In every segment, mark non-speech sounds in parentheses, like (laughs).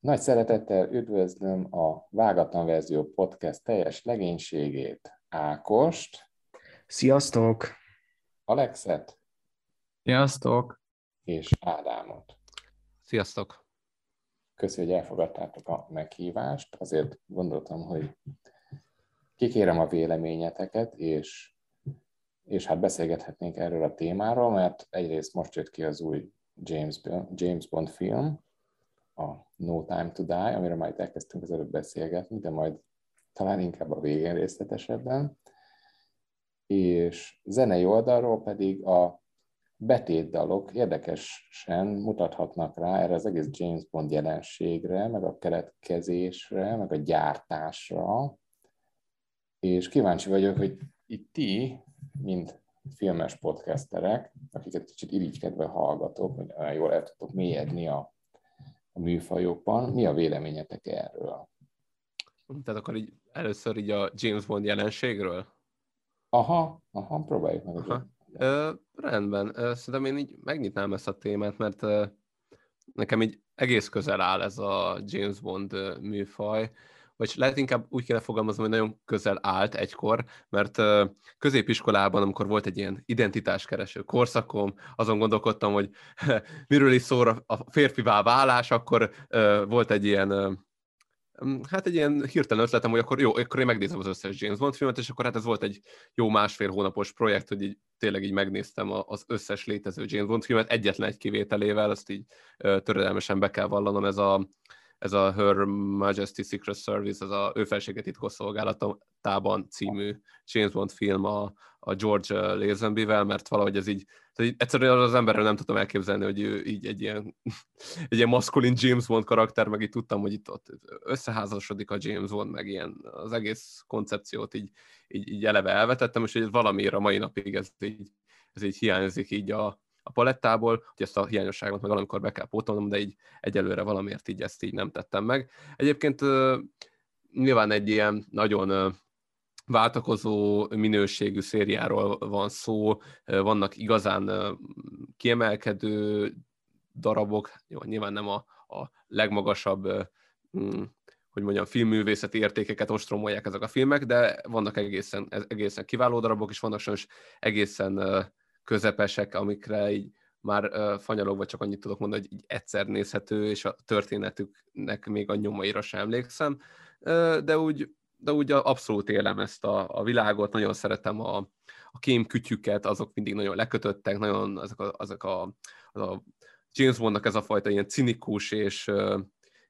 Nagy szeretettel üdvözlöm a Vágatlan Verzió Podcast teljes legénységét, Ákost. Sziasztok! Alexet. Sziasztok! És Ádámot. Sziasztok! Köszönöm, hogy elfogadtátok a meghívást. Azért gondoltam, hogy kikérem a véleményeteket, és, és hát beszélgethetnénk erről a témáról, mert egyrészt most jött ki az új James, James Bond film, a No Time to Die, amiről majd elkezdtünk az előbb beszélgetni, de majd talán inkább a végén részletesebben. És zenei oldalról pedig a betétdalok érdekesen mutathatnak rá erre az egész James Bond jelenségre, meg a keletkezésre, meg a gyártásra, és kíváncsi vagyok, hogy itt ti, mint filmes podcasterek, akiket kicsit irigykedve hallgatok, hogy jól el tudtok mélyedni a a műfajokban. Mi a véleményetek erről? Tehát akkor így először így a James Bond jelenségről? Aha, aha, próbáljuk meg. Aha. Ö, rendben, ö, szerintem én így megnyitnám ezt a témát, mert ö, nekem így egész közel áll ez a James Bond műfaj, vagy lehet inkább úgy kéne fogalmaznom, hogy nagyon közel állt egykor, mert középiskolában, amikor volt egy ilyen identitáskereső korszakom, azon gondolkodtam, hogy (laughs) miről is szól a férfivá válás, akkor volt egy ilyen hát egy ilyen hirtelen ötletem, hogy akkor jó, akkor én megnézem az összes James Bond filmet, és akkor hát ez volt egy jó másfél hónapos projekt, hogy így tényleg így megnéztem az összes létező James Bond filmet, egyetlen egy kivételével, azt így töredelmesen be kell vallanom, ez a ez a Her Majesty Secret Service, ez a ő felsége titkosszolgálatában című James Bond film a, a George Lazenby-vel, mert valahogy ez így, tehát egyszerűen az emberrel nem tudtam elképzelni, hogy ő így egy ilyen, (laughs) egy ilyen maszkulin James Bond karakter, meg így tudtam, hogy itt ott összeházasodik a James Bond, meg ilyen az egész koncepciót így, így, így eleve elvetettem, és hogy valamiért a mai napig ez így, ez így hiányzik így a, a palettából, hogy ezt a hiányosságot meg valamikor be kell pótolnom, de így egyelőre valamiért így ezt így nem tettem meg. Egyébként nyilván egy ilyen nagyon váltakozó minőségű szériáról van szó, vannak igazán kiemelkedő darabok, jó, nyilván nem a, a legmagasabb mm, hogy mondjam, filmművészeti értékeket ostromolják ezek a filmek, de vannak egészen, egészen kiváló darabok, és vannak sajnos egészen közepesek, amikre így már fanyalogva csak annyit tudok mondani, hogy így egyszer nézhető, és a történetüknek még a nyomaira sem emlékszem, de úgy, de úgy abszolút élem ezt a, a világot, nagyon szeretem a, a kémkütyüket, azok mindig nagyon lekötöttek, nagyon azok a, azok a, az a James Bondnak ez a fajta ilyen cinikus és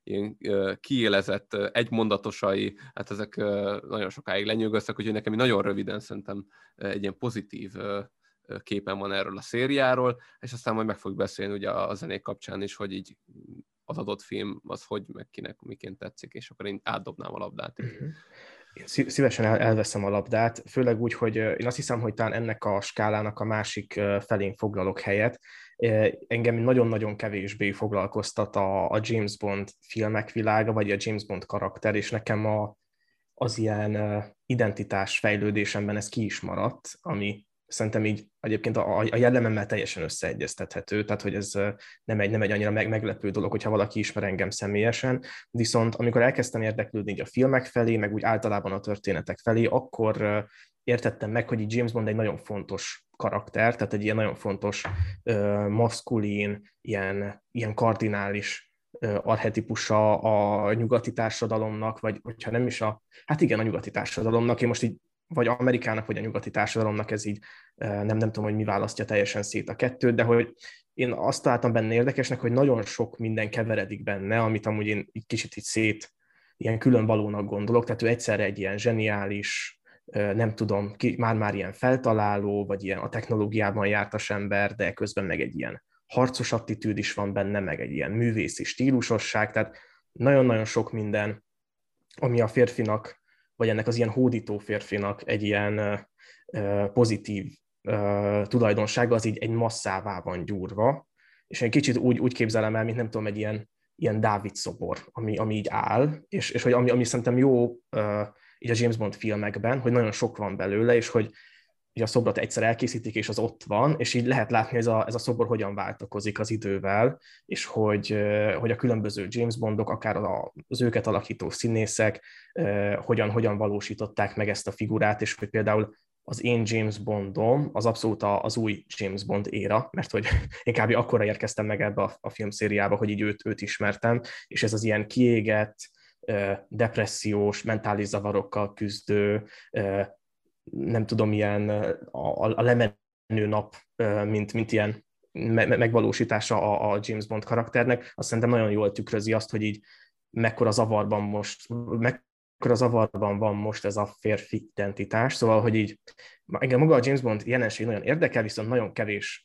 ilyen kiélezett egymondatosai, hát ezek nagyon sokáig lenyűgöztek, úgyhogy nekem nagyon röviden szerintem egy ilyen pozitív képen van erről a szériáról, és aztán majd meg fogjuk beszélni ugye a zenék kapcsán is, hogy így az adott film az hogy, meg kinek miként tetszik, és akkor én átdobnám a labdát. Uh-huh. Én szívesen el, elveszem a labdát, főleg úgy, hogy én azt hiszem, hogy talán ennek a skálának a másik felén foglalok helyet. Engem nagyon-nagyon kevésbé foglalkoztat a, a James Bond filmek világa, vagy a James Bond karakter, és nekem a, az ilyen identitás fejlődésemben ez ki is maradt, ami szerintem így egyébként a, a jellememmel teljesen összeegyeztethető, tehát hogy ez nem egy, nem egy annyira meg, meglepő dolog, hogyha valaki ismer engem személyesen, viszont amikor elkezdtem érdeklődni így a filmek felé, meg úgy általában a történetek felé, akkor értettem meg, hogy így James Bond egy nagyon fontos karakter, tehát egy ilyen nagyon fontos maszkulin, ilyen, ilyen kardinális arhetipusa a nyugati társadalomnak, vagy hogyha nem is a, hát igen, a nyugati társadalomnak, én most így vagy Amerikának, vagy a nyugati társadalomnak ez így nem, nem tudom, hogy mi választja teljesen szét a kettőt, de hogy én azt találtam benne érdekesnek, hogy nagyon sok minden keveredik benne, amit amúgy én egy kicsit így szét ilyen külön valónak gondolok, tehát ő egyszerre egy ilyen zseniális, nem tudom, már-már ilyen feltaláló, vagy ilyen a technológiában jártas ember, de közben meg egy ilyen harcos attitűd is van benne, meg egy ilyen művészi stílusosság, tehát nagyon-nagyon sok minden, ami a férfinak vagy ennek az ilyen hódító férfinak egy ilyen pozitív tulajdonsága, az így egy masszává van gyúrva, és egy kicsit úgy, úgy képzelem el, mint nem tudom, egy ilyen, ilyen Dávid szobor, ami, ami így áll, és, és hogy ami, ami szerintem jó így a James Bond filmekben, hogy nagyon sok van belőle, és hogy hogy a szobrot egyszer elkészítik, és az ott van, és így lehet látni, hogy ez a, ez a szobor hogyan váltakozik az idővel, és hogy, hogy a különböző James Bondok, akár az őket alakító színészek hogyan, hogyan valósították meg ezt a figurát, és hogy például az én James Bondom az abszolút az új James Bond éra, mert hogy (laughs) én kb. akkora érkeztem meg ebbe a, a filmszériába, hogy így őt, őt ismertem, és ez az ilyen kiégett, depressziós, mentális zavarokkal küzdő, nem tudom, ilyen a, a lemenő nap, mint, mint ilyen megvalósítása a, a James Bond karakternek, azt szerintem nagyon jól tükrözi azt, hogy így mekkora zavarban most, mekkora zavarban van most ez a férfi identitás, szóval, hogy így engem maga a James Bond jelenség nagyon érdekel, viszont nagyon kevés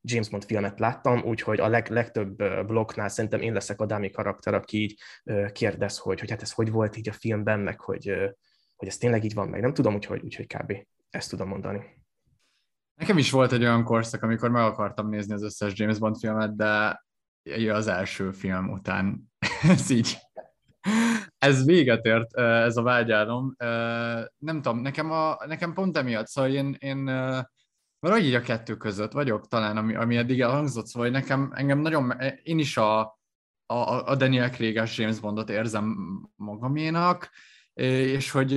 James Bond filmet láttam, úgyhogy a leg, legtöbb blokknál szerintem én leszek a dámi karakter, aki így kérdez, hogy, hogy hát ez hogy volt így a filmben, meg hogy, hogy ez tényleg így van, meg nem tudom, úgyhogy, úgyhogy kb. ezt tudom mondani. Nekem is volt egy olyan korszak, amikor meg akartam nézni az összes James Bond filmet, de az első film után (laughs) ez így ez véget ért, ez a vágyálom. Nem tudom, nekem, a, nekem pont emiatt, szóval én, én valahogy így a kettő között vagyok talán, ami, ami eddig elhangzott, szóval nekem, engem nagyon, én is a, a, a Daniel craig James Bondot érzem magaménak, és hogy,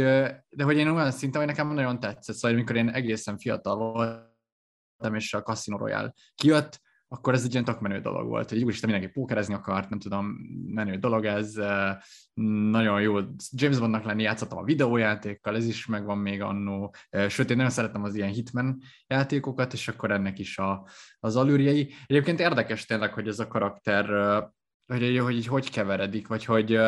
de hogy én olyan szinten, hogy nekem nagyon tetszett, szóval amikor én egészen fiatal voltam, és a Casino Royale kijött, akkor ez egy ilyen tök menő dolog volt, hogy úristen mindenki pókerezni akart, nem tudom, menő dolog ez, nagyon jó James Bondnak lenni, játszottam a videójátékkal, ez is megvan még annó, sőt, én nagyon szeretem az ilyen Hitman játékokat, és akkor ennek is a, az alűrjei. Egyébként érdekes tényleg, hogy ez a karakter, hogy, hogy, hogy, hogy keveredik, vagy hogy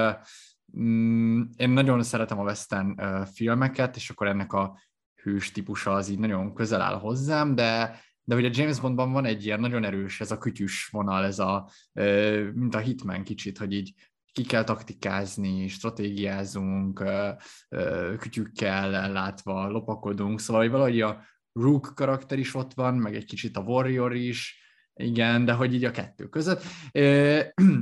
én nagyon szeretem a western filmeket, és akkor ennek a hős típusa az így nagyon közel áll hozzám, de de a James Bondban van egy ilyen nagyon erős, ez a kütyűs vonal, ez a, mint a Hitman kicsit, hogy így ki kell taktikázni, stratégiázunk, kütyükkel ellátva, lopakodunk, szóval hogy valahogy a Rook karakter is ott van, meg egy kicsit a Warrior is, igen, de hogy így a kettő között.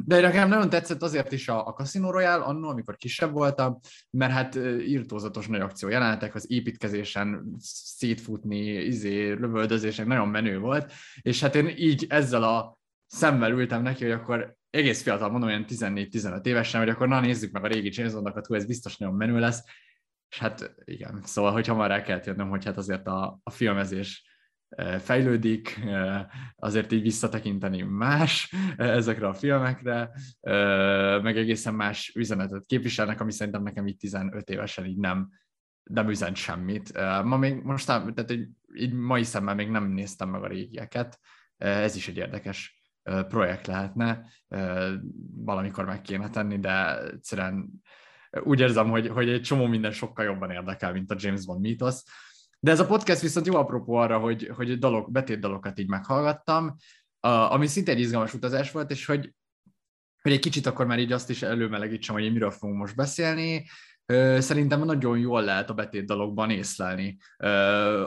De nekem nagyon tetszett azért is a, a Casino Royale annó, amikor kisebb voltam, mert hát írtózatos nagy akció jelenetek, az építkezésen szétfutni, izé, lövöldözések nagyon menő volt, és hát én így ezzel a szemmel ültem neki, hogy akkor egész fiatal, mondom, olyan 14-15 évesen, hogy akkor na nézzük meg a régi James Bondokat, hogy ez biztos nagyon menő lesz, és hát igen, szóval, hogy hamar el kellett jönnöm, hogy hát azért a, a filmezés fejlődik, azért így visszatekinteni más ezekre a filmekre, meg egészen más üzenetet képviselnek, ami szerintem nekem így 15 évesen így nem, nem üzent semmit. Ma még most, tehát így, így mai szemmel még nem néztem meg a régieket, ez is egy érdekes projekt lehetne, valamikor meg kéne tenni, de egyszerűen úgy érzem, hogy, hogy egy csomó minden sokkal jobban érdekel, mint a James Bond mítosz. De ez a podcast viszont jó apropó arra, hogy, hogy dalok, betét dalokat így meghallgattam, ami szinte egy izgalmas utazás volt, és hogy, hogy egy kicsit akkor már így azt is előmelegítsem, hogy miről fogunk most beszélni. Szerintem nagyon jól lehet a betét dalokban észlelni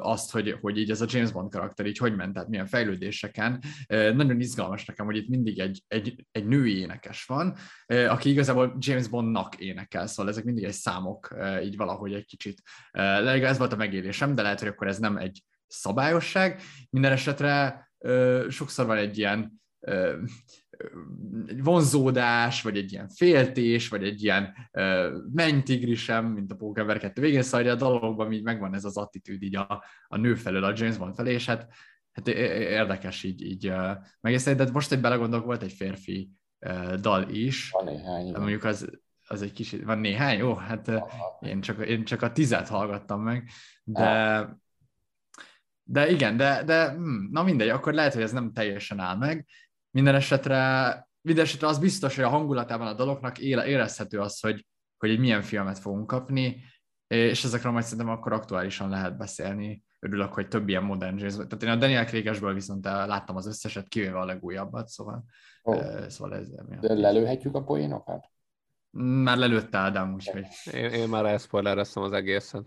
azt, hogy, hogy így ez a James Bond karakter így hogy ment, tehát milyen fejlődéseken. Nagyon izgalmas nekem, hogy itt mindig egy, egy, egy női énekes van, aki igazából James Bondnak énekel, szóval ezek mindig egy számok, így valahogy egy kicsit. Ez volt a megélésem, de lehet, hogy akkor ez nem egy szabályosság. Minden esetre sokszor van egy ilyen egy vonzódás, vagy egy ilyen féltés, vagy egy ilyen uh, mennytigrisem, mint a Pókember 2 végén, szóval a dalokban így megvan ez az attitűd így a, a nő felől, a James Bond felé, és hát, hát érdekes így, így uh, megészlelni, de most egy belegondolok, volt egy férfi uh, dal is. Van néhány. Mondjuk az, az egy kicsit, van néhány? Jó, hát uh, én csak, én csak a tizet hallgattam meg, de, de igen, de, de hm, na mindegy, akkor lehet, hogy ez nem teljesen áll meg, minden esetre, minden esetre az biztos, hogy a hangulatában a dolognak érezhető az, hogy, hogy egy milyen filmet fogunk kapni, és ezekről majd szerintem akkor aktuálisan lehet beszélni. Örülök, hogy több ilyen modern jazz. Tehát én a Daniel Krégesből viszont láttam az összeset, kivéve a legújabbat, szóval, oh. szóval ez De lelőhetjük a poénokat? Már lelőtte Ádám, úgyhogy... Én, én már elszpoilereztem az egészet.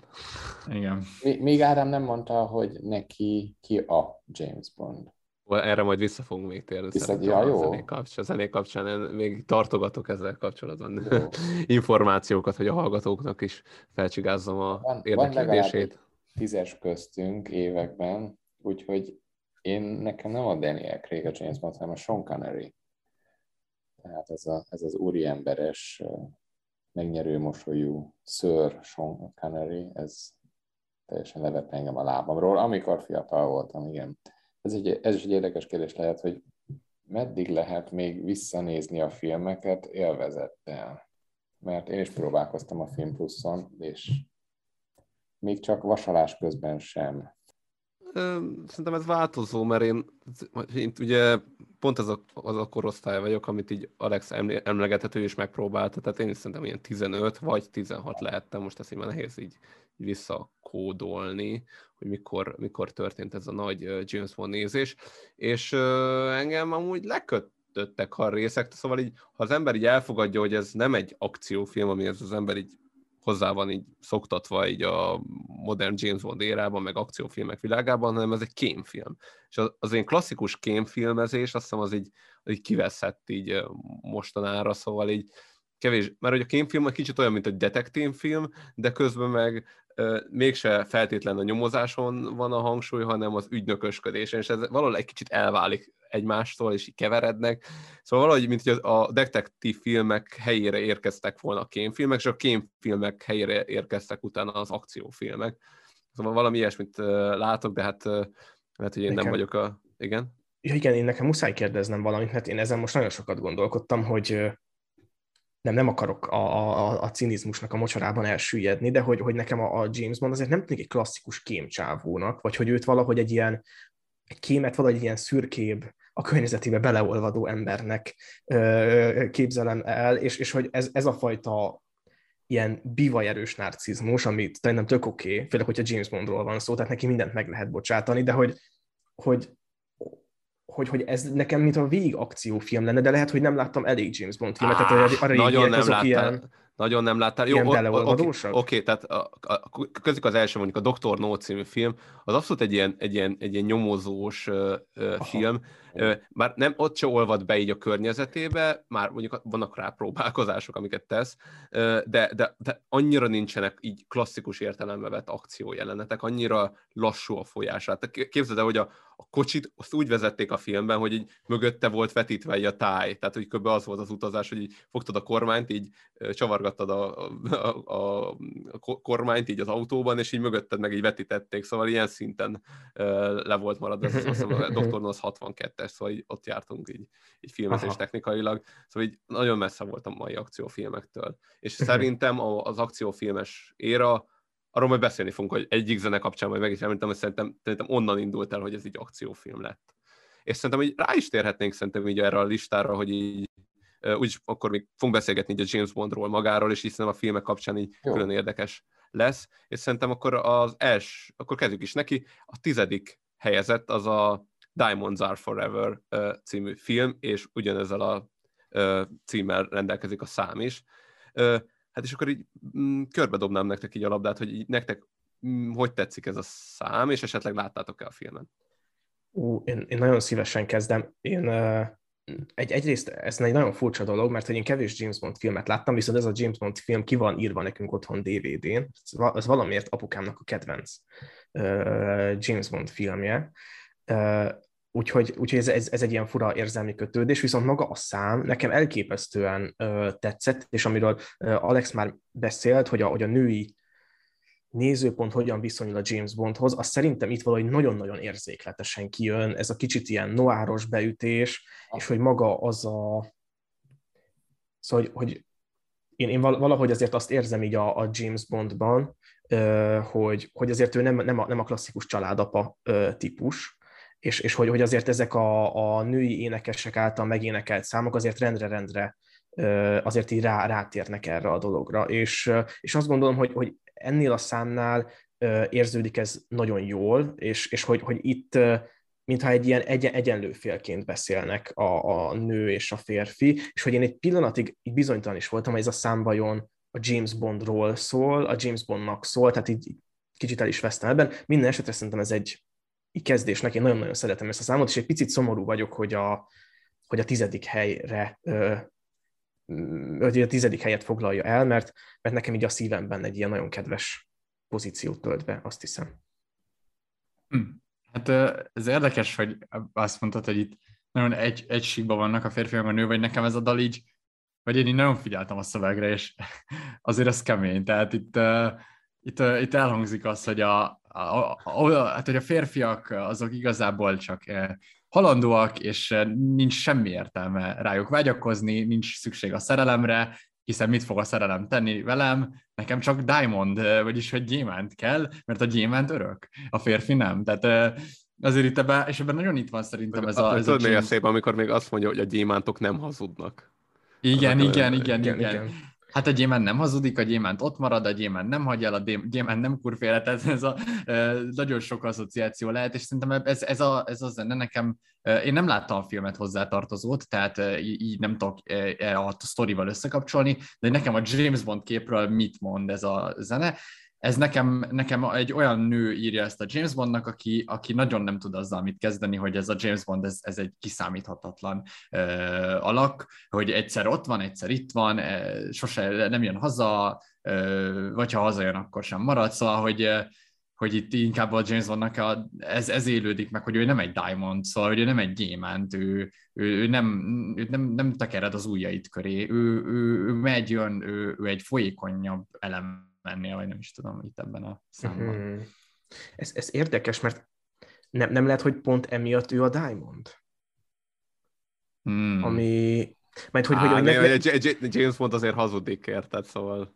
Igen. Még Ádám nem mondta, hogy neki ki a James Bond. Erre majd vissza fogunk még térni. Vissza, ja, jó. A zenék kapcsán, a zenék kapcsán én még tartogatok ezzel kapcsolatban jó. (laughs) információkat, hogy a hallgatóknak is felcsigázzam a van, érdeklődését. Van tízes köztünk években, úgyhogy én nekem nem a Daniel Craig a James Bond, hanem a Sean Connery. Tehát ez, a, ez az úriemberes, megnyerő mosolyú Sir Sean Connery, ez teljesen levett engem a lábamról, amikor fiatal voltam, igen. Ez, egy, ez is egy érdekes kérdés lehet, hogy meddig lehet még visszanézni a filmeket élvezettel? Mert én is próbálkoztam a Film Pluszon, és még csak vasalás közben sem. Szerintem ez változó, mert én, én ugye pont az a, az a korosztály vagyok, amit így Alex emlegethető is megpróbálta, tehát én is szerintem ilyen 15 vagy 16 lehettem, most ezt így már nehéz így visszakódolni, hogy mikor, mikor történt ez a nagy James Bond nézés, és engem amúgy lekötöttek a részek, szóval így, ha az ember így elfogadja, hogy ez nem egy akciófilm, ami ez az ember így hozzá van így szoktatva így a modern James Bond érában, meg akciófilmek világában, hanem ez egy kémfilm. És az, az én klasszikus kémfilmezés, azt hiszem az így, az így kiveszett így mostanára, szóval így kevés, mert hogy a kémfilm egy kicsit olyan, mint egy detektívfilm, de közben meg mégse feltétlen a nyomozáson van a hangsúly, hanem az ügynökösködésen, és ez valahol egy kicsit elválik egymástól, és így keverednek. Szóval valahogy, mint hogy a detektív filmek helyére érkeztek volna a kémfilmek, és a kémfilmek helyére érkeztek utána az akciófilmek. Szóval valami ilyesmit látok, de hát lehet, hogy én nekem. nem vagyok a... Igen? Ja, igen, én nekem muszáj kérdeznem valamit, mert én ezen most nagyon sokat gondolkodtam, hogy nem, nem akarok a, a, a cinizmusnak a mocsarában elsüllyedni, de hogy, hogy nekem a, a James Bond azért nem tűnik egy klasszikus kémcsávónak, vagy hogy őt valahogy egy ilyen egy kémet valahogy egy ilyen szürkébb, a környezetébe beleolvadó embernek ö, képzelem el, és, és hogy ez, ez a fajta ilyen bivajerős narcizmus, amit szerintem tök oké, okay, főleg, hogyha James Bondról van szó, tehát neki mindent meg lehet bocsátani, de hogy, hogy hogy, hogy ez nekem mint a végig akciófilm lenne, de lehet, hogy nem láttam elég James Bond filmet, ah, tehát a, a nagyon nem láttál. Ilyen, nagyon nem láttál. Jó, oké, okay, okay, tehát a, a, a, közük az első mondjuk a Doktor No című film, az abszolút egy ilyen, egy ilyen, egy ilyen nyomozós uh, uh, film, már nem ott se olvad be így a környezetébe, már mondjuk vannak rá próbálkozások, amiket tesz, de, de, de annyira nincsenek így klasszikus értelembe vett akciójelenetek, annyira lassú a folyás. Hát képzeld el, hogy a, a kocsit azt úgy vezették a filmben, hogy így mögötte volt vetítve egy a táj, tehát hogy kb. az volt az utazás, hogy így fogtad a kormányt, így csavargattad a, a, a, a kormányt így az autóban, és így mögötted meg így vetítették, szóval ilyen szinten le volt maradva, azt hiszem a Dr. Nos 62 2002 szóval így ott jártunk így, így filmezés Aha. technikailag, szóval így nagyon messze voltam a mai akciófilmektől. És mhm. szerintem az akciófilmes éra, arról majd beszélni fogunk, hogy egyik zene kapcsán majd meg is említem, hogy szerintem, szerintem onnan indult el, hogy ez így akciófilm lett. És szerintem hogy rá is térhetnénk szerintem így erre a listára, hogy így úgyis akkor még fogunk beszélgetni így a James Bondról magáról, és hiszen a filmek kapcsán így Jó. külön érdekes lesz, és szerintem akkor az els, akkor kezdjük is neki, a tizedik helyezett az a Diamonds Are Forever című film, és ugyanezzel a címmel rendelkezik a szám is. Hát és akkor így mm, körbe dobnám nektek így a labdát, hogy így nektek mm, hogy tetszik ez a szám, és esetleg láttátok-e a filmet? Ú, én, én nagyon szívesen kezdem. Én egy, egyrészt ez egy nagyon furcsa dolog, mert hogy én kevés James Bond filmet láttam, viszont ez a James Bond film ki van írva nekünk otthon DVD-n. Ez valamiért apukámnak a kedvenc uh, James Bond filmje. Úgyhogy, úgyhogy ez, ez, ez egy ilyen fura érzelmi kötődés, viszont maga a szám nekem elképesztően uh, tetszett, és amiről uh, Alex már beszélt, hogy a, hogy a női nézőpont hogyan viszonyul a James Bondhoz, az szerintem itt valahogy nagyon-nagyon érzékletesen kijön, ez a kicsit ilyen noáros beütés, és hogy maga az a... Szóval, hogy, hogy én, én valahogy azért azt érzem így a, a James Bondban, hogy, hogy azért ő nem, nem, a, nem a klasszikus családapa típus, és, és hogy, hogy azért ezek a, a női énekesek által megénekelt számok azért rendre-rendre azért így rá, rátérnek erre a dologra. És, és azt gondolom, hogy, hogy ennél a számnál érződik ez nagyon jól, és, és hogy, hogy itt mintha egy ilyen egyen, egyenlő félként beszélnek a, a nő és a férfi, és hogy én egy pillanatig így bizonytalan is voltam, hogy ez a szám vajon a James Bondról szól, a James Bondnak szól, tehát így kicsit el is vesztem ebben. Minden esetre szerintem ez egy kezdésnek, én nagyon-nagyon szeretem ezt a számot, és egy picit szomorú vagyok, hogy a, hogy a tizedik helyre hogy a tizedik helyet foglalja el, mert, mert nekem így a szívemben egy ilyen nagyon kedves pozíciót tölt be, azt hiszem. Hm. Hát ez érdekes, hogy azt mondtad, hogy itt nagyon egy, egy vannak a férfiak, a nő, vagy nekem ez a dal így, vagy én így nagyon figyeltem a szövegre, és (laughs) azért ez kemény. Tehát itt, itt, itt elhangzik az, hogy a, a, a, hát, hogy a férfiak azok igazából csak halandóak, és nincs semmi értelme rájuk vágyakozni, nincs szükség a szerelemre, hiszen mit fog a szerelem tenni velem? Nekem csak diamond, vagyis hogy gyémánt kell, mert a gyémánt örök, a férfi nem. Tehát azért itt ebben, és ebben nagyon itt van szerintem ez a... Ez tudod, a szép, amikor még azt mondja, hogy a gyémántok nem hazudnak. Igen, igen, igen, igen, igen, igen. Hát a gyémánt nem hazudik, a gyémánt ott marad, a gyémánt nem hagyja el, a gyémánt nem kurféle, tehát ez a nagyon sok asszociáció lehet, és szerintem ez, ez, a, ez a zene nekem, én nem láttam a filmet hozzátartozót, tehát így nem tudok e, a sztorival összekapcsolni, de nekem a James Bond képről mit mond ez a zene, ez nekem, nekem egy olyan nő írja ezt a James Bondnak, aki, aki nagyon nem tud azzal mit kezdeni, hogy ez a James Bond, ez, ez egy kiszámíthatatlan uh, alak, hogy egyszer ott van, egyszer itt van, uh, sose nem jön haza, uh, vagy ha hazajön, akkor sem marad, szóval, hogy hogy itt inkább a James Bondnak a, ez, ez élődik meg, hogy ő nem egy Diamond, szóval hogy ő nem egy gyémánt, ő, ő, ő, nem, ő nem, nem tekered az ujjait köré, ő, ő, ő megy, jön, ő, ő egy folyékonyabb elem mennél, vagy nem is tudom itt ebben a számban. Hmm. Ez, ez érdekes, mert nem, nem lehet, hogy pont emiatt ő a Diamond. Hmm. Ami... Mert hogy, Á, hogy, hogy ne... James Bond azért hazudik, érted, szóval...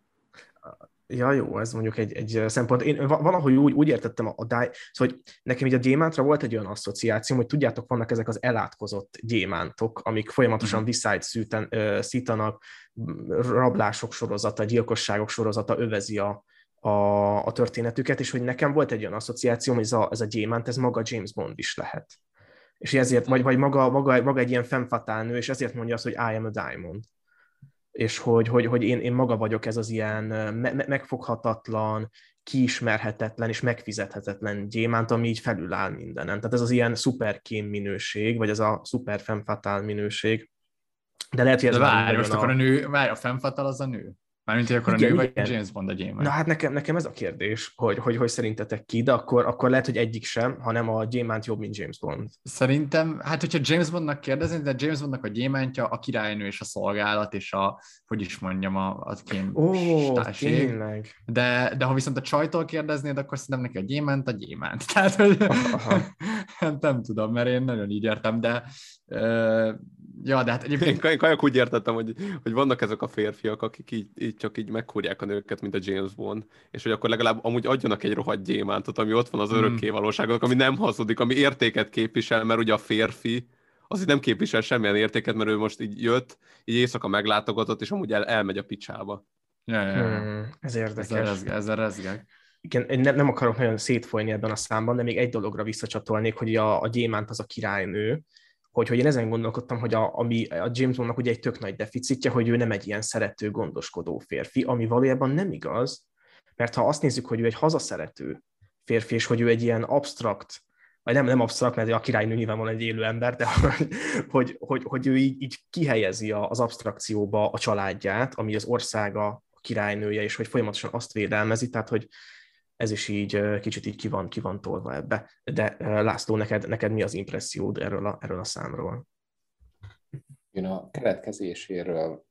Ja, jó, ez mondjuk egy, egy szempont. Én valahogy úgy, úgy értettem a, a die, szóval hogy nekem így a gyémántra volt egy olyan asszociáció, hogy tudjátok, vannak ezek az elátkozott gyémántok, amik folyamatosan mm-hmm. viszályt szűten, szítanak, rablások sorozata, gyilkosságok sorozata övezi a, a, a történetüket, és hogy nekem volt egy olyan asszociáció, hogy ez a, ez a gyémánt, ez maga James Bond is lehet. És ezért, vagy, vagy maga, maga, maga egy ilyen femfatál nő, és ezért mondja azt, hogy I am a diamond és hogy, hogy, hogy én, én maga vagyok ez az ilyen me- megfoghatatlan, kiismerhetetlen és megfizethetetlen gyémánt, ami így felüláll mindenen. Tehát ez az ilyen szuperkém minőség, vagy ez a szuper minőség. De lehet, hogy ez De várj, most a... akkor a nő, várj, a femfatal az a nő? Mármint, hogy akkor igen, a nő igen. vagy James Bond a gyémánt. Na hát nekem, nekem ez a kérdés, hogy, hogy, hogy szerintetek ki, de akkor, akkor lehet, hogy egyik sem, hanem a gyémánt jobb, mint James Bond. Szerintem, hát hogyha James Bondnak kérdezni, de James Bondnak a gyémántja a királynő és a szolgálat, és a, hogy is mondjam, a, a kém Ó, tényleg. De, de ha viszont a csajtól kérdeznéd, akkor szerintem neki a gyémánt a gyémánt. (laughs) Tehát, hogy hát nem tudom, mert én nagyon így értem, de Ja, de hát egyébként... Én kajak úgy értettem, hogy, hogy vannak ezek a férfiak, akik így, így csak így meghúrják a nőket, mint a James Bond, és hogy akkor legalább amúgy adjanak egy rohadt gyémántot, ami ott van az örökké valóságnak, ami nem hazudik, ami értéket képvisel, mert ugye a férfi az nem képvisel semmilyen értéket, mert ő most így jött, így éjszaka meglátogatott, és amúgy el, elmegy a picsába. Ja, ja, ja. Hmm, ez érdekes. Ezzel, rezge, ezzel rezgek. Igen, nem, nem akarok nagyon szétfolyni ebben a számban, de még egy dologra visszacsatolnék, hogy a, a gyémánt az a királynő, hogy, hogy én ezen gondolkodtam, hogy a, ami a James Bondnak ugye egy tök nagy deficitje, hogy ő nem egy ilyen szerető, gondoskodó férfi, ami valójában nem igaz, mert ha azt nézzük, hogy ő egy hazaszerető férfi, és hogy ő egy ilyen abstrakt, vagy nem, nem absztrakt, mert a királynő nyilván van egy élő ember, de hogy, hogy, hogy, hogy ő így, így kihelyezi az abstrakcióba a családját, ami az országa, a királynője, és hogy folyamatosan azt védelmezi, tehát hogy ez is így kicsit így ki van, ki van tolva ebbe. De László, neked, neked mi az impressziód erről a, erről a számról? Én a keletkezéséről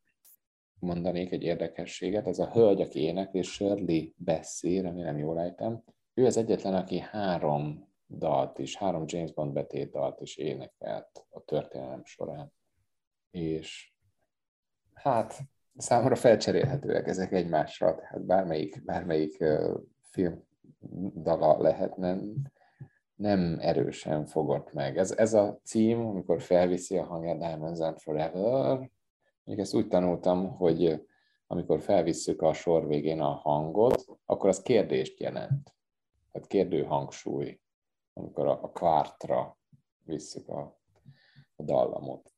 mondanék egy érdekességet. Ez a hölgy, aki énekel, Shirley Bassey, remélem jól ejtem. Ő az egyetlen, aki három dalt is, három James Bond betét dalt is énekelt a történelem során. És hát számomra felcserélhetőek ezek egymással, tehát bármelyik, bármelyik film dala lehetne, nem erősen fogott meg. Ez, ez a cím, amikor felviszi a hangját Diamonds and Forever, még ezt úgy tanultam, hogy amikor felvisszük a sor végén a hangot, akkor az kérdést jelent. Tehát kérdő hangsúly, amikor a, a kvártra visszük a, a dallamot.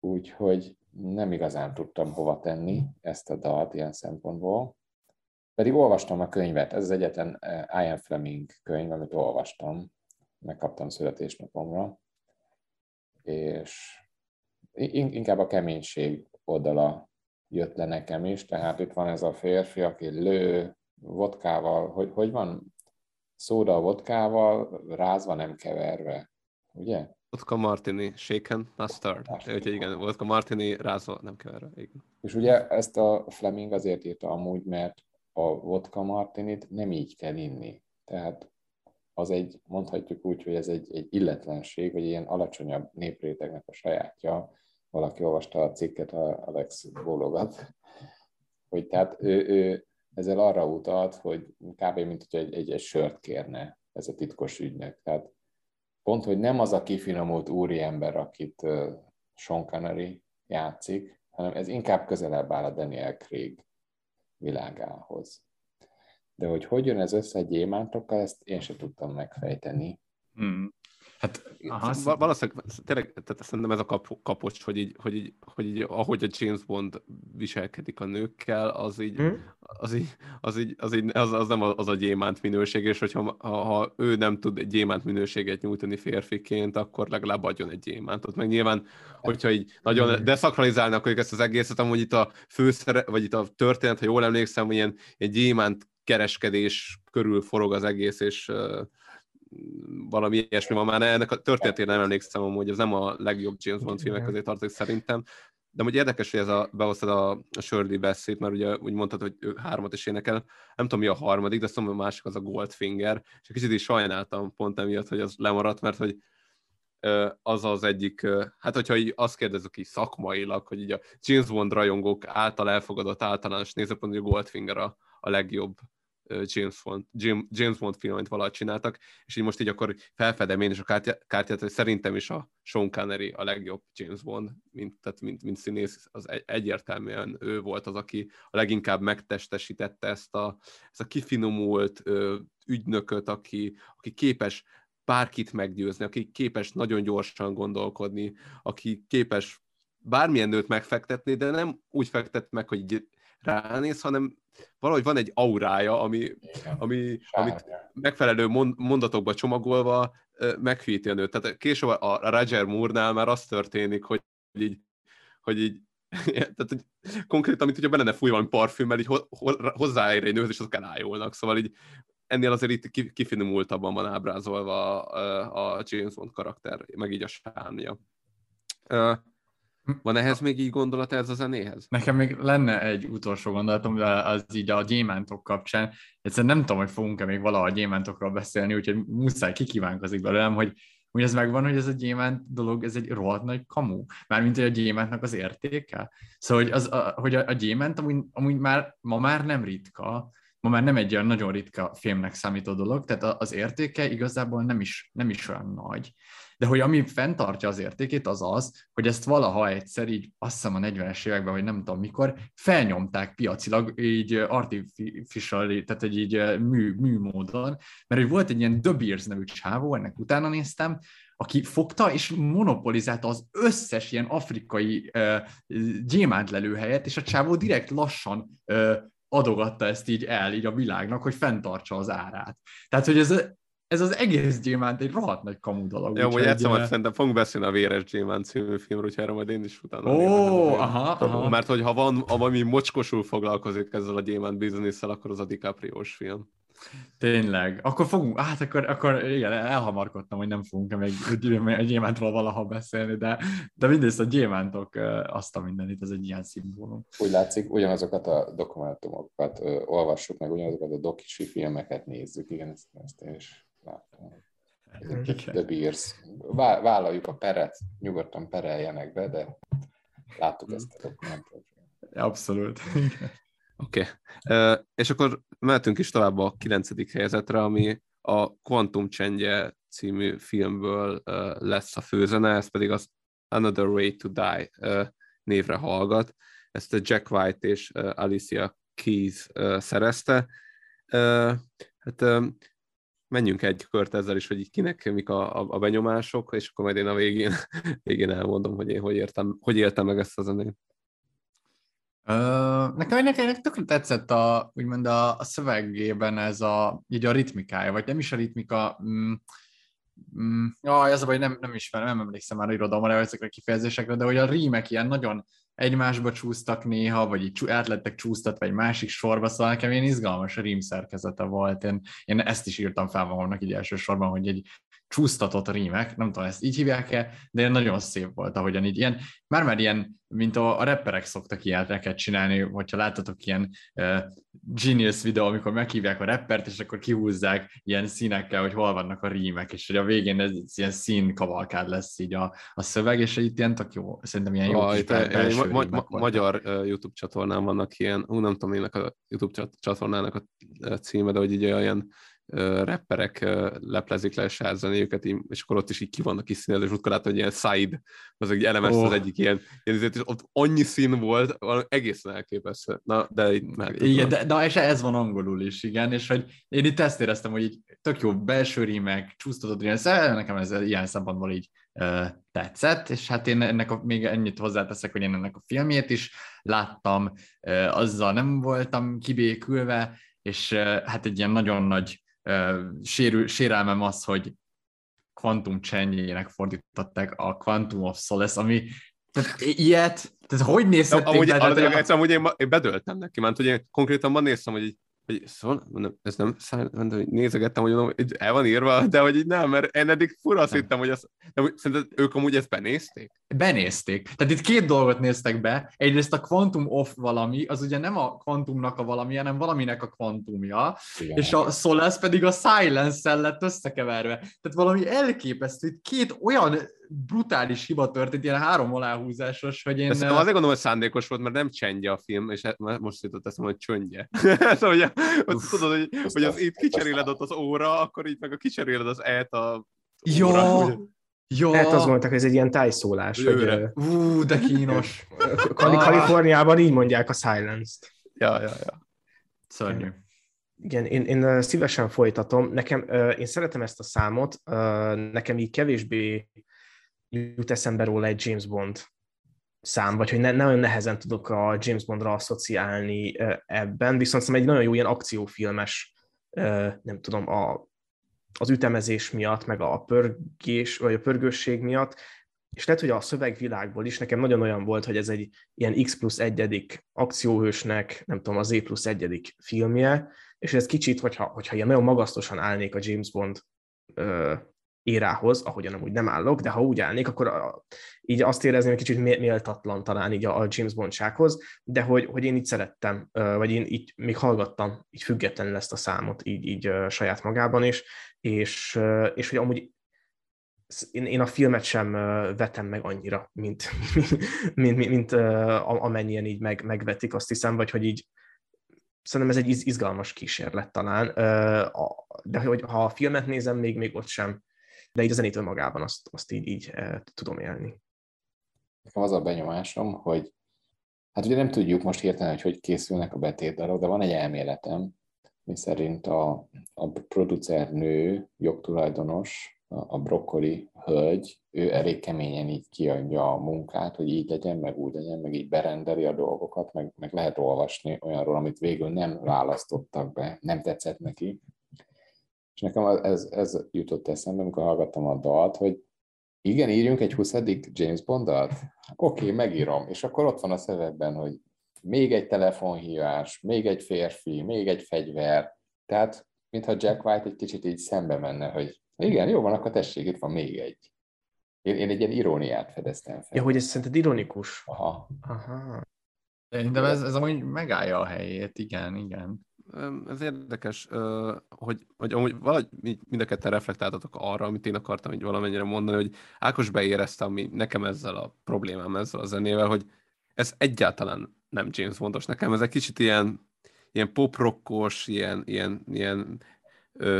Úgyhogy nem igazán tudtam hova tenni ezt a dalt ilyen szempontból. Pedig olvastam a könyvet, ez az egyetlen eh, Ian Fleming könyv, amit olvastam, megkaptam születésnapomra, és inkább a keménység oldala jött le nekem is, tehát itt van ez a férfi, aki lő vodkával, hogy, hogy van? szóda a vodkával, rázva, nem keverve. Ugye? Vodka Martini, shaken, stirred. Úgyhogy igen, vodka Martini, rázva, nem keverve. Igen. És ugye ezt a Fleming azért írta amúgy, mert a vodka martinit nem így kell inni. Tehát az egy, mondhatjuk úgy, hogy ez egy, egy illetlenség, vagy ilyen alacsonyabb néprétegnek a sajátja. Valaki olvasta a cikket, a Alex bólogat, hogy tehát ő, ő ezzel arra utalt, hogy kb. mint hogy egy, egy, egy sört kérne ez a titkos ügynök. Tehát pont, hogy nem az a kifinomult úriember, akit uh, Sean Connery játszik, hanem ez inkább közelebb áll a Daniel Craig világához. De hogy hogy jön ez össze a gyémántokkal, ezt én sem tudtam megfejteni. Hmm. Hát, aha, valószínűleg tényleg, tehát szerintem ez a kap, kapocs, hogy így, hogy, így, hogy így, ahogy a James Bond viselkedik a nőkkel, az így, hmm. az, így, az, így, az, így az, az, nem az a gyémánt minőség, és hogyha ha, ha ő nem tud egy gyémánt minőséget nyújtani férfiként, akkor legalább adjon egy gyémántot. Meg nyilván, hogyha így nagyon deszakralizálnak ezt az egészet, amúgy itt a főszere, vagy itt a történet, ha jól emlékszem, hogy ilyen, ilyen gyémánt kereskedés körül forog az egész, és valami ilyesmi. Van már, ennek a történetére nem emlékszem, hogy ez nem a legjobb James Bond filmek közé tartozik szerintem, de hogy érdekes, hogy ez a, behoztad a, a Shirley beszéd, mert ugye úgy mondtad, hogy ő hármat is énekel. Nem tudom, mi a harmadik, de azt mondom, a másik az a Goldfinger, és kicsit is sajnáltam pont emiatt, hogy az lemaradt, mert hogy az az egyik, hát hogyha így azt kérdezzük így szakmailag, hogy így a James Bond rajongók által elfogadott általános nézőpont, hogy a Goldfinger a, a legjobb James Bond, James Bond film, amit valahogy csináltak, és így most így akkor felfedem én is a kártyát, hogy szerintem is a Sean Connery a legjobb James Bond, mint, tehát mint, mint színész, az egy, egyértelműen ő volt az, aki a leginkább megtestesítette ezt a, ezt a kifinomult ö, ügynököt, aki, aki képes bárkit meggyőzni, aki képes nagyon gyorsan gondolkodni, aki képes bármilyen nőt megfektetni, de nem úgy fektet meg, hogy ránéz, hanem valahogy van egy aurája, ami, ami, amit megfelelő mondatokba csomagolva meghűíti a nőt. Tehát később a Roger Moore-nál már az történik, hogy így, hogy így (laughs) tehát, hogy konkrétan, mint hogyha be lenne fújva valami parfümmel, így hozzáér egy nőhöz, és azok elájulnak. Szóval így ennél azért itt kifinomultabban van ábrázolva a, a James Bond karakter, meg így a sármja. Van ehhez még így gondolat ez a zenéhez? Nekem még lenne egy utolsó gondolatom, de az így a gyémántok kapcsán. Egyszerűen nem tudom, hogy fogunk-e még valaha a gyémántokról beszélni, úgyhogy muszáj kikívánkozik belőlem, hogy hogy ez megvan, hogy ez a gyémánt dolog, ez egy rohadt nagy kamu. Mármint, hogy a gyémántnak az értéke. Szóval, hogy, az, a, hogy a, a gyémánt amúgy, amúgy már, ma már nem ritka, ma már nem egy olyan nagyon ritka filmnek számító dolog, tehát az értéke igazából nem is, nem is olyan nagy de hogy ami fenntartja az értékét, az az, hogy ezt valaha egyszer így, azt hiszem a 40-es években, vagy nem tudom mikor, felnyomták piacilag, így artificial, tehát egy így mű, mű módon, mert hogy volt egy ilyen The Beers nevű csávó, ennek utána néztem, aki fogta és monopolizálta az összes ilyen afrikai uh, gyémántlelőhelyet, és a csávó direkt lassan uh, adogatta ezt így el így a világnak, hogy fenntartsa az árát. Tehát, hogy ez ez az egész gyémánt egy rohadt nagy kamu dolog. Jó, hogy egyszer majd szerintem fogunk beszélni a Véres Gyémánt című filmről, úgyhogy erre majd én is utána. Ó, oh, aha, aha. Mert hogy ha van, valami mocskosul foglalkozik ezzel a gyémánt bizniszel, akkor az a DiCaprio-s film. Tényleg. Akkor fogunk, hát akkor, akkor igen, elhamarkodtam, hogy nem fogunk még egy gyémántról valaha beszélni, de, de mindezt a gyémántok azt a mindenit, ez egy ilyen szimbólum. Úgy látszik, ugyanazokat a dokumentumokat olvassuk, meg ugyanazokat a dokisi filmeket nézzük, igen, ezt, ezt én is láttam. The Beers. Vállaljuk a peret, nyugodtan pereljenek be, de láttuk ezt a dokumentumot. Abszolút. Oké. Okay. És akkor mehetünk is tovább a kilencedik helyezetre, ami a Quantum Csendje című filmből lesz a főzene, ez pedig az Another Way to Die névre hallgat. Ezt a Jack White és Alicia Keys szerezte. Hát menjünk egy kört ezzel is, hogy így kinek mik a, a, a benyomások, és akkor majd én a végén, (laughs) végén elmondom, hogy én hogy, értem, hogy éltem meg ezt a zenét. Uh, nekem, nekem, tökre tetszett a, úgymond a, a szövegében ez a, így a ritmikája, vagy nem is a ritmika, mm, mm, jaj, az a baj, nem, nem ismerem, nem emlékszem már irodalomra ezekre a kifejezésekre, de hogy a rímek ilyen nagyon, egymásba csúsztak néha, vagy így átlettek csúsztatva egy másik sorba, szóval nekem ilyen izgalmas rím szerkezete volt. Én, én ezt is írtam fel magamnak így elsősorban, hogy egy csúsztatott rímek, nem tudom, ezt így hívják-e, de nagyon szép volt, ahogyan így ilyen, már-már ilyen, mint a, a rapperek szoktak ilyeneket csinálni, hogyha láttatok ilyen uh, genius videó, amikor meghívják a rappert, és akkor kihúzzák ilyen színekkel, hogy hol vannak a rímek, és hogy a végén ez ilyen színkavalkád lesz így a, a szöveg, és itt ilyen tök jó, szerintem ilyen jó ah, kis belső ma, ma, ma, Magyar uh, YouTube csatornán vannak ilyen, ú, nem tudom, ének a YouTube csatornának a címe, de hogy így olyan rapperek leplezik le a zenéjüket, és akkor ott is így ki vannak is színezve, és akkor látom, hogy ilyen side, az egy elemes oh. az egyik ilyen, ilyen és ott annyi szín volt, egészen elképesztő. Na, de itt meg. Igen, de, de, és ez van angolul is, igen, és hogy én itt ezt éreztem, hogy így tök jó belső rímek, csúsztatott ilyen, nekem ez ilyen szempontból így uh, tetszett, és hát én ennek a, még ennyit hozzáteszek, hogy én ennek a filmjét is láttam, uh, azzal nem voltam kibékülve, és uh, hát egy ilyen nagyon nagy sérül, sérelmem az, hogy Quantum csenjének fordították a Quantum of Solace, ami tehát ilyet, tehát hogy nézhették amúgy, be? Tehát, egyszer, amúgy én, én bedöltem neki, mert hogy én konkrétan ma néztem, hogy így, hogy szóval, mondom, ez nem, mondom, hogy nézegettem, hogy mondom, hogy el van írva, de hogy így nem, mert én eddig fura azt hittem, hogy, az, de szerinted ők amúgy ezt benézték? Benézték. Tehát itt két dolgot néztek be. Egyrészt a Quantum of valami, az ugye nem a kvantumnak a valami, hanem valaminek a kvantumja, Igen. és a Solace pedig a Silence-szel lett összekeverve. Tehát valami elképesztő, itt két olyan brutális hiba történt, ilyen három aláhúzásos, hogy én... Ezt azért gondolom, hogy szándékos volt, mert nem csendje a film, és e- most jutott eszem, hogy csöndje. (laughs) szóval, hogy, hogy tudod, hogy, hogy az itt kicseréled ott az óra, akkor itt meg a kicseréled az e-t a jó, óra, jó. Hát azt mondták, hogy ez egy ilyen tájszólás. Hogy, Ú, de kínos. (laughs) Kali- Kaliforniában így mondják a silence-t. Ja, ja, ja. Szörnyű. Igen, én, én szívesen folytatom. Nekem, én szeretem ezt a számot, nekem így kevésbé jut eszembe róla egy James Bond szám, vagy hogy ne, nagyon nehezen tudok a James Bondra asszociálni ebben, viszont egy nagyon jó ilyen akciófilmes, nem tudom, a, az ütemezés miatt, meg a pörgés, vagy a pörgősség miatt, és lehet, hogy a szövegvilágból is nekem nagyon olyan volt, hogy ez egy ilyen X plusz egyedik akcióhősnek, nem tudom, az Z plusz egyedik filmje, és ez kicsit, hogyha, hogyha ilyen nagyon magasztosan állnék a James Bond érához, ahogyan amúgy nem állok, de ha úgy állnék, akkor a, így azt érezni, hogy kicsit méltatlan talán így a, a James Bondsághoz, de hogy, hogy én így szerettem, vagy én így még hallgattam így függetlenül ezt a számot így, így saját magában is, és, és hogy amúgy én, én a filmet sem vetem meg annyira, mint, (laughs) mint, mint, mint amennyien így meg, megvetik, azt hiszem, vagy hogy így szerintem ez egy izgalmas kísérlet talán, de hogy ha a filmet nézem, még, még ott sem de így a zenét önmagában azt, azt így, így e, tudom élni. Nekem az a benyomásom, hogy hát ugye nem tudjuk most hirtelen, hogy hogy készülnek a betétdalok, de van egy elméletem, mi szerint a, a producer nő, jogtulajdonos, a brokkoli hölgy, ő elég keményen így kiadja a munkát, hogy így legyen, meg úgy legyen, meg így berendeli a dolgokat, meg, meg lehet olvasni olyanról, amit végül nem választottak be, nem tetszett neki, és nekem ez, ez jutott eszembe, amikor hallgattam a dalt, hogy igen, írjunk egy 20. James Bond-dalt? Oké, okay, megírom. És akkor ott van a szövegben, hogy még egy telefonhívás, még egy férfi, még egy fegyver. Tehát, mintha Jack White egy kicsit így szembe menne, hogy igen, jó van, akkor tessék, itt van még egy. Én, én egy ilyen iróniát fedeztem fel. Ja, hogy ez szerinted ironikus? Aha. Aha. De ez, ez amúgy megállja a helyét, igen, igen ez érdekes, hogy, hogy amúgy valahogy mind a ketten reflektáltatok arra, amit én akartam így valamennyire mondani, hogy Ákos beérezte, ami nekem ezzel a problémám, ezzel a zenével, hogy ez egyáltalán nem James Bondos. Nekem ez egy kicsit ilyen, ilyen poprockos, ilyen, ilyen, ilyen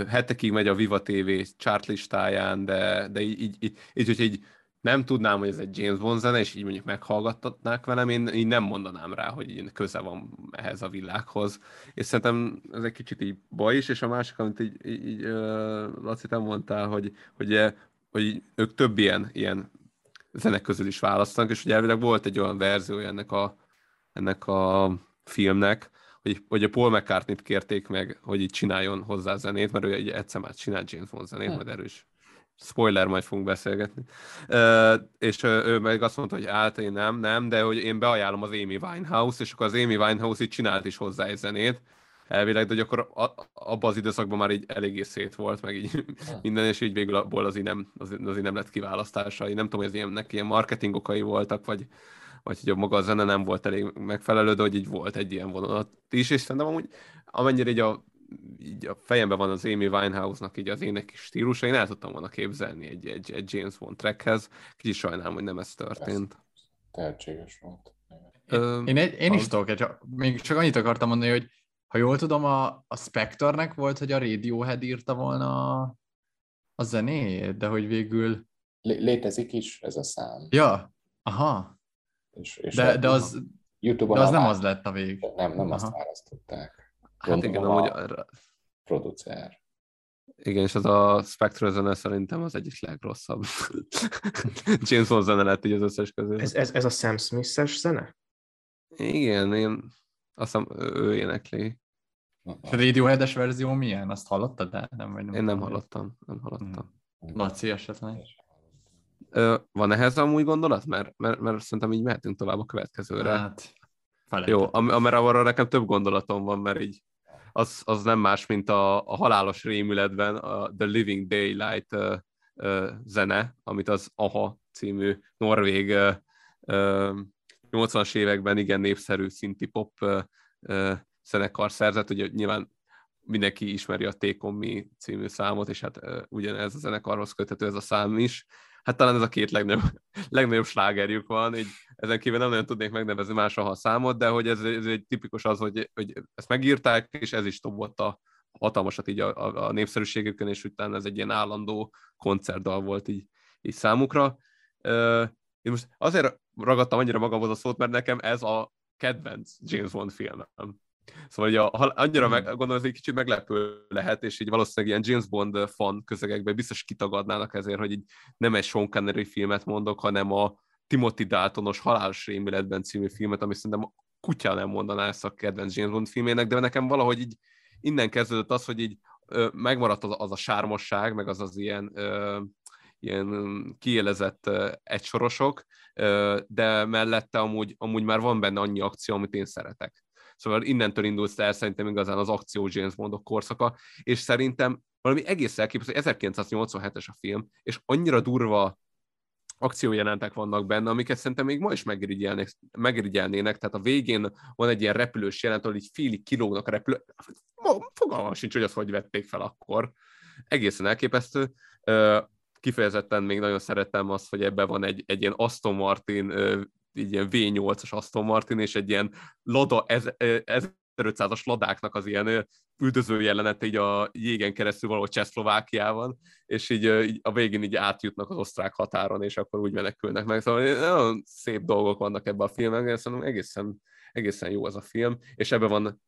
hetekig megy a Viva TV chartlistáján, de, de így, így, így, így, így, így nem tudnám, hogy ez egy James Bond zene, és így mondjuk meghallgattatnák velem, én így nem mondanám rá, hogy így köze van ehhez a világhoz. És szerintem ez egy kicsit így baj is, és a másik, amit így, így, így Laci, te mondtál, hogy, hogy, hogy ők több ilyen, ilyen zenek közül is választanak, és ugye elvileg volt egy olyan verzió ennek a, ennek a filmnek, hogy, hogy a Paul McCartney-t kérték meg, hogy így csináljon hozzá zenét, mert ő egy egyszer már csinált James Bond zenét, hmm. majd erős spoiler, majd fogunk beszélgetni. Uh, és uh, ő meg azt mondta, hogy hát én nem, nem, de hogy én beajánlom az Amy Winehouse, és akkor az Amy Winehouse így csinált is hozzá egy zenét, elvileg, de hogy akkor abban az időszakban már így eléggé szét volt, meg így (laughs) minden, és így végül abból az így nem, az, az így nem lett kiválasztása. Én nem tudom, hogy ez ilyennek ilyen marketing okai voltak, vagy, vagy hogy a maga a zene nem volt elég megfelelő, de hogy így volt egy ilyen vonalat is, és szerintem amúgy amennyire így a, így a fejemben van az Amy Winehouse-nak így az ének stílusa, én el tudtam volna képzelni egy, egy, egy James Bond trackhez, kicsit sajnálom, hogy nem ez történt. Tehetséges volt. Én, én, én is tudok, csak, még csak annyit akartam mondani, hogy ha jól tudom, a, a Spectornek volt, hogy a Radiohead írta volna a, a zenét, de hogy végül... Létezik is ez a szám. Ja, aha. És, és de, de az, YouTube-on de az nem az lett a vég. Nem, nem aha. azt választották. Hát igen, amúgy... A producer. Igen, és az a Spectre zene szerintem az egyik legrosszabb. (laughs) James Bond zene lett így az összes közül. Ez, ez, ez a Sam Smith-es zene? Igen, én azt hiszem ő énekli. A Radiohead-es verzió milyen? Azt hallottad? De nem, vagy nem Én nem hallottam. Nem hallottam. Hmm. Laci esetleg? Ö, van ehhez amúgy gondolat? Mert, mert, mert szerintem így mehetünk tovább a következőre. Hát, Jó, am- arra nekem több gondolatom van, mert így az, az nem más, mint a, a halálos rémületben a The Living Daylight uh, uh, zene, amit az AHA című norvég uh, uh, 80-as években igen népszerű szinti pop uh, uh, zenekar szerzett, ugye nyilván mindenki ismeri a Me című számot, és hát uh, ugyanez a zenekarhoz köthető ez a szám is. Hát talán ez a két legnagyobb, (laughs) legnagyobb slágerjük van, így ezen kívül nem nagyon tudnék megnevezni más a számot, de hogy ez, ez egy tipikus az, hogy, hogy ezt megírták, és ez is a hatalmasat így a, a, a népszerűségükön, és utána ez egy ilyen állandó koncertdal volt így, így számukra. Én most azért ragadtam annyira magamhoz a szót, mert nekem ez a kedvenc James Bond filmem. Szóval ugye, ha annyira meg, gondolom, ez egy kicsit meglepő lehet, és így valószínűleg ilyen James Bond fan közegekben biztos kitagadnának ezért, hogy így nem egy Sean Connery filmet mondok, hanem a Timothy Daltonos Halálos rémületben című filmet, ami szerintem kutya nem mondaná ezt a kedvenc James Bond filmének, de nekem valahogy így innen kezdődött az, hogy így ö, megmaradt az, az a sármosság, meg az az ilyen ö, ilyen kiélezett egysorosok, de mellette amúgy, amúgy már van benne annyi akció, amit én szeretek. Szóval innentől indulsz el szerintem igazán az akció James Bondok korszaka, és szerintem valami egész elképesztő, 1987-es a film, és annyira durva akciójelentek vannak benne, amiket szerintem még ma is megirigyelnének, megirigyelnének, tehát a végén van egy ilyen repülős jelent, ahol így félig kilógnak a repülő, fogalmam sincs, hogy azt hogy vették fel akkor. Egészen elképesztő. Kifejezetten még nagyon szeretem azt, hogy ebben van egy, egy ilyen Aston Martin, így ilyen V8-as Aston Martin, és egy ilyen Lada, ez, 1500-as ladáknak az ilyen üldöző jelenet így a jégen keresztül valahol Csehszlovákiában, és így, így a végén így átjutnak az osztrák határon, és akkor úgy menekülnek meg. Szóval nagyon szép dolgok vannak ebben a filmben, szerintem egészen, egészen jó az a film, és ebben van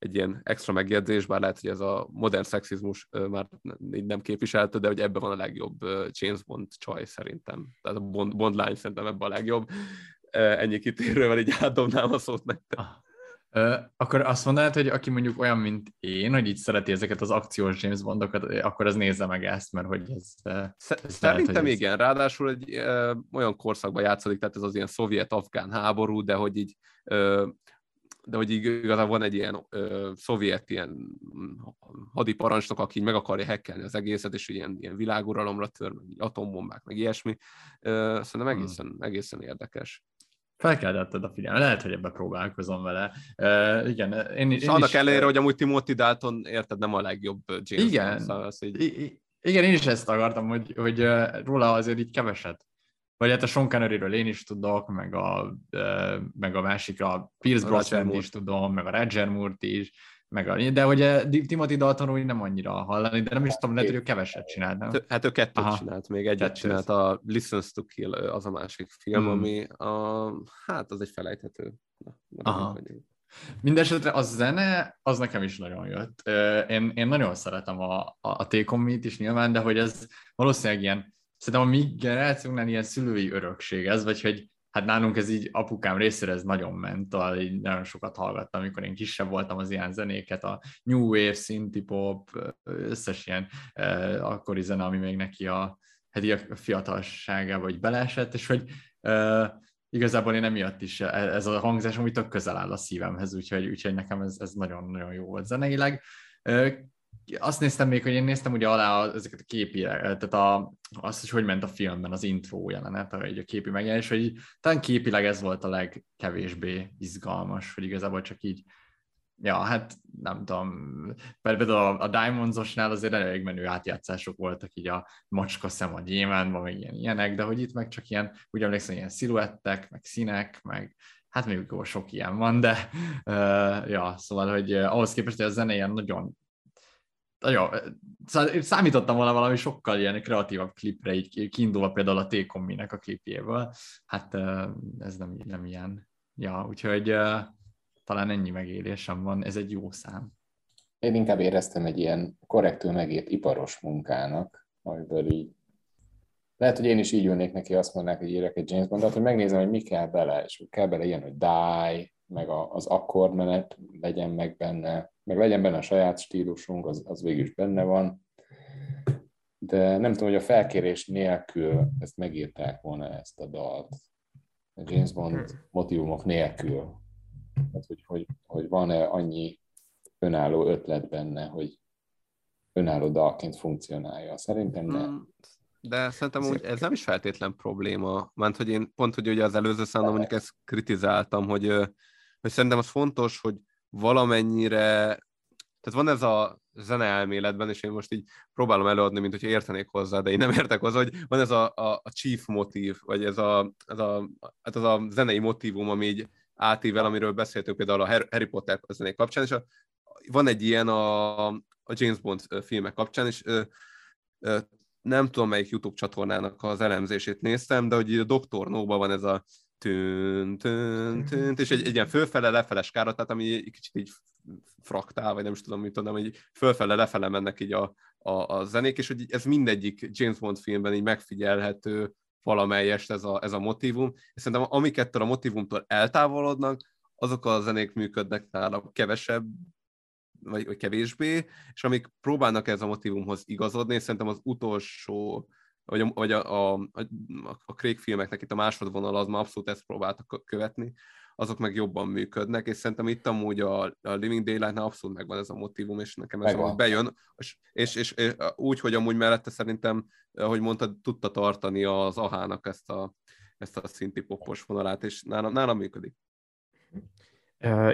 egy ilyen extra megjegyzés, bár lehet, hogy ez a modern szexizmus már így nem képviselte, de hogy ebben van a legjobb James Bond csaj szerintem. Tehát a Bond, Bond lány szerintem ebben a legjobb. Ennyi kitérővel így átdobnám a szót nektek. Ah. Akkor azt mondanád, hogy aki mondjuk olyan, mint én, hogy így szereti ezeket az akciós James Bondokat, akkor az nézze meg ezt, mert hogy ez... ez Szerintem lehet, igen, ez... ráadásul egy ö, olyan korszakban játszik, tehát ez az ilyen szovjet-afgán háború, de hogy így ö, de hogy igazából van egy ilyen ö, szovjet ilyen hadiparancsnok, aki meg akarja hekkelni az egészet, és ilyen, ilyen világuralomra tör, meg atombombák, meg ilyesmi. Ö, szerintem egészen, hmm. egészen érdekes. Felkeltetted a figyelmet, lehet, hogy ebbe próbálkozom vele. Uh, igen, én, és én annak is, ellenére, hogy amúgy Timothy Dalton, érted, nem a legjobb James igen, szóval az így... I- igen, én is ezt akartam, hogy, hogy róla azért így keveset vagy hát a Sean connery én is tudok, meg a, meg a másik, a Pierce brosnan is tudom, meg a Roger Moore-t is, meg a, de hogy Timothy Dalton úgy nem annyira hallani, de nem is tudom, lehet, hogy ő keveset csinált, nem? Hát ő kettőt Aha. csinált, még egyet Kettőt. csinált, a Listens to Kill az a másik film, hmm. ami a, hát az egy felejthető. Na, Aha. Mindenesetre a zene, az nekem is nagyon jött. Én, én nagyon szeretem a, a, a Take is nyilván, de hogy ez valószínűleg ilyen szerintem a mi generációnknál ilyen szülői örökség ez, vagy hogy hát nálunk ez így apukám részére ez nagyon ment, így nagyon sokat hallgattam, amikor én kisebb voltam az ilyen zenéket, a New Wave, Synthie Pop, összes ilyen eh, akkori zene, ami még neki a, hát a fiatalságába vagy beleesett, és hogy eh, igazából én emiatt is ez a hangzás, ami tök közel áll a szívemhez, úgyhogy, úgyhogy nekem ez, ez nagyon-nagyon jó volt zeneileg azt néztem még, hogy én néztem ugye alá ezeket a képi, tehát a, azt, hogy hogy ment a filmben az intro jelenet, a, a képi megjelenés, hogy talán képileg ez volt a legkevésbé izgalmas, hogy igazából csak így, ja, hát nem tudom, például a, a Diamondsosnál azért elég menő átjátszások voltak, így a macska szem a gyémántban, meg ilyen, ilyenek, de hogy itt meg csak ilyen, úgy emlékszem, ilyen sziluettek, meg színek, meg hát még sok ilyen van, de uh, ja, szóval, hogy uh, ahhoz képest, hogy a zene ilyen nagyon szóval számítottam volna valami sokkal ilyen kreatívabb klipre, így kiindulva például a t a klipjéből. Hát ez nem, nem ilyen. Ja, úgyhogy talán ennyi megélésem van, ez egy jó szám. Én inkább éreztem egy ilyen korrektül megért iparos munkának, amiből így lehet, hogy én is így ülnék neki, azt mondanák, hogy írek egy James Bondot, hogy megnézem, hogy mi kell bele, és kell bele ilyen, hogy die, meg az akkordmenet legyen meg benne, meg legyen benne a saját stílusunk, az, az végül is benne van. De nem tudom, hogy a felkérés nélkül ezt megírták volna ezt a dalt. A James Bond hmm. motivumok nélkül. Tehát, hogy, hogy, hogy van-e annyi önálló ötlet benne, hogy önálló dalként funkcionálja. Szerintem nem. Hmm. De szerintem úgy ez nem is feltétlen probléma. Mert hogy én pont, hogy ugye az előző számban mondjuk ezt kritizáltam, hogy, hogy szerintem az fontos, hogy valamennyire, tehát van ez a zene elméletben, és én most így próbálom előadni, mint hogyha értenék hozzá, de én nem értek hozzá, hogy van ez a, a, a chief motív, vagy ez a, ez a, hát az a zenei motívum, ami így átível, amiről beszéltünk például a Harry Potter zenék kapcsán, és a, van egy ilyen a, a James Bond filmek kapcsán, és ö, ö, nem tudom, melyik YouTube csatornának az elemzését néztem, de hogy a Dr. No-ban van ez a tűn, tűn, tűn, és egy, egy ilyen fölfele, lefele skára, tehát ami kicsit így fraktál, vagy nem is tudom, mit tudom, hogy fölfele, lefele mennek így a, a, a zenék, és hogy ez mindegyik James Bond filmben így megfigyelhető valamelyest ez a, ez a motivum, és szerintem amiket a motivumtól eltávolodnak, azok a zenék működnek nála kevesebb, vagy, vagy kevésbé, és amik próbálnak ez a motivumhoz igazodni, és szerintem az utolsó vagy, a, vagy a, a, a, a Craig filmeknek itt a másodvonal az már abszolút ezt próbáltak követni, azok meg jobban működnek, és szerintem itt amúgy a, a Living Daylight-nál abszolút megvan ez a motivum, és nekem ez amúgy bejön, és, és, és, és, úgy, hogy amúgy mellette szerintem, ahogy mondtad, tudta tartani az ahának ezt a, ezt a szinti popos vonalát, és nálam, nálam működik.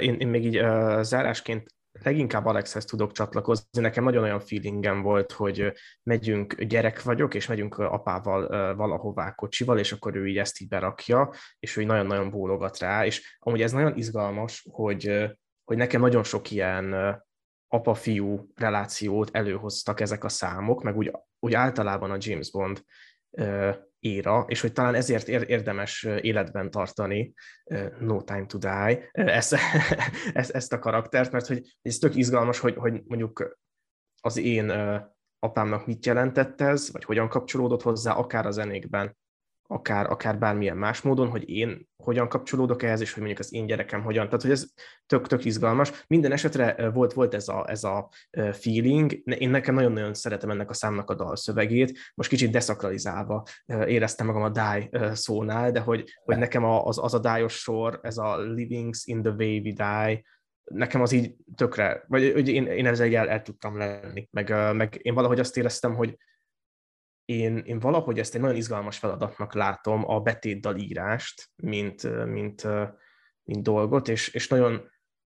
Én, én még így uh, zárásként leginkább Alexhez tudok csatlakozni. Nekem nagyon olyan feelingem volt, hogy megyünk, gyerek vagyok, és megyünk apával valahová kocsival, és akkor ő így ezt így berakja, és ő így nagyon-nagyon bólogat rá, és amúgy ez nagyon izgalmas, hogy, hogy nekem nagyon sok ilyen apa-fiú relációt előhoztak ezek a számok, meg úgy, úgy általában a James Bond éra, és hogy talán ezért érdemes életben tartani No Time to Die ezt, (laughs) ezt, ezt a karaktert, mert hogy ez tök izgalmas, hogy, hogy mondjuk az én apámnak mit jelentett ez, vagy hogyan kapcsolódott hozzá, akár a zenékben, akár, akár bármilyen más módon, hogy én hogyan kapcsolódok ehhez, és hogy mondjuk az én gyerekem hogyan. Tehát, hogy ez tök, tök izgalmas. Minden esetre volt, volt ez, a, ez a feeling. Én nekem nagyon-nagyon szeretem ennek a számnak a dalszövegét. Most kicsit deszakralizálva éreztem magam a die szónál, de hogy, hogy nekem az, az a dájos sor, ez a livings in the way we die, nekem az így tökre, vagy hogy én, én ezzel el, el tudtam lenni, meg, meg én valahogy azt éreztem, hogy, én, én valahogy ezt egy nagyon izgalmas feladatnak látom, a betétdal írást, mint, mint, mint dolgot, és, és nagyon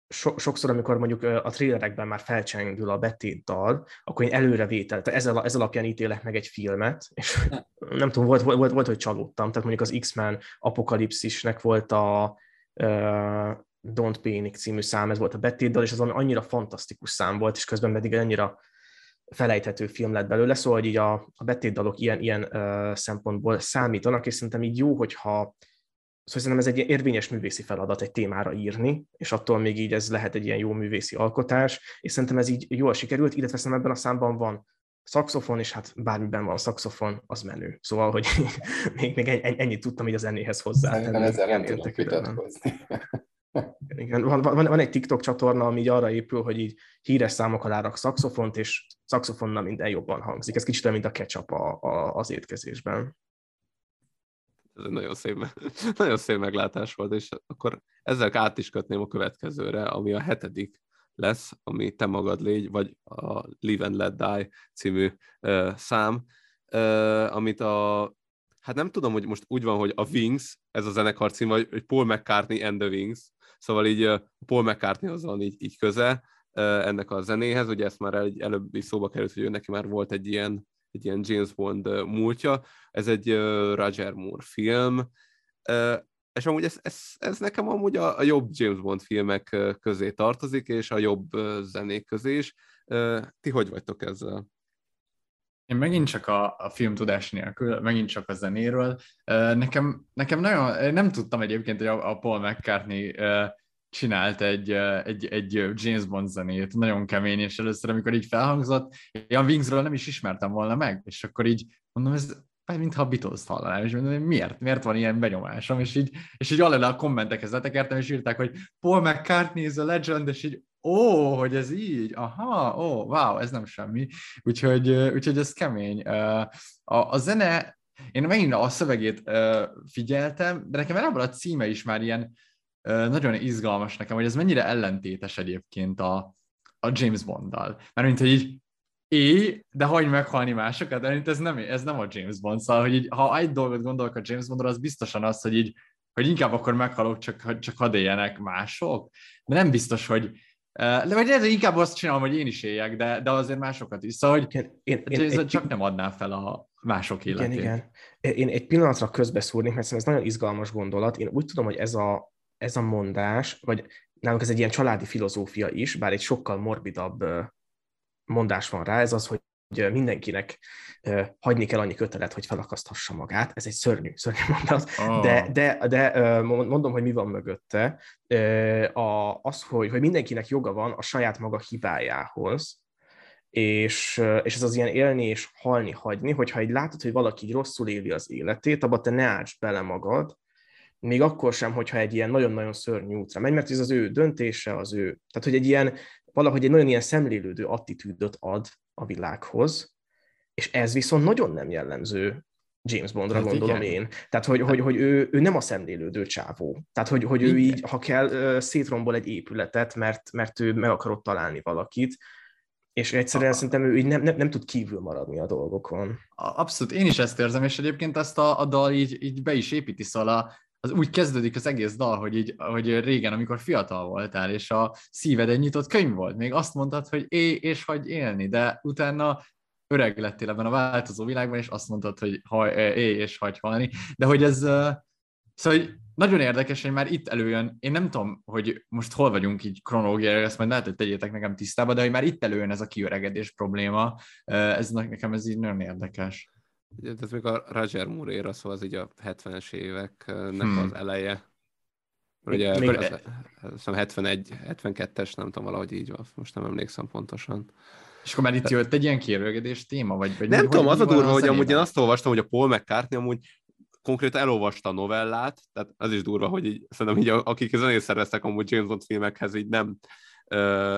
so, sokszor, amikor mondjuk a trélerekben már felcsengül a betétdal, akkor én előrevétel, tehát ez, ez alapján ítélek meg egy filmet, és (laughs) nem tudom, volt, volt, volt, volt hogy csalódtam, tehát mondjuk az X-Men apokalipszisnek volt a uh, Don't Panic című szám, ez volt a betétdal, és az annyira fantasztikus szám volt, és közben pedig annyira felejthető film lett belőle, szóval hogy így a, a betétdalok ilyen, ilyen uh, szempontból számítanak, és szerintem így jó, hogyha Szóval szerintem ez egy érvényes művészi feladat egy témára írni, és attól még így ez lehet egy ilyen jó művészi alkotás, és szerintem ez így jól sikerült, illetve szerintem ebben a számban van szaxofon, és hát bármiben van szaxofon, az menő. Szóval, hogy (laughs) még, még ennyit tudtam így az ennéhez hozzá. Szerintem ezzel nem tudok vitatkozni. Igen, van, van, van egy TikTok csatorna, ami így arra épül, hogy így híres számok alá rak szaxofont, és szaxofonnal minden jobban hangzik. Ez kicsit olyan, mint a ketchup a, a, az étkezésben. Ez egy nagyon szép, (laughs) nagyon szép meglátás volt, és akkor ezzel át is kötném a következőre, ami a hetedik lesz, ami te magad légy, vagy a Live and Let Die című uh, szám, uh, amit a hát nem tudom, hogy most úgy van, hogy a Wings, ez a zenekar cím, vagy Paul McCartney and the Wings, Szóval így Paul McCartney az van így, így köze ennek a zenéhez, ugye ezt már egy előbb is szóba került, hogy ő neki már volt egy ilyen, egy ilyen James Bond múltja. Ez egy Roger Moore film, és amúgy ez, ez, ez nekem amúgy a, a jobb James Bond filmek közé tartozik, és a jobb zenék közé is. Ti hogy vagytok ezzel? Én megint csak a, a film tudás nélkül, megint csak a zenéről. Nekem, nekem nagyon, nem tudtam egyébként, hogy a, a Paul McCartney csinált egy, egy, egy James Bond zenét, nagyon kemény, és először, amikor így felhangzott, én a Wingsről nem is ismertem volna meg, és akkor így mondom, ez mintha a Beatles-t hallanám, és mondom, miért, miért van ilyen benyomásom, és így, és így alele a kommentekhez letekertem, és írták, hogy Paul McCartney is a legend, és így ó, hogy ez így, aha, ó, wow, ez nem semmi. Úgyhogy, úgyhogy ez kemény. A, a zene, én megint a szövegét figyeltem, de nekem ebből a címe is már ilyen nagyon izgalmas nekem, hogy ez mennyire ellentétes egyébként a, a James Bonddal. Mert mint hogy így é, de hagyj meghalni másokat, de ez nem, ez nem a James Bond, szóval, hogy így, ha egy dolgot gondolok a James Bondról, az biztosan az, hogy így, hogy inkább akkor meghalok, csak, csak hadd éljenek mások, de nem biztos, hogy, de vagy hogy inkább azt csinálom, hogy én is éljek, de, de azért másokat is. Szóval, hogy én, én, én, én, csak nem adná fel a mások életét. Igen, igen. Én egy pillanatra közbeszúrnék, mert szerintem ez nagyon izgalmas gondolat. Én úgy tudom, hogy ez a, ez a mondás, vagy nálunk ez egy ilyen családi filozófia is, bár egy sokkal morbidabb mondás van rá, ez az, hogy hogy mindenkinek hagyni kell annyi kötelet, hogy felakaszthassa magát. Ez egy szörnyű, szörnyű mondat, oh. de, de, de mondom, hogy mi van mögötte. A, az, hogy, hogy mindenkinek joga van a saját maga hibájához, és, és ez az ilyen élni és halni hagyni, hogyha egy látod, hogy valaki rosszul éli az életét, abba te ne áts bele magad, még akkor sem, hogyha egy ilyen nagyon-nagyon szörnyű útra megy, mert ez az ő döntése, az ő, tehát hogy egy ilyen, valahogy egy nagyon ilyen szemlélődő attitűdöt ad a világhoz, és ez viszont nagyon nem jellemző James Bondra, hát gondolom igen. én. Tehát, hogy, hogy, hogy ő, ő nem a szemlélődő csávó. Tehát, hogy, hogy ő így, ha kell, szétrombol egy épületet, mert, mert ő meg akarott találni valakit, és egyszerűen a, szerintem ő így nem, nem, nem tud kívül maradni a dolgokon. Abszolút, én is ezt érzem, és egyébként ezt a, a dal így, így be is építi, szóval a, az úgy kezdődik az egész dal, hogy, így, hogy régen, amikor fiatal voltál, és a szíved egy nyitott könyv volt, még azt mondtad, hogy élj és hagyj élni, de utána öreg lettél ebben a változó világban, és azt mondtad, hogy élj és hagyj halni, de hogy ez, szóval nagyon érdekes, hogy már itt előjön, én nem tudom, hogy most hol vagyunk így kronológiai, ezt majd lehet, hogy tegyétek nekem tisztába, de hogy már itt előjön ez a kiöregedés probléma, ez nekem ez így nagyon érdekes. Ez még a Roger Moore éra, szóval az így a 70-es éveknek hmm. az eleje. Ugye még az, az, az 71, 72-es, nem tudom, valahogy így van, most nem emlékszem pontosan. És akkor már itt jött egy ilyen kérőgedés téma? Vagy, vagy nem tudom, az a durva, hogy amúgy én azt olvastam, hogy a Paul McCartney amúgy konkrétan elolvasta a novellát, tehát az is durva, hogy így, szerintem így akik zenét szerveztek amúgy James Bond filmekhez, így nem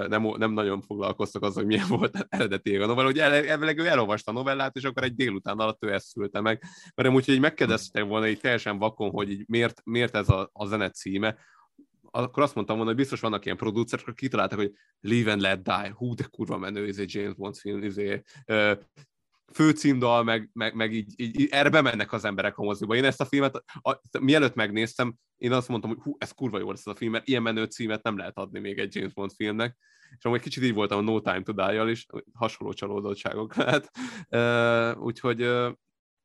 nem, nem nagyon foglalkoztak azzal, hogy milyen volt (laughs) eredeti a novella, hogy elvileg ő elolvasta a novellát, és akkor egy délután alatt ő ezt szülte meg. Mert úgy, hogy megkérdeztek volna így teljesen vakon, hogy így miért, miért ez a, a zene címe, akkor azt mondtam volna, hogy biztos vannak ilyen producerek, akik kitaláltak, hogy Live and Let Die, hú, de kurva menő, ez egy James Bond film, izé, főcímdal, meg, meg, meg így, így, erre bemennek az emberek a moziba. Én ezt a filmet, a, mielőtt megnéztem, én azt mondtam, hogy hú, ez kurva jó lesz ez a film, mert ilyen menő címet nem lehet adni még egy James Bond filmnek. És amúgy kicsit így voltam a No Time to Die-jal is, hasonló csalódottságok (laughs) lehet. Uh, úgyhogy uh,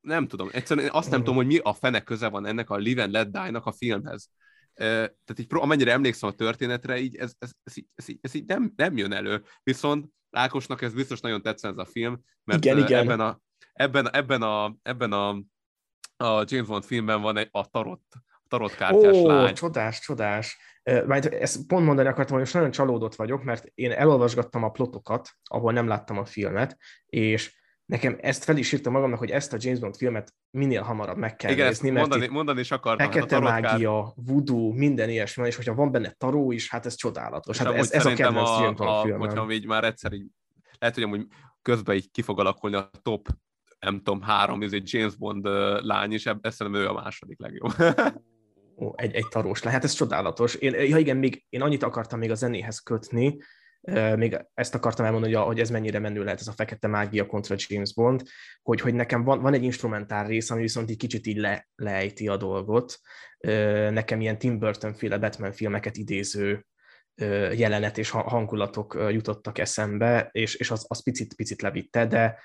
nem tudom, egyszerűen azt nem tudom, hogy mi a fene köze van ennek a Live and Let Die-nak a filmhez. Uh, tehát így, amennyire emlékszem a történetre, így ez, ez, ez, ez, így, ez így nem, nem jön elő. Viszont Ákosnak ez biztos nagyon tetszett ez a film, mert igen, igen. ebben a, ebben, ebben a, ebben a, a James Bond filmben van egy, a tarot, tarot kártyás Ó, lány. csodás, csodás. Majd ezt pont mondani akartam, hogy most nagyon csalódott vagyok, mert én elolvasgattam a plotokat, ahol nem láttam a filmet, és nekem ezt fel is írtam magamnak, hogy ezt a James Bond filmet minél hamarabb meg kell Igen, nézni, mert mondani, mondani is akartam. fekete hát a tarotkár- mágia, voodoo, minden ilyesmi, és hogyha van benne taró is, hát ez csodálatos. És Hát ez, ez a kedvenc James Bond a, filmem. hogyha így már egyszer így, lehet, hogy amúgy közben így ki fog alakulni a top, nem tudom, három, ez egy James Bond lány is, ebb- ezt szerintem ő a második legjobb. (laughs) Ó, egy, egy tarós hát ez csodálatos. Én, ja igen, még én annyit akartam még a zenéhez kötni, még ezt akartam elmondani, hogy, hogy ez mennyire menő lehet ez a fekete mágia kontra James Bond, hogy, hogy nekem van, van egy instrumentál rész, ami viszont egy kicsit így le, lejti a dolgot. Nekem ilyen Tim Burton féle Batman filmeket idéző jelenet és ha- hangulatok jutottak eszembe, és, és az, az picit, picit levitte, de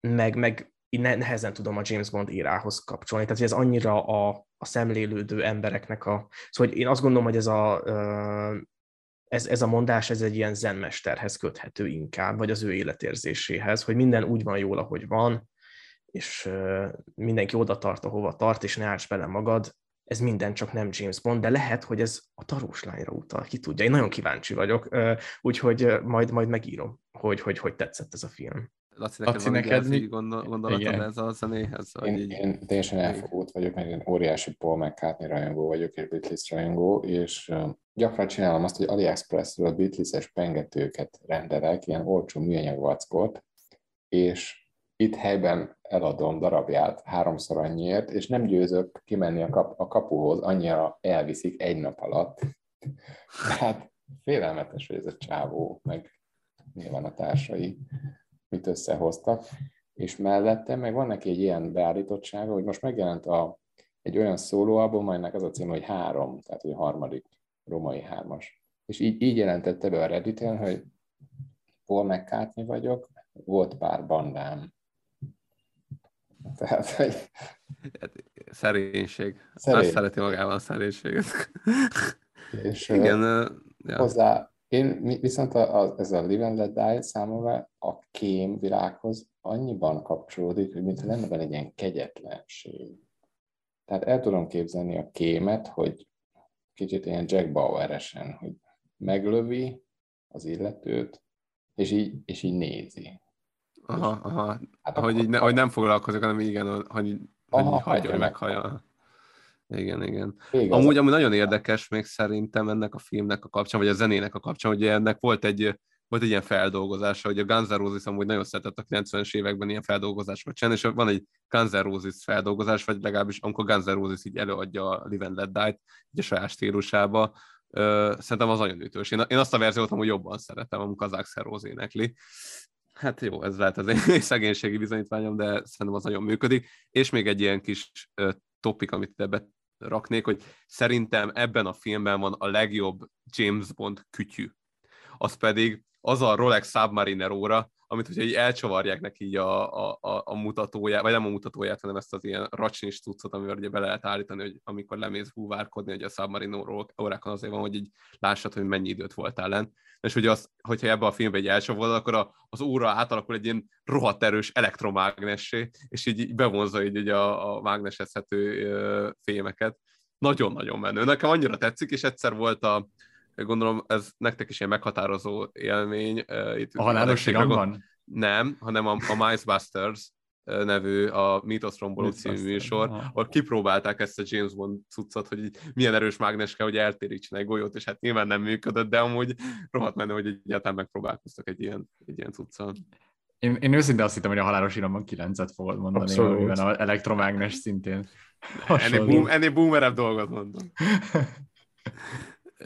meg, meg így ne- nehezen tudom a James Bond írához kapcsolni. Tehát ez annyira a, a szemlélődő embereknek a... Szóval én azt gondolom, hogy ez a, ez, ez a mondás, ez egy ilyen zenmesterhez köthető inkább, vagy az ő életérzéséhez, hogy minden úgy van jól, ahogy van, és mindenki oda tart, ahova tart, és ne állts bele magad, ez minden csak nem James Bond, de lehet, hogy ez a tarós lányra utal, ki tudja. Én nagyon kíváncsi vagyok, úgyhogy majd, majd megírom, hogy, hogy hogy tetszett ez a film. Laci, neked Laci, van neked mi- gondol, gondolatod ez a zenéhez? Én, így... én teljesen elfogult vagyok, mert én óriási Paul McCartney rajongó vagyok, és Beatles rajongó, és gyakran csinálom azt, hogy AliExpressről Beatles-es pengetőket rendelek, ilyen olcsó műanyag vackot, és itt helyben eladom darabját háromszor annyiért, és nem győzök kimenni a, kap, a kapuhoz, annyira elviszik egy nap alatt. Tehát (laughs) félelmetes, hogy ez a csávó, meg nyilván a társai mit összehoztak és mellette meg van neki egy ilyen beállítottsága, hogy most megjelent a, egy olyan szólóalbum, amelynek az a cím, hogy három, tehát hogy a harmadik romai hármas. És így, így jelentette be a Redditen, hogy Paul McCartney vagyok, volt pár bandám. Tehát, hogy Szerénység. Szerény. Azt szereti magában a szerénységet. és Igen, ö, ja. hozzá, én viszont a, a, ez a Live and Let Die számomra a kém világhoz annyiban kapcsolódik, hogy mintha lenne benne egy ilyen kegyetlenség. Tehát el tudom képzelni a kémet, hogy kicsit ilyen Jack Bauer-esen, hogy meglövi az illetőt, és így, és így nézi. Aha, aha. Hát Hogy, így ne, hogy nem foglalkozik, hanem igen, hogy, hogy Aha, hagyja, hogy meghallja. Igen, igen. Vége az Amúgy, ami nagyon érdekes még szerintem ennek a filmnek a kapcsán, vagy a zenének a kapcsán, hogy ennek volt egy, volt egy ilyen feldolgozása, hogy a Guns N' Roses amúgy nagyon szeretett a 90-es években ilyen feldolgozásokat csinálni, és van egy Guns N' Roses feldolgozás, vagy legalábbis amikor Guns N' Roses így előadja a Live and Let Die-t, így a saját stílusába, Ö, szerintem az nagyon ütős. Én, én azt a verziót amúgy jobban szeretem, amikor az Axel Rose énekli. Hát jó, ez lehet az én (laughs) szegénységi bizonyítványom, de szerintem az nagyon működik. És még egy ilyen kis ö, topik, amit ebbe raknék, hogy szerintem ebben a filmben van a legjobb James Bond kütyű. Az pedig az a Rolex Submariner óra, amit hogyha így elcsavarják neki a, a, a, mutatóját, vagy nem a mutatóját, hanem ezt az ilyen racsnis cuccot, amivel ugye be lehet állítani, hogy amikor lemész búvárkodni, hogy a Submariner órákon azért van, hogy így lássad, hogy mennyi időt voltál lent. És hogy az, hogyha ebbe a filmbe egy elcsavarod, akkor a, az óra átalakul egy ilyen rohadt erős elektromágnessé, és így, bevonza így, így a, a mágnesezhető fémeket. Nagyon-nagyon menő. Nekem annyira tetszik, és egyszer volt a, gondolom ez nektek is ilyen meghatározó élmény. Itt A halálos iramban? Nem, hanem a, a Micebusters ö, nevű, a Mythos Romboló című műsor, ahol kipróbálták ezt a James Bond cuccot, hogy így milyen erős mágnes kell, hogy eltérítsen egy golyót, és hát nyilván nem működött, de amúgy rohadt menő, hogy egyáltalán megpróbálkoztak egy ilyen, egy ilyen cuccal. Én, én őszintén azt hittem, hogy a halálos iramban 9-et fogod mondani, Abszolút. amiben az elektromágnes szintén Ennél, hasonló. boom, ennél boomerebb dolgot mondom. (laughs)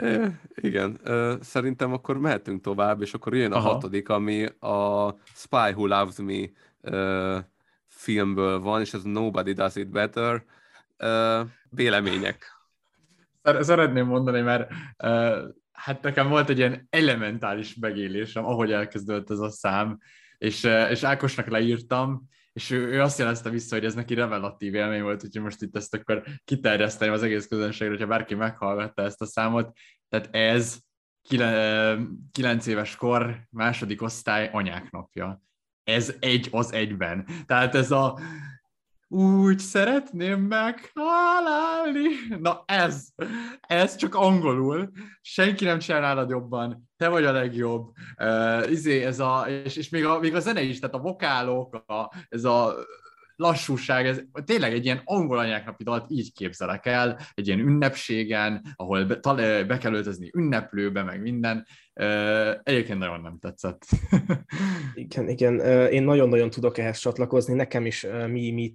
É, igen, ö, szerintem akkor mehetünk tovább, és akkor jön a Aha. hatodik, ami a Spy Who Loves Me ö, filmből van, és ez Nobody Does It Better. Vélemények. Szer- Szeretném mondani, mert hát nekem volt egy ilyen elementális megélésem, ahogy elkezdődött ez a szám, és, és Ákosnak leírtam, és ő, ő azt jelezte vissza, hogy ez neki revelatív élmény volt, úgyhogy most itt ezt akkor kiterjeszteném az egész közönségre, hogyha bárki meghallgatta ezt a számot. Tehát ez kilenc éves kor, második osztály anyák napja. Ez egy az egyben. Tehát ez a úgy szeretném meghalálni. Na ez, ez csak angolul. Senki nem csinál nálad jobban. Te vagy a legjobb. Uh, izé, ez a, és, és még, a, még a zene is, tehát a vokálok, a, ez a lassúság, ez tényleg egy ilyen angol anyáknapi dalt így képzelek el, egy ilyen ünnepségen, ahol be, tal, be kell öltözni ünneplőbe, meg minden. Egyébként nagyon nem tetszett. (laughs) igen, igen. Én nagyon-nagyon tudok ehhez csatlakozni. Nekem is mi, mi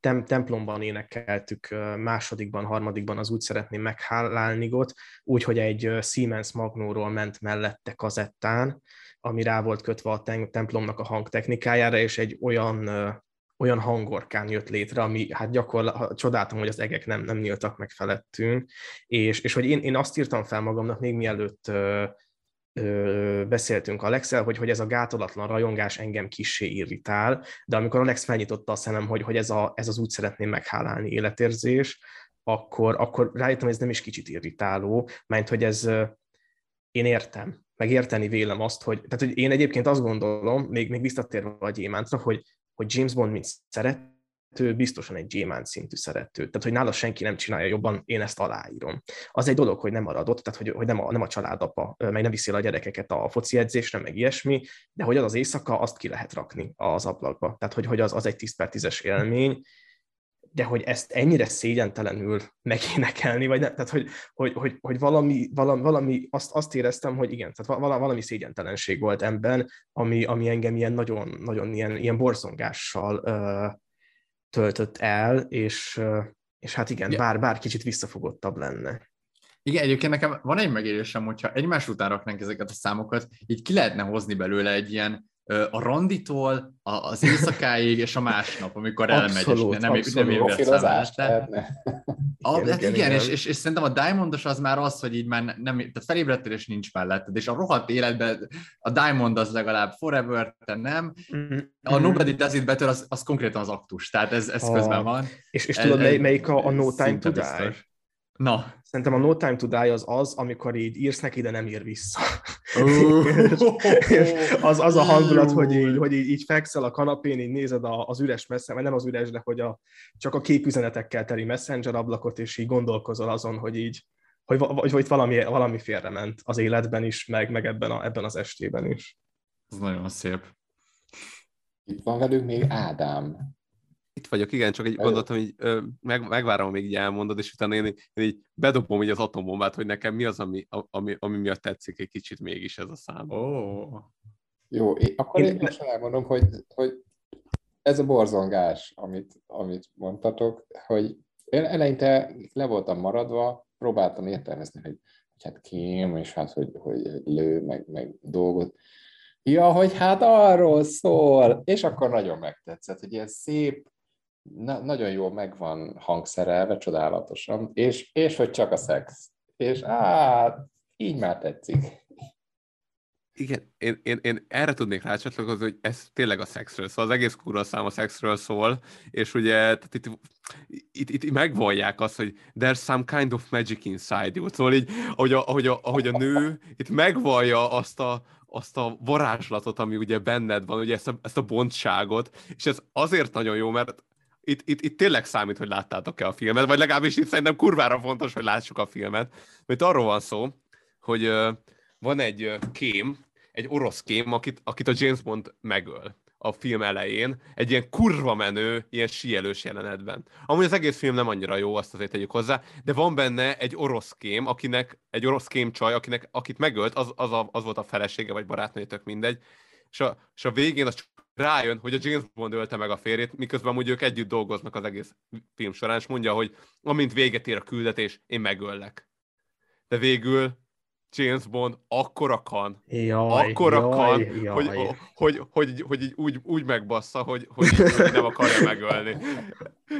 tem, templomban énekeltük másodikban, harmadikban az úgy szeretném meghálálnigot, úgy, hogy egy Siemens Magnóról ment mellette kazettán, ami rá volt kötve a templomnak a hangtechnikájára, és egy olyan olyan hangorkán jött létre, ami hát gyakorlatilag csodáltam, hogy az egek nem, nem nyíltak meg felettünk, és, és hogy én, én azt írtam fel magamnak még mielőtt ö, ö, beszéltünk Alexel, hogy, hogy ez a gátolatlan rajongás engem kissé irritál, de amikor Alex felnyitotta a szemem, hogy, hogy ez, a, ez az úgy szeretném meghálálni életérzés, akkor, akkor rájöttem, hogy ez nem is kicsit irritáló, mert hogy ez, én értem, meg érteni vélem azt, hogy, tehát hogy én egyébként azt gondolom, még, még visszatérve a gyémántra, hogy hogy James Bond, mint szerető, biztosan egy gyémánt szintű szerető. Tehát, hogy nála senki nem csinálja jobban, én ezt aláírom. Az egy dolog, hogy nem maradott, tehát, hogy, hogy nem, a, nem a családapa, meg nem viszi a gyerekeket a foci edzésre, meg ilyesmi, de hogy az az éjszaka, azt ki lehet rakni az ablakba. Tehát, hogy, hogy az, az egy 10 per 10-es élmény, de hogy ezt ennyire szégyentelenül megénekelni, vagy nem, tehát hogy, hogy, hogy, hogy valami, valami, valami azt, azt, éreztem, hogy igen, tehát valami szégyentelenség volt ebben, ami, ami engem ilyen nagyon, nagyon ilyen, ilyen borzongással ö, töltött el, és, ö, és hát igen, yeah. bár, bár kicsit visszafogottabb lenne. Igen, egyébként nekem van egy megérésem, hogyha egymás után raknánk ezeket a számokat, így ki lehetne hozni belőle egy ilyen a randitól az éjszakáig, és a másnap, amikor elmegy, és nem, abszolút. nem érvesz mellette. (laughs) A, igen, hát igen, igen, És, és, és, szerintem a Diamondos az már az, hogy így már nem, tehát felébredtél, és nincs melletted, és a rohadt életben a Diamond az legalább forever, te nem. Mm-hmm. A Nobody Does It Better az, az konkrétan az aktus, tehát ez, ez ah. közben van. És, és tudod, ez, melyik a, a No Time to Die? Na. Szerintem a No Time to Die az az, amikor így írsz neki, de nem ír vissza. (laughs) az, az a hangulat, hogy így, hogy így, így fekszel a kanapén, így nézed az üres messze, vagy nem az üres, de hogy a, csak a képüzenetekkel teli messenger ablakot, és így gondolkozol azon, hogy így, hogy, vagy, vagy valami, valami félrement az életben is, meg, meg ebben, a, ebben az estében is. Ez nagyon szép. Itt van velünk még Ádám. Itt vagyok, igen, csak egy gondoltam, hogy meg, megvárom, még így elmondod, és utána én, én így bedobom így az atombombát, hogy nekem mi az, ami, ami, ami miatt tetszik egy kicsit mégis ez a szám. Oh. Jó, én, akkor én, én most elmondom, hogy, hogy ez a borzongás, amit, amit mondtatok, hogy én eleinte le voltam maradva, próbáltam értelmezni, hogy, hogy hát kém, és hát, hogy, hogy lő, meg, meg dolgot. Ja, hogy hát arról szól, és akkor nagyon megtetszett, hogy ilyen szép, na, nagyon jól megvan hangszerelve, csodálatosan, és, és hogy csak a szex. És hát, így már tetszik. Igen, én, én, én erre tudnék rácsatlakozni, hogy ez tényleg a szexről szól, az egész kurva szám a szexről szól, és ugye tehát itt, itt, itt megvallják azt, hogy there's some kind of magic inside you, szóval így, ahogy a, ahogy a, ahogy a nő itt megvallja azt a, azt a varázslatot, ami ugye benned van, ugye ezt a, ezt a bontságot, és ez azért nagyon jó, mert itt, itt, itt tényleg számít, hogy láttátok-e a filmet, vagy legalábbis itt szerintem kurvára fontos, hogy lássuk a filmet, mert arról van szó, hogy van egy kém, egy orosz kém, akit, akit a James Bond megöl a film elején, egy ilyen kurva menő, ilyen síelős jelenetben. Amúgy az egész film nem annyira jó, azt azért tegyük hozzá, de van benne egy orosz kém, akinek, egy orosz kém csaj, akinek, akit megölt, az, az, a, az volt a felesége, vagy barátnője, tök mindegy, és a, és a végén az rájön, hogy a James Bond ölte meg a férjét, miközben úgy ők együtt dolgoznak az egész film során, és mondja, hogy amint véget ér a küldetés, én megöllek. De végül James Bond akkora kan, jaj, akkora jaj, kan, jaj. Hogy, hogy, hogy, hogy, hogy így úgy, úgy megbassza, hogy, hogy, így, hogy nem akarja megölni.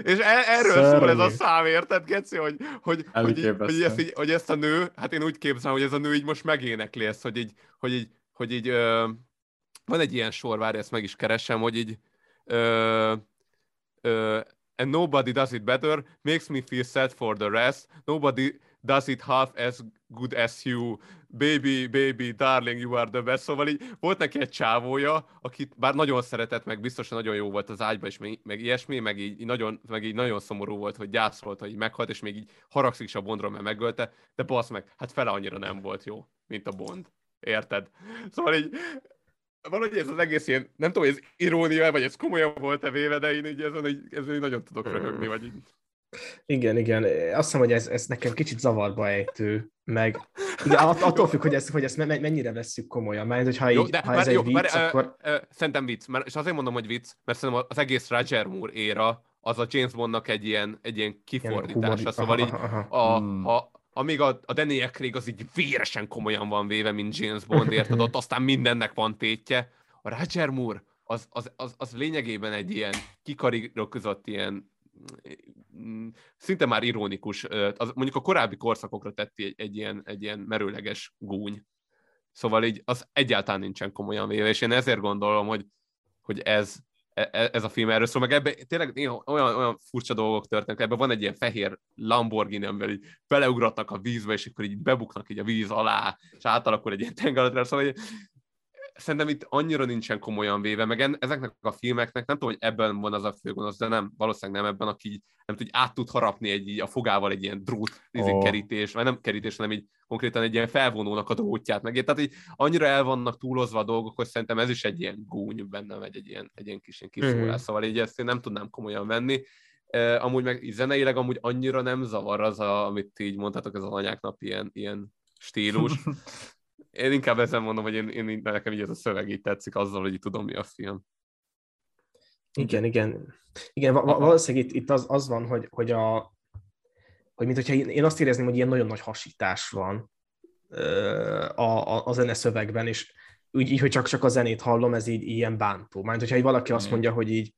És er, erről Szörnyű. szól ez a szám, érted, Geci, hogy, hogy, hogy, így, hogy, ezt így, hogy ezt a nő, hát én úgy képzelem, hogy ez a nő így most megénekli ezt, hogy így, hogy így, hogy így ö, van egy ilyen sor, várj, ezt meg is keresem, hogy így ö, ö, and nobody does it better, makes me feel sad for the rest, nobody does it half as good as you, baby, baby, darling, you are the best. Szóval így volt neki egy csávója, akit bár nagyon szeretett, meg biztosan nagyon jó volt az ágyba, és meg, meg ilyesmi, meg így, nagyon, meg így nagyon szomorú volt, hogy gyászolt, hogy meghalt, és még így haragszik is a Bondra, mert megölte, de basz meg, hát fele annyira nem volt jó, mint a Bond. Érted? Szóval így valahogy ez az egész ilyen, nem tudom, hogy ez irónia, vagy ez komolyan volt-e véve, de én így ezen, így, ezen így nagyon tudok röhögni, vagy így. Igen, igen. Azt hiszem, hogy ez, ez nekem kicsit zavarba ejtő, meg igen, attól függ, hogy ezt, hogy ezt mennyire vesszük komolyan, mert hogyha, jó, így, de, ha ez jó, egy vicc, bár, akkor... Ö, ö, szerintem vicc, mert, és azért mondom, hogy vicc, mert szerintem az egész Roger Moore éra, az a James Bondnak egy ilyen, egy ilyen kifordítása, ilyen szóval így, aha, aha. A, hmm. a, amíg a, a Daniel Craig az így véresen komolyan van véve, mint James Bond, érted? Ott aztán mindennek van tétje. A Roger Moore az, az, az, az lényegében egy ilyen kikarírok ilyen mm, szinte már ironikus, az, mondjuk a korábbi korszakokra tetti egy, egy, ilyen, egy ilyen merőleges gúny. Szóval így az egyáltalán nincsen komolyan véve, és én ezért gondolom, hogy, hogy ez, ez a film erről szól, meg ebben tényleg néha olyan, olyan furcsa dolgok történnek, ebben van egy ilyen fehér Lamborghini, amivel így beleugratnak a vízbe, és akkor így bebuknak így a víz alá, és átalakul egy ilyen tengeraletre, szóval szerintem itt annyira nincsen komolyan véve, meg en, ezeknek a filmeknek, nem tudom, hogy ebben van az a főgonosz, de nem, valószínűleg nem ebben, aki nem tud, át tud harapni egy, így a fogával egy ilyen drót oh. kerítés, vagy nem kerítés, hanem így konkrétan egy ilyen felvonónak a drótját meg. Tehát így annyira el vannak túlozva a dolgok, hogy szerintem ez is egy ilyen gúny benne, vagy egy ilyen, egy ilyen kis ilyen kiszólás, mm. szóval így ezt én nem tudnám komolyan venni. Uh, amúgy meg zeneileg amúgy annyira nem zavar az, a, amit így mondhatok, ez az anyáknap ilyen, ilyen stílus. (laughs) én inkább ezen mondom, hogy én, én nekem így ez a szöveg így tetszik azzal, hogy tudom, mi a film. Igen, igen. Igen, valószínűleg itt, itt az, az van, hogy, hogy a, hogy mint hogyha én azt érezném, hogy ilyen nagyon nagy hasítás van a, a, a zene szövegben, és úgy, így, hogy csak, csak a zenét hallom, ez így ilyen bántó. Mert hogyha valaki azt mondja, hogy így,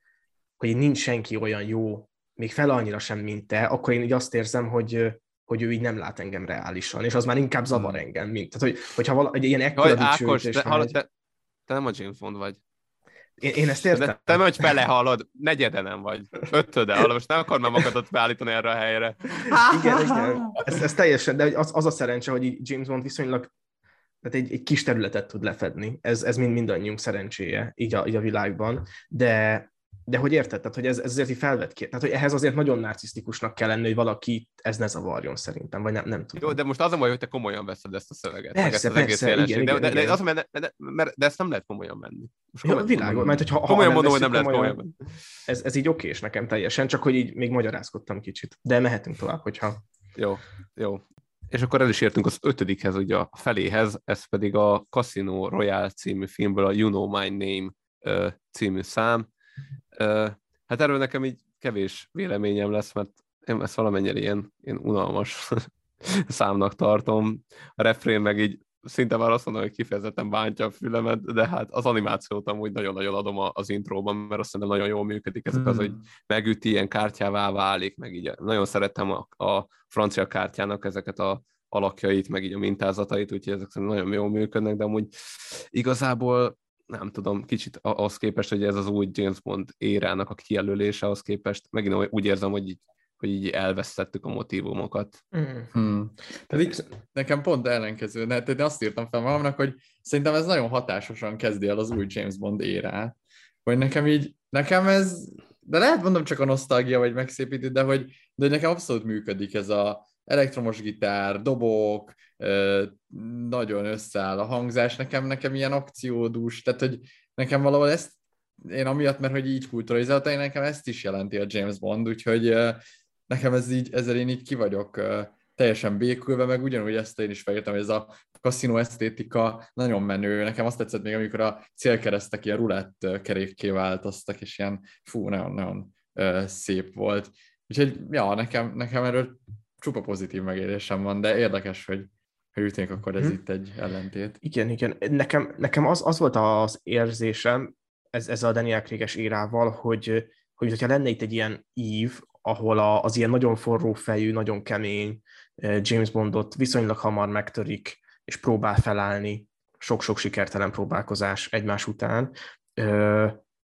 hogy így nincs senki olyan jó, még fel annyira sem, mint te, akkor én így azt érzem, hogy, hogy ő így nem lát engem reálisan, és az már inkább zavar hmm. engem, mint. Tehát, hogy, hogyha vala, egy ilyen ekkora Ákos, te, hallod, te, te nem a James Bond vagy. Én, én ezt értem. De te vagy belehallod, negyede nem vagy, ötöde hallod, most nem akar már magadat beállítani erre a helyre. (laughs) igen, igen, ez, ez teljesen, de az, az a szerencse, hogy James Bond viszonylag tehát egy, egy kis területet tud lefedni. Ez, ez mind mindannyiunk szerencséje így a, így a világban, de, de hogy érted, tehát, hogy ez, ez azért így felvet ki. Tehát, hogy ehhez azért nagyon narcisztikusnak kell lenni, hogy valaki ez ne zavarjon szerintem, vagy nem, nem tudom. Jó, de most az a baj, hogy te komolyan veszed ezt a szöveget. Persze, ezt az persze, egész igen, igen, de, de, az, mert, de, mert, de ezt nem lehet komolyan venni. Most Jó, világos, mert hogyha komolyan mondom, hogy nem lehet komolyan venni. Ez, ez így okés nekem teljesen, csak hogy így még magyarázkodtam kicsit. De mehetünk tovább, hogyha... Jó, jó. És akkor el is értünk az ötödikhez, ugye a feléhez, ez pedig a Casino Royale című filmből a You Know My Name című szám Hát erről nekem így kevés véleményem lesz, mert én ezt valamennyire ilyen, ilyen unalmas (laughs) számnak tartom. A refrén meg így szinte már azt mondom, hogy kifejezetten bántja a fülemet, de hát az animációt amúgy nagyon-nagyon adom az intróban, mert azt szerintem nagyon jól működik, ezek az, hogy hmm. megüti, ilyen kártyává válik, meg így nagyon szerettem a, a francia kártyának ezeket a alakjait, meg így a mintázatait, úgyhogy ezek szerintem nagyon jól működnek, de amúgy igazából nem tudom, kicsit ahhoz képest, hogy ez az új James Bond érának a kijelölése, ahhoz képest megint úgy érzem, hogy így, hogy így elvesztettük a motivumokat. Mm. Hmm. Tehát így, nekem pont ellenkező, de én azt írtam fel magamnak, hogy szerintem ez nagyon hatásosan kezdi el az új James Bond érát. Vagy nekem így, nekem ez, de lehet mondom csak a nosztalgia, vagy megszépíti, de hogy, de nekem abszolút működik ez a, elektromos gitár, dobok, nagyon összeáll a hangzás, nekem, nekem ilyen akciódús, tehát hogy nekem valahol ezt, én amiatt, mert hogy így kulturalizálta, nekem ezt is jelenti a James Bond, úgyhogy nekem ez így, ezzel én így ki vagyok teljesen békülve, meg ugyanúgy ezt én is felírtam, hogy ez a kaszinó esztétika nagyon menő. Nekem azt tetszett még, amikor a célkeresztek ilyen rulett kerékké változtak, és ilyen fú, nagyon-nagyon szép volt. Úgyhogy, ja, nekem, nekem erről csupa pozitív megérésem van, de érdekes, hogy ha ütnék, akkor ez hmm. itt egy ellentét. Igen, igen. Nekem, nekem az, az volt az érzésem ez, ez a Daniel Craig-es érával, hogy, hogy hogyha lenne itt egy ilyen ív, ahol a, az ilyen nagyon forró fejű, nagyon kemény eh, James Bondot viszonylag hamar megtörik, és próbál felállni, sok-sok sikertelen próbálkozás egymás után,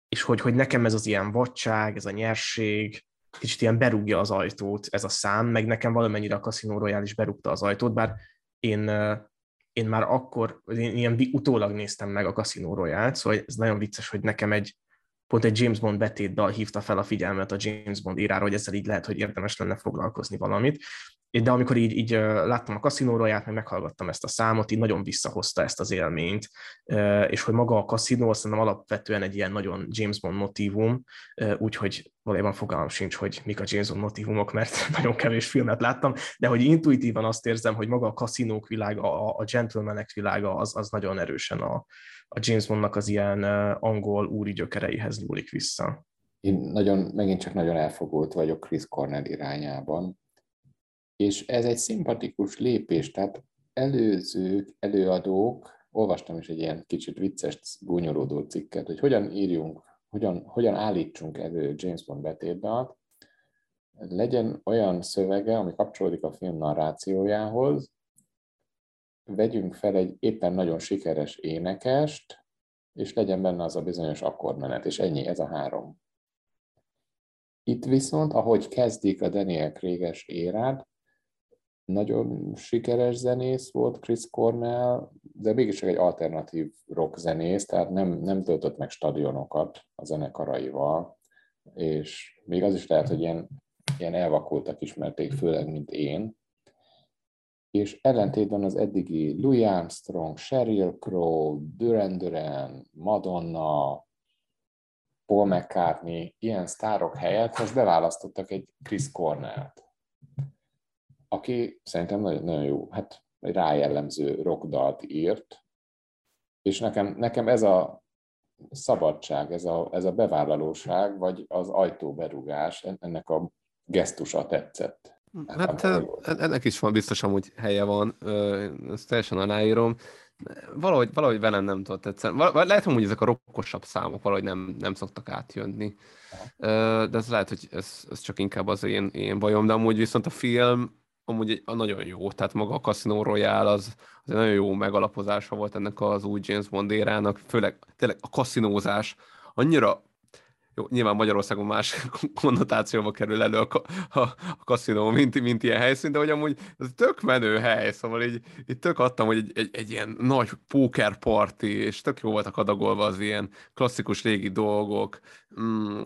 és hogy, hogy nekem ez az ilyen vadság, ez a nyerség, kicsit ilyen berúgja az ajtót ez a szám, meg nekem valamennyire a Casino Royale is berúgta az ajtót, bár én, én már akkor, én ilyen utólag néztem meg a Casino Royale, szóval ez nagyon vicces, hogy nekem egy pont egy James Bond betétdal hívta fel a figyelmet a James Bond írára, hogy ezzel így lehet, hogy érdemes lenne foglalkozni valamit. De amikor így, így láttam a kaszinóróját, meg meghallgattam ezt a számot, így nagyon visszahozta ezt az élményt, és hogy maga a kaszinó szerintem alapvetően egy ilyen nagyon James Bond motívum, úgyhogy valójában fogalmam sincs, hogy mik a James Bond motívumok, mert (laughs) nagyon kevés filmet láttam, de hogy intuitívan azt érzem, hogy maga a kaszinók világa, a, a gentlemanek világa, az, az nagyon erősen a, a James Bondnak az ilyen angol úri gyökereihez nyúlik vissza. Én nagyon, megint csak nagyon elfogult vagyok Chris Cornell irányában, és ez egy szimpatikus lépés, tehát előzők, előadók, olvastam is egy ilyen kicsit vicces, gúnyolódó cikket, hogy hogyan írjunk, hogyan, hogyan állítsunk elő James Bond betétdalt, legyen olyan szövege, ami kapcsolódik a film narrációjához, vegyünk fel egy éppen nagyon sikeres énekest, és legyen benne az a bizonyos akkordmenet, és ennyi, ez a három. Itt viszont, ahogy kezdik a Daniel Kréges érát, nagyon sikeres zenész volt Chris Cornell, de mégis csak egy alternatív rock zenész, tehát nem, nem töltött meg stadionokat a zenekaraival, és még az is lehet, hogy ilyen, ilyen elvakultak ismerték, főleg, mint én, és ellentétben az eddigi Louis Armstrong, Sheryl Crow, Duran Duran, Madonna, Paul McCartney, ilyen sztárok helyett most beválasztottak egy Chris Cornell-t, aki szerintem nagyon, nagyon jó, hát egy rájellemző rockdalt írt, és nekem, nekem ez a szabadság, ez a, ez a bevállalóság, vagy az ajtóberugás, ennek a gesztusa tetszett. Hát ennek is van biztosan, hogy helye van, ezt teljesen aláírom. Valahogy, valahogy velem nem tudott tetszeni. Lehet, hogy ezek a rokkosabb számok valahogy nem, nem szoktak átjönni. De ez lehet, hogy ez, ez csak inkább az én, én bajom, de amúgy viszont a film amúgy egy, nagyon jó, tehát maga a Casino Royale az, az egy nagyon jó megalapozása volt ennek az új James Bond érának, főleg tényleg a kaszinózás annyira jó, nyilván Magyarországon más (laughs) konnotációba kerül elő a, a, a kaszinó, mint, mint ilyen helyszín, de hogy amúgy ez tök menő hely, szóval így, így tök adtam, hogy egy, egy, egy ilyen nagy póker party, és tök jó voltak adagolva az ilyen klasszikus régi dolgok. Mm,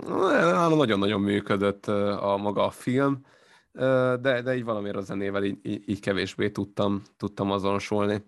nagyon-nagyon működött a maga a film, de, de így valamiért a zenével így, így, így kevésbé tudtam, tudtam azonosulni.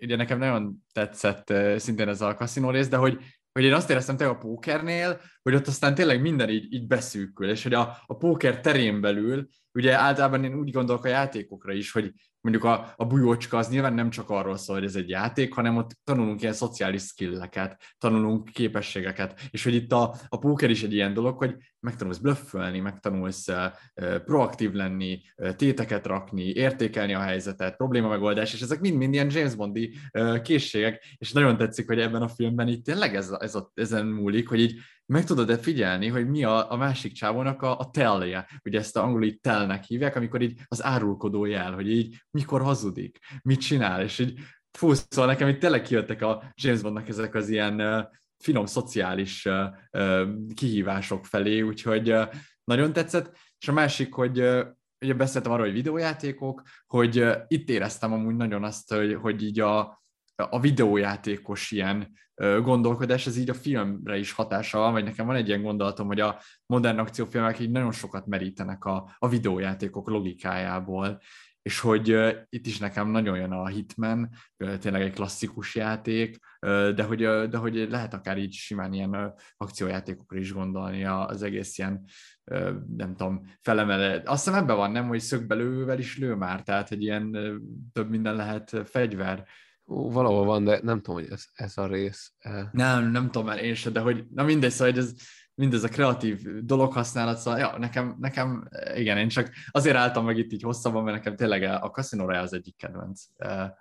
Ugye nekem nagyon tetszett szintén ez a kaszinó rész, de hogy hogy én azt éreztem te a pókernél, hogy ott aztán tényleg minden így, így beszűkül, és hogy a, a póker terén belül, ugye általában én úgy gondolok a játékokra is, hogy mondjuk a, a bujócska az nyilván nem csak arról szól, hogy ez egy játék, hanem ott tanulunk ilyen szociális skilleket, tanulunk képességeket, és hogy itt a, a póker is egy ilyen dolog, hogy megtanulsz blöffölni, megtanulsz uh, proaktív lenni, uh, téteket rakni, értékelni a helyzetet, probléma megoldás, és ezek mind-mind ilyen James Bondi uh, készségek, és nagyon tetszik, hogy ebben a filmben itt tényleg ez, ez a, ezen múlik, hogy így meg tudod-e figyelni, hogy mi a, a másik csávónak a, a telje, ugye ezt a angol így telnek hívják, amikor így az árulkodó jel, hogy így mikor hazudik, mit csinál, és így fú, szóval nekem itt tényleg kijöttek a James Bondnak ezek az ilyen uh, finom szociális uh, uh, kihívások felé, úgyhogy uh, nagyon tetszett, és a másik, hogy uh, ugye beszéltem arról, hogy videójátékok, hogy uh, itt éreztem amúgy nagyon azt, hogy, hogy így a, a videójátékos ilyen gondolkodás, ez így a filmre is hatással van, vagy nekem van egy ilyen gondolatom, hogy a modern akciófilmek így nagyon sokat merítenek a, a videójátékok logikájából, és hogy uh, itt is nekem nagyon jön a Hitman, uh, tényleg egy klasszikus játék, uh, de, hogy, uh, de hogy lehet akár így simán ilyen uh, akciójátékokra is gondolni az egész ilyen, uh, nem tudom, felemele. Azt hiszem ebben van, nem, hogy szögbelővel is lő már, tehát egy ilyen uh, több minden lehet fegyver, Ó, valahol van, de nem tudom, hogy ez, ez a rész. Nem, nem tudom már én sem, de hogy, na mindegy, szóval, hogy ez, mindez a kreatív dolog használat, szóval ja, nekem, nekem, igen, én csak azért álltam meg itt így hosszabban, mert nekem tényleg a Casino Royale az egyik kedvenc.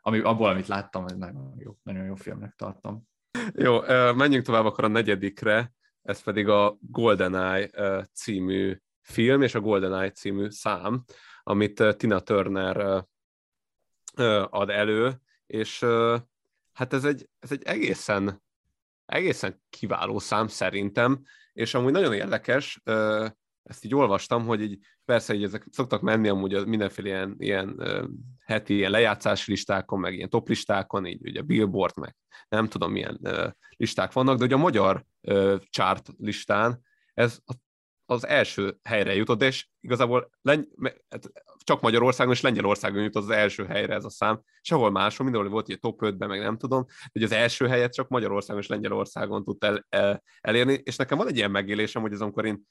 Ami, abból, amit láttam, ez nagyon jó, nagyon jó filmnek tartom. Jó, menjünk tovább akkor a negyedikre, ez pedig a GoldenEye című film és a GoldenEye című szám, amit Tina Turner ad elő, és hát ez egy, ez egy egészen, egészen kiváló szám szerintem, és amúgy nagyon érdekes, ezt így olvastam, hogy így persze így ezek szoktak menni amúgy a mindenféle ilyen, ilyen heti ilyen lejátszási listákon, meg ilyen top listákon, így ugye Billboard, meg nem tudom milyen listák vannak, de hogy a magyar chart listán ez az első helyre jutott, és igazából Lengy- hát csak Magyarországon és Lengyelországon jutott az első helyre ez a szám. Sehol máshol, mindenhol volt egy top 5-ben, meg nem tudom, hogy az első helyet csak Magyarországon és Lengyelországon tudta el, el, elérni, és nekem van egy ilyen megélésem, hogy az amikor én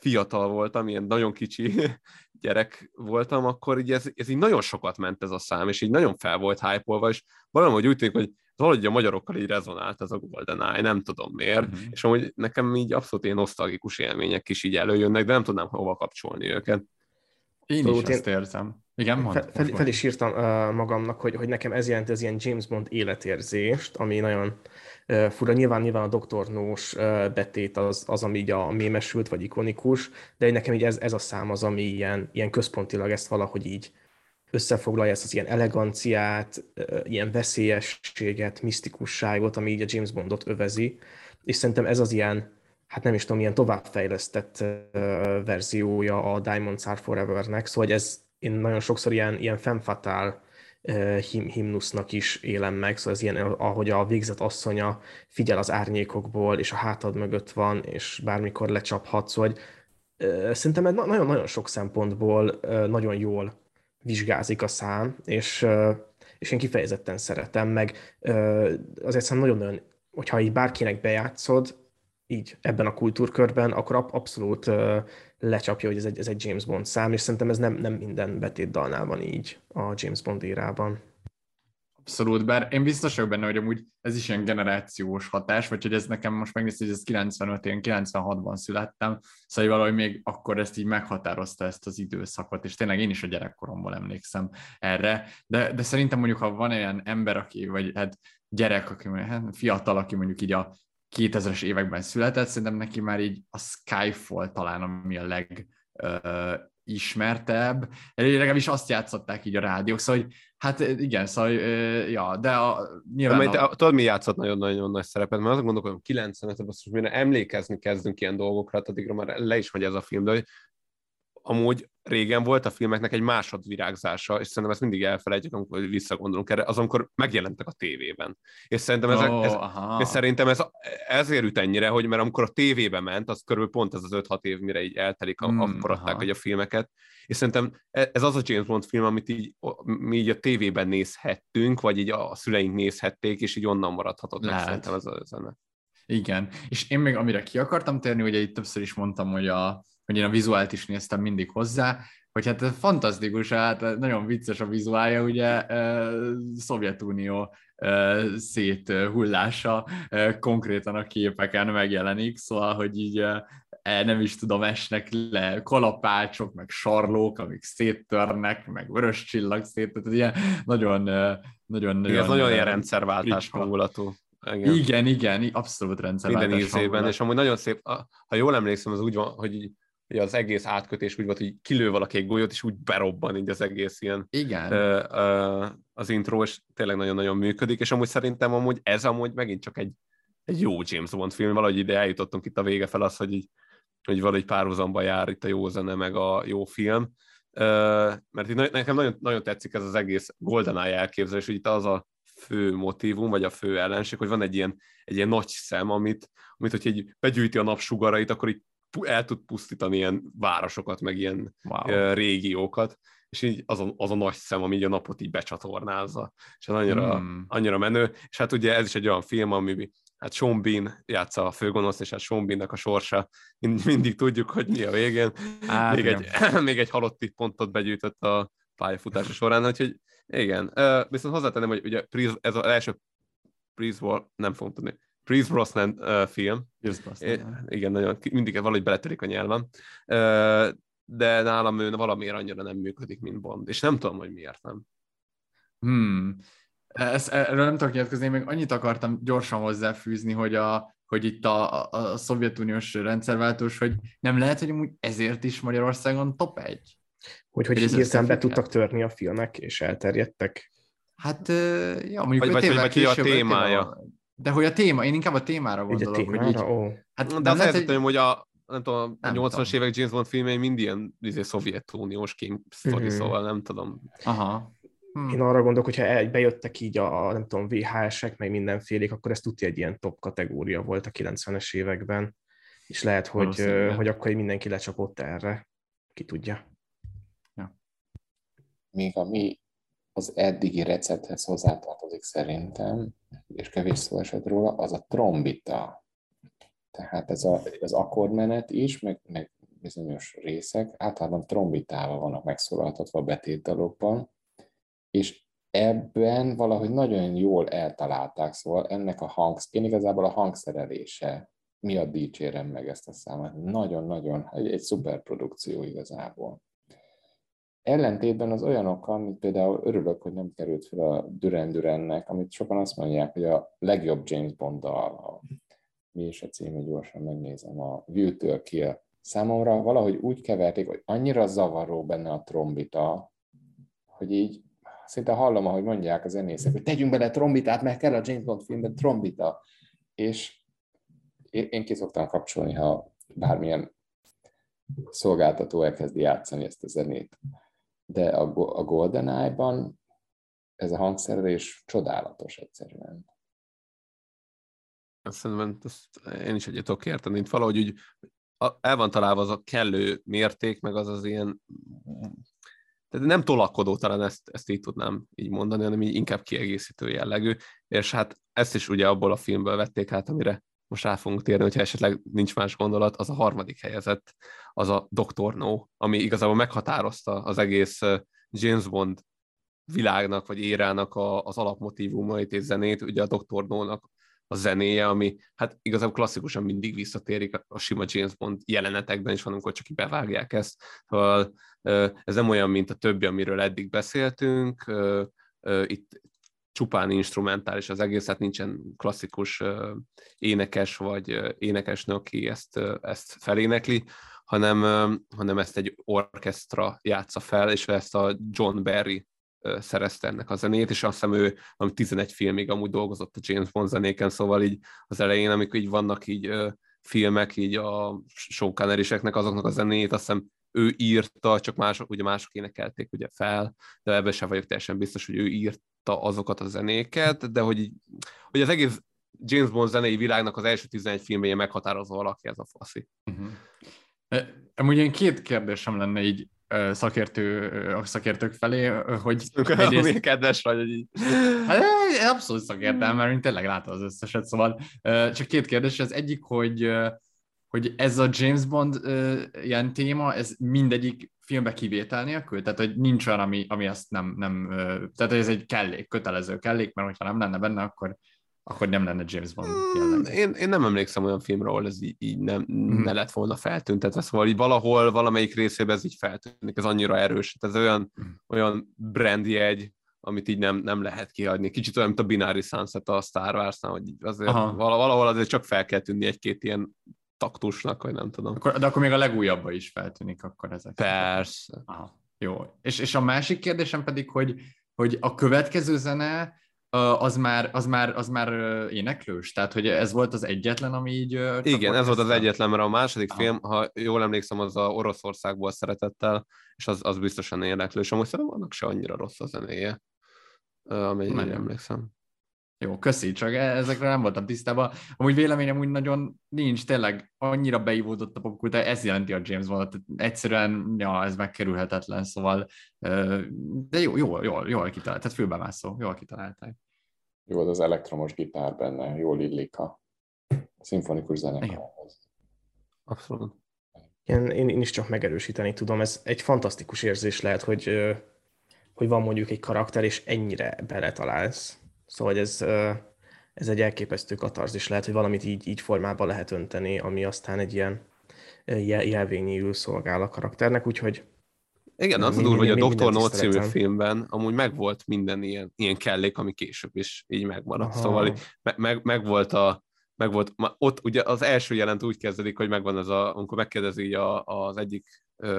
fiatal voltam, ilyen nagyon kicsi (laughs) gyerek voltam, akkor így ez, ez így nagyon sokat ment ez a szám, és így nagyon fel volt hype és valahogy úgy tűnik, hogy valahogy a magyarokkal így rezonált ez a GoldenEye, nem tudom miért, uh-huh. és amúgy nekem így abszolút ilyen nosztalgikus élmények is így előjönnek, de nem tudnám hova kapcsolni őket. Én szóval is ezt érzem. Igen, mond, fel, fel, fel is írtam uh, magamnak, hogy, hogy nekem ez jelenti az ilyen James Bond életérzést, ami nagyon uh, fura. Nyilván, nyilván a Dr. Nós uh, betét az, az, ami így a mémesült, vagy ikonikus, de nekem így ez, ez a szám az, ami ilyen, ilyen központilag ezt valahogy így összefoglalja ezt az ilyen eleganciát, uh, ilyen veszélyességet, misztikusságot, ami így a James Bondot övezi, és szerintem ez az ilyen, hát nem is tudom, ilyen továbbfejlesztett verziója a Diamonds Are Forever-nek, szóval ez én nagyon sokszor ilyen, ilyen femfatál uh, him, himnusznak is élem meg, szóval ez ilyen, ahogy a végzett asszonya figyel az árnyékokból, és a hátad mögött van, és bármikor lecsaphat, szóval szerintem nagyon-nagyon sok szempontból nagyon jól vizsgázik a szám, és, és én kifejezetten szeretem, meg azért szerintem nagyon-nagyon, hogyha így bárkinek bejátszod, így ebben a kultúrkörben, akkor abszolút lecsapja, hogy ez egy, ez egy James Bond szám, és szerintem ez nem, nem minden betétdalnál van így a James Bond érában. Abszolút, bár én biztos vagyok benne, hogy amúgy ez is ilyen generációs hatás, vagy hogy ez nekem most megnézte, hogy ez 95, én 96-ban születtem, szóval valahogy még akkor ezt így meghatározta ezt az időszakot, és tényleg én is a gyerekkoromból emlékszem erre, de, de szerintem mondjuk, ha van olyan ember, aki, vagy hát gyerek, aki hát fiatal, aki mondjuk így a 2000-es években született, szerintem neki már így a Skyfall talán, ami a leg uh, ismertebb, legalábbis azt játszották így a rádiók, szóval hogy, hát igen, szóval, uh, ja, de a, nyilván... De, a... Tudod, mi játszott nagyon-nagyon nagy szerepet, mert azon gondolkodom, 95 most mire emlékezni kezdünk ilyen dolgokra, addigra már le is megy ez a film, de hogy amúgy régen volt a filmeknek egy másodvirágzása, és szerintem ezt mindig elfelejtjük, amikor visszagondolunk erre, az, amikor megjelentek a tévében. És szerintem, ezek, oh, ez, és szerintem ez ezért üt ennyire, hogy mert amikor a tévébe ment, az körül pont ez az 5-6 év, mire így eltelik, hmm, akkor adták egy a filmeket. És szerintem e, ez az a James Bond film, amit így, mi így a tévében nézhettünk, vagy így a szüleink nézhették, és így onnan maradhatott meg szerintem ez a zene. Igen, és én még amire ki akartam térni, ugye itt többször is mondtam, hogy a, hogy én a vizuált is néztem mindig hozzá, hogy hát ez fantasztikus, hát nagyon vicces a vizuálja, ugye Szovjetunió szét hullása konkrétan a képeken megjelenik, szóval, hogy így e, nem is tudom, esnek le kalapácsok, meg sarlók, amik széttörnek, meg vörös csillag szét, tehát ilyen nagyon, nagyon, nagyon... Ez nagyon ilyen rendszerváltás hangulatú. Igen. igen, igen, abszolút rendszerváltás Minden ízében, és amúgy nagyon szép, ha jól emlékszem, az úgy van, hogy hogy az egész átkötés úgy volt, hogy kilő valaki egy golyót, és úgy berobban így az egész ilyen Igen. Ö, ö, az intro, és tényleg nagyon-nagyon működik, és amúgy szerintem amúgy ez amúgy megint csak egy, egy jó James Bond film, valahogy ide eljutottunk itt a vége fel az, hogy így, hogy valahogy párhuzamba jár itt a jó zene, meg a jó film, ö, mert itt nekem nagyon, nagyon tetszik ez az egész GoldenEye elképzelés, hogy itt az a fő motivum, vagy a fő ellenség, hogy van egy ilyen, egy ilyen nagy szem, amit, amit hogyha egy begyűjti a napsugarait, akkor így el tud pusztítani ilyen városokat, meg ilyen wow. régiókat, és így az a, az a nagy szem, ami így a napot így becsatornázza, és ez annyira, hmm. annyira menő, és hát ugye ez is egy olyan film, ami hát Sean Bean játsza a főgonosz, és hát Sean Beannek a sorsa, mind, mindig tudjuk, hogy mi a végén. Á, még, egy, még egy halotti pontot begyűjtött a pályafutása során, úgyhogy igen. Viszont hozzátenném, hogy ugye ez az első Prize nem fogom tudni, Pierce Brosnan uh, film. Pierce Brosnan. É, igen, nagyon, mindig valahogy beletörik a nyelvem. Uh, de nálam ő valamiért annyira nem működik, mint Bond. És nem tudom, hogy miért nem. Hmm. Ezt, erről nem tudok nyilatkozni, még annyit akartam gyorsan hozzáfűzni, hogy, a, hogy itt a, a, a szovjetuniós rendszerváltós, hogy nem lehet, hogy amúgy ezért is Magyarországon top egy. Hogy, hogy, hogy hirtelen be tudtak törni a filmek, és elterjedtek. Hát, ja, mondjuk vagy, vagy, vagy, vagy a témája. De hogy a téma, én inkább a témára gondolok. Ugye a témára? hogy így, ó. Hát, de az lehet, hogy... hogy a, nem tudom, a Nem 80-as tudom. évek James Bond filmjei mind ilyen izé, szovjetuniós kém sztori, Mhm. szóval nem tudom. Aha. Hm. Én arra gondolok, hogyha el- bejöttek így a, nem tudom, VHS-ek, meg mindenfélék, akkor ez tudja egy ilyen top kategória volt a 90-es években, és lehet, hogy, hogy akkor így mindenki lecsapott erre. Ki tudja. még ami az eddigi recepthez hozzátartozik szerintem, és kevés szó esett róla, az a trombita. Tehát ez a, az akkordmenet is, meg, meg bizonyos részek általában trombitával vannak megszólaltatva a betétdalokban, és ebben valahogy nagyon jól eltalálták, szóval ennek a hangsz, én igazából a hangszerelése miatt dicsérem meg ezt a számot. Nagyon-nagyon, egy, egy szuper produkció igazából. Ellentétben az olyanokkal, mint például örülök, hogy nem került fel a Duran Durannek, amit sokan azt mondják, hogy a legjobb James Bond dal, a, mi is a címe, gyorsan megnézem, a View-től Kill. Számomra valahogy úgy keverték, hogy annyira zavaró benne a trombita, hogy így szinte hallom, ahogy mondják a zenészek, hogy tegyünk bele trombitát, mert kell a James Bond filmben trombita. És én ki szoktam kapcsolni, ha bármilyen szolgáltató elkezdi játszani ezt a zenét. De a, a GoldenEye-ban ez a hangszerelés csodálatos egyszerűen. Azt Szerintem ezt én is egyet tudok érteni. Itt valahogy úgy el van találva az a kellő mérték, meg az az ilyen tehát nem tolakodó, talán ezt, ezt így tudnám így mondani, hanem így inkább kiegészítő jellegű, és hát ezt is ugye abból a filmből vették át, amire most rá fogunk térni, hogyha esetleg nincs más gondolat, az a harmadik helyezett, az a Dr. No, ami igazából meghatározta az egész James Bond világnak, vagy érának a, az alapmotívumait és zenét, ugye a Dr. No-nak a zenéje, ami hát igazából klasszikusan mindig visszatérik a- sima James Bond jelenetekben is van, amikor csak így bevágják ezt. Szóval ez nem olyan, mint a többi, amiről eddig beszéltünk. Itt csupán instrumentális az egész, tehát nincsen klasszikus énekes vagy énekesnő, aki ezt, ezt felénekli, hanem, hanem ezt egy orkesztra játsza fel, és ezt a John Barry szerezte ennek a zenét, és azt hiszem ő ami 11 filmig amúgy dolgozott a James Bond zenéken, szóval így az elején, amikor így vannak így filmek, így a Sean azoknak a zenét, azt hiszem ő írta, csak mások, ugye mások énekelték ugye fel, de ebben sem vagyok teljesen biztos, hogy ő írta azokat a zenéket, de hogy, hogy az egész James Bond zenei világnak az első 11 filmben ilyen meghatározó alakja ez a faszi. Uh-huh. Amúgy én két kérdésem lenne így szakértő, a szakértők felé, hogy Milyen kedves vagy, hogy így. Hát, abszolút szakértelem, mert én tényleg látom az összeset, szóval csak két kérdés. Az egyik, hogy, hogy ez a James Bond ö, ilyen téma, ez mindegyik filmbe kivétel nélkül? Tehát, hogy nincs olyan, ami, ami azt nem, nem ö, tehát hogy ez egy kellék, kötelező kellék, mert hogyha nem lenne benne, akkor, akkor nem lenne James Bond Mm, jellegű. Én, én nem emlékszem olyan filmre, ahol ez így, így nem, Mhm. ne lett volna feltüntetve, szóval így valahol, valamelyik részében ez így feltűnik, ez annyira erős, ez olyan, Mhm. olyan brandjegy, amit így nem, nem lehet kihagyni. Kicsit olyan, mint a Binary Sunset a Star Wars-nál, hogy azért Aha. vala- valahol azért csak fel kell tűnni egy-két ilyen taktusnak, vagy nem tudom. Akkor, de akkor még a legújabban is feltűnik akkor ezek. Persze. Aha, jó. És, és a másik kérdésem pedig, hogy, hogy a következő zene az már, az már, az már éneklős? Tehát, hogy ez volt az egyetlen, ami így... Igen, ez volt az egyetlen, mert a második Aha. film, ha jól emlékszem, az a Oroszországból szeretettel, és az, az biztosan éneklő, és amúgy szerintem annak se annyira rossz a zenéje, amennyire emlékszem. Jó, köszi, csak e- ezekre nem voltam tisztában. Amúgy véleményem úgy nagyon nincs, tényleg annyira beivódott a popkultúra, ez jelenti a James Bond, tehát egyszerűen, ja, ez megkerülhetetlen, szóval, de jó, jó, jól, jól kitalált, tehát főbemászó, jól kitalálták. Jó az az elektromos gitár benne, jól illik a szimfonikus zenekarhoz. Abszolút. Én, én, én is csak megerősíteni tudom. Ez egy fantasztikus érzés lehet, hogy, hogy van mondjuk egy karakter, és ennyire beletalálsz. Szóval ez, ez egy elképesztő katarzis lehet, hogy valamit így, így formába lehet önteni, ami aztán egy ilyen jel- jelvényéül szolgál a karakternek, úgyhogy Igen, az a durva, hogy a Dr. No című filmben amúgy megvolt minden ilyen, ilyen kellék, ami később is így megmaradt. Aha. Szóval így me- meg, megvolt a megvolt, ott ugye az első jelent úgy kezdődik, hogy megvan ez a, amikor megkérdezi a, az egyik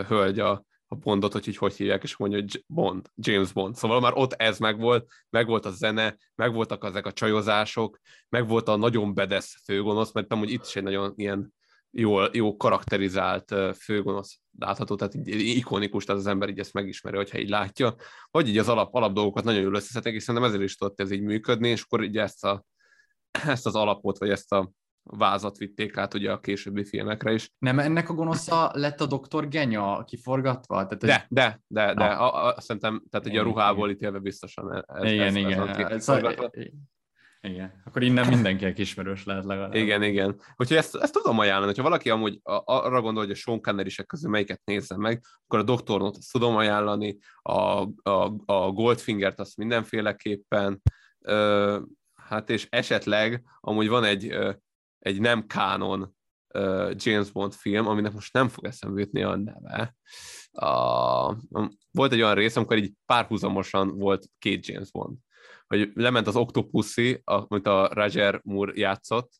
hölgy a, a Bondot, hogy így hogy hívják, és mondja, hogy Bond, James Bond. Szóval már ott ez megvolt, megvolt a zene, megvoltak ezek a csajozások, megvolt a nagyon bedesz főgonosz, mert amúgy itt is egy nagyon ilyen jó, jó karakterizált főgonosz látható, tehát így ikonikus, tehát az ember így ezt megismeri, hogyha így látja, vagy így az alap, alap dolgokat nagyon jól összeszednek, és szerintem ezért is tudott ez így működni, és akkor így ezt, a, ezt az alapot, vagy ezt a vázat vitték át ugye a későbbi filmekre is. Nem ennek a gonosza lett a doktor Genya kiforgatva? Tehát ez... De, de, de, de, a, a, szerintem, tehát ugye a ruhából ítélve biztosan ez, igen, ez, igen. Ez, ez, igen, akkor innen mindenki ismerős lehet legalább. Igen, igen. Úgyhogy ezt, ezt tudom ajánlani, hogyha valaki amúgy arra gondol, hogy a Sean connery közül melyiket nézze meg, akkor a Doktornot azt tudom ajánlani, a, a, a Goldfingert azt mindenféleképpen, ö, hát és esetleg amúgy van egy, egy nem kánon James Bond film, aminek most nem fog eszembe jutni a neve. A, volt egy olyan rész, amikor így párhuzamosan volt két James Bond. Hogy lement az Octopussy, amit a Roger Moore játszott,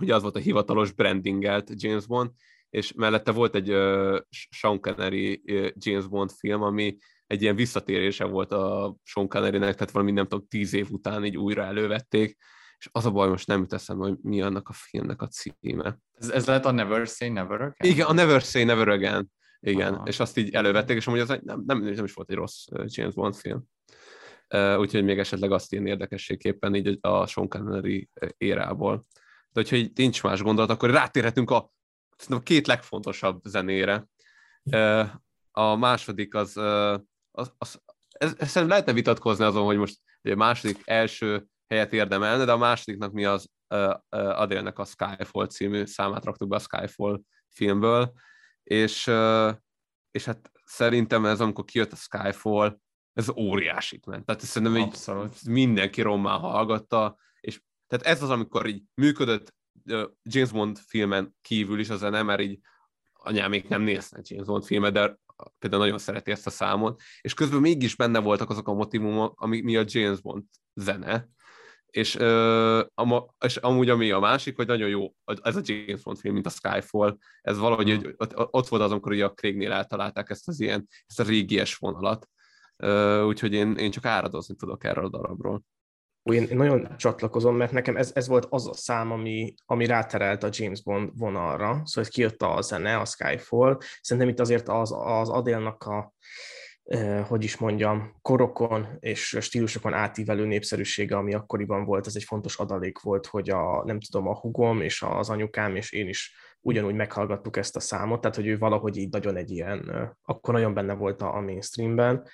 ugye az volt a hivatalos brandingelt James Bond, és mellette volt egy uh, Sean Connery uh, James Bond film, ami egy ilyen visszatérése volt a Sean Connery-nek, tehát valami nem tudom, tíz év után így újra elővették, és az a baj, most nem jut eszembe, hogy mi annak a filmnek a címe. Ez, ez lehet a Never Say Never Again? Igen, a Never Say Never Again. Igen, Aha. és azt így elővették, és amúgy az nem, nem, nem is volt egy rossz James Bond film úgyhogy még esetleg azt írni érdekességképpen így a Sean Connery érából. De hogyha így nincs más gondolat, akkor rátérhetünk a, a két legfontosabb zenére. A második az, az, az ez, ez lehetne vitatkozni azon, hogy most a második első helyet érdemelne, de a másodiknak mi az uh, Adélnek a Skyfall című számát raktuk be a Skyfall filmből, és, uh, és hát szerintem ez, amikor kijött a Skyfall, ez óriásit ment. Tehát szerintem így mindenki rommá hallgatta, és tehát ez az, amikor így működött James Bond filmen kívül is a zene, mert így anyám még nem néznek James Bond filmet, de például nagyon szereti ezt a számot, és közben mégis benne voltak azok a motivumok, ami mi a James Bond zene, és, am, és amúgy ami a másik, hogy nagyon jó, ez a James Bond film, mint a Skyfall, ez valahogy mm. ott, volt az, amikor ugye a Craignél eltalálták ezt az ilyen, ezt a régies vonalat, úgyhogy én, én csak áradozni tudok erről a darabról. Én, én nagyon csatlakozom, mert nekem ez, ez volt az a szám, ami, ami ráterelt a James Bond vonalra, szóval hogy kijött a zene, a Skyfall. Szerintem itt azért az, az Adélnak a, hogy is mondjam, korokon és stílusokon átívelő népszerűsége, ami akkoriban volt, ez egy fontos adalék volt, hogy a, nem tudom, a hugom és az anyukám és én is ugyanúgy meghallgattuk ezt a számot, tehát hogy ő valahogy így nagyon egy ilyen, akkor nagyon benne volt a, a mainstreamben,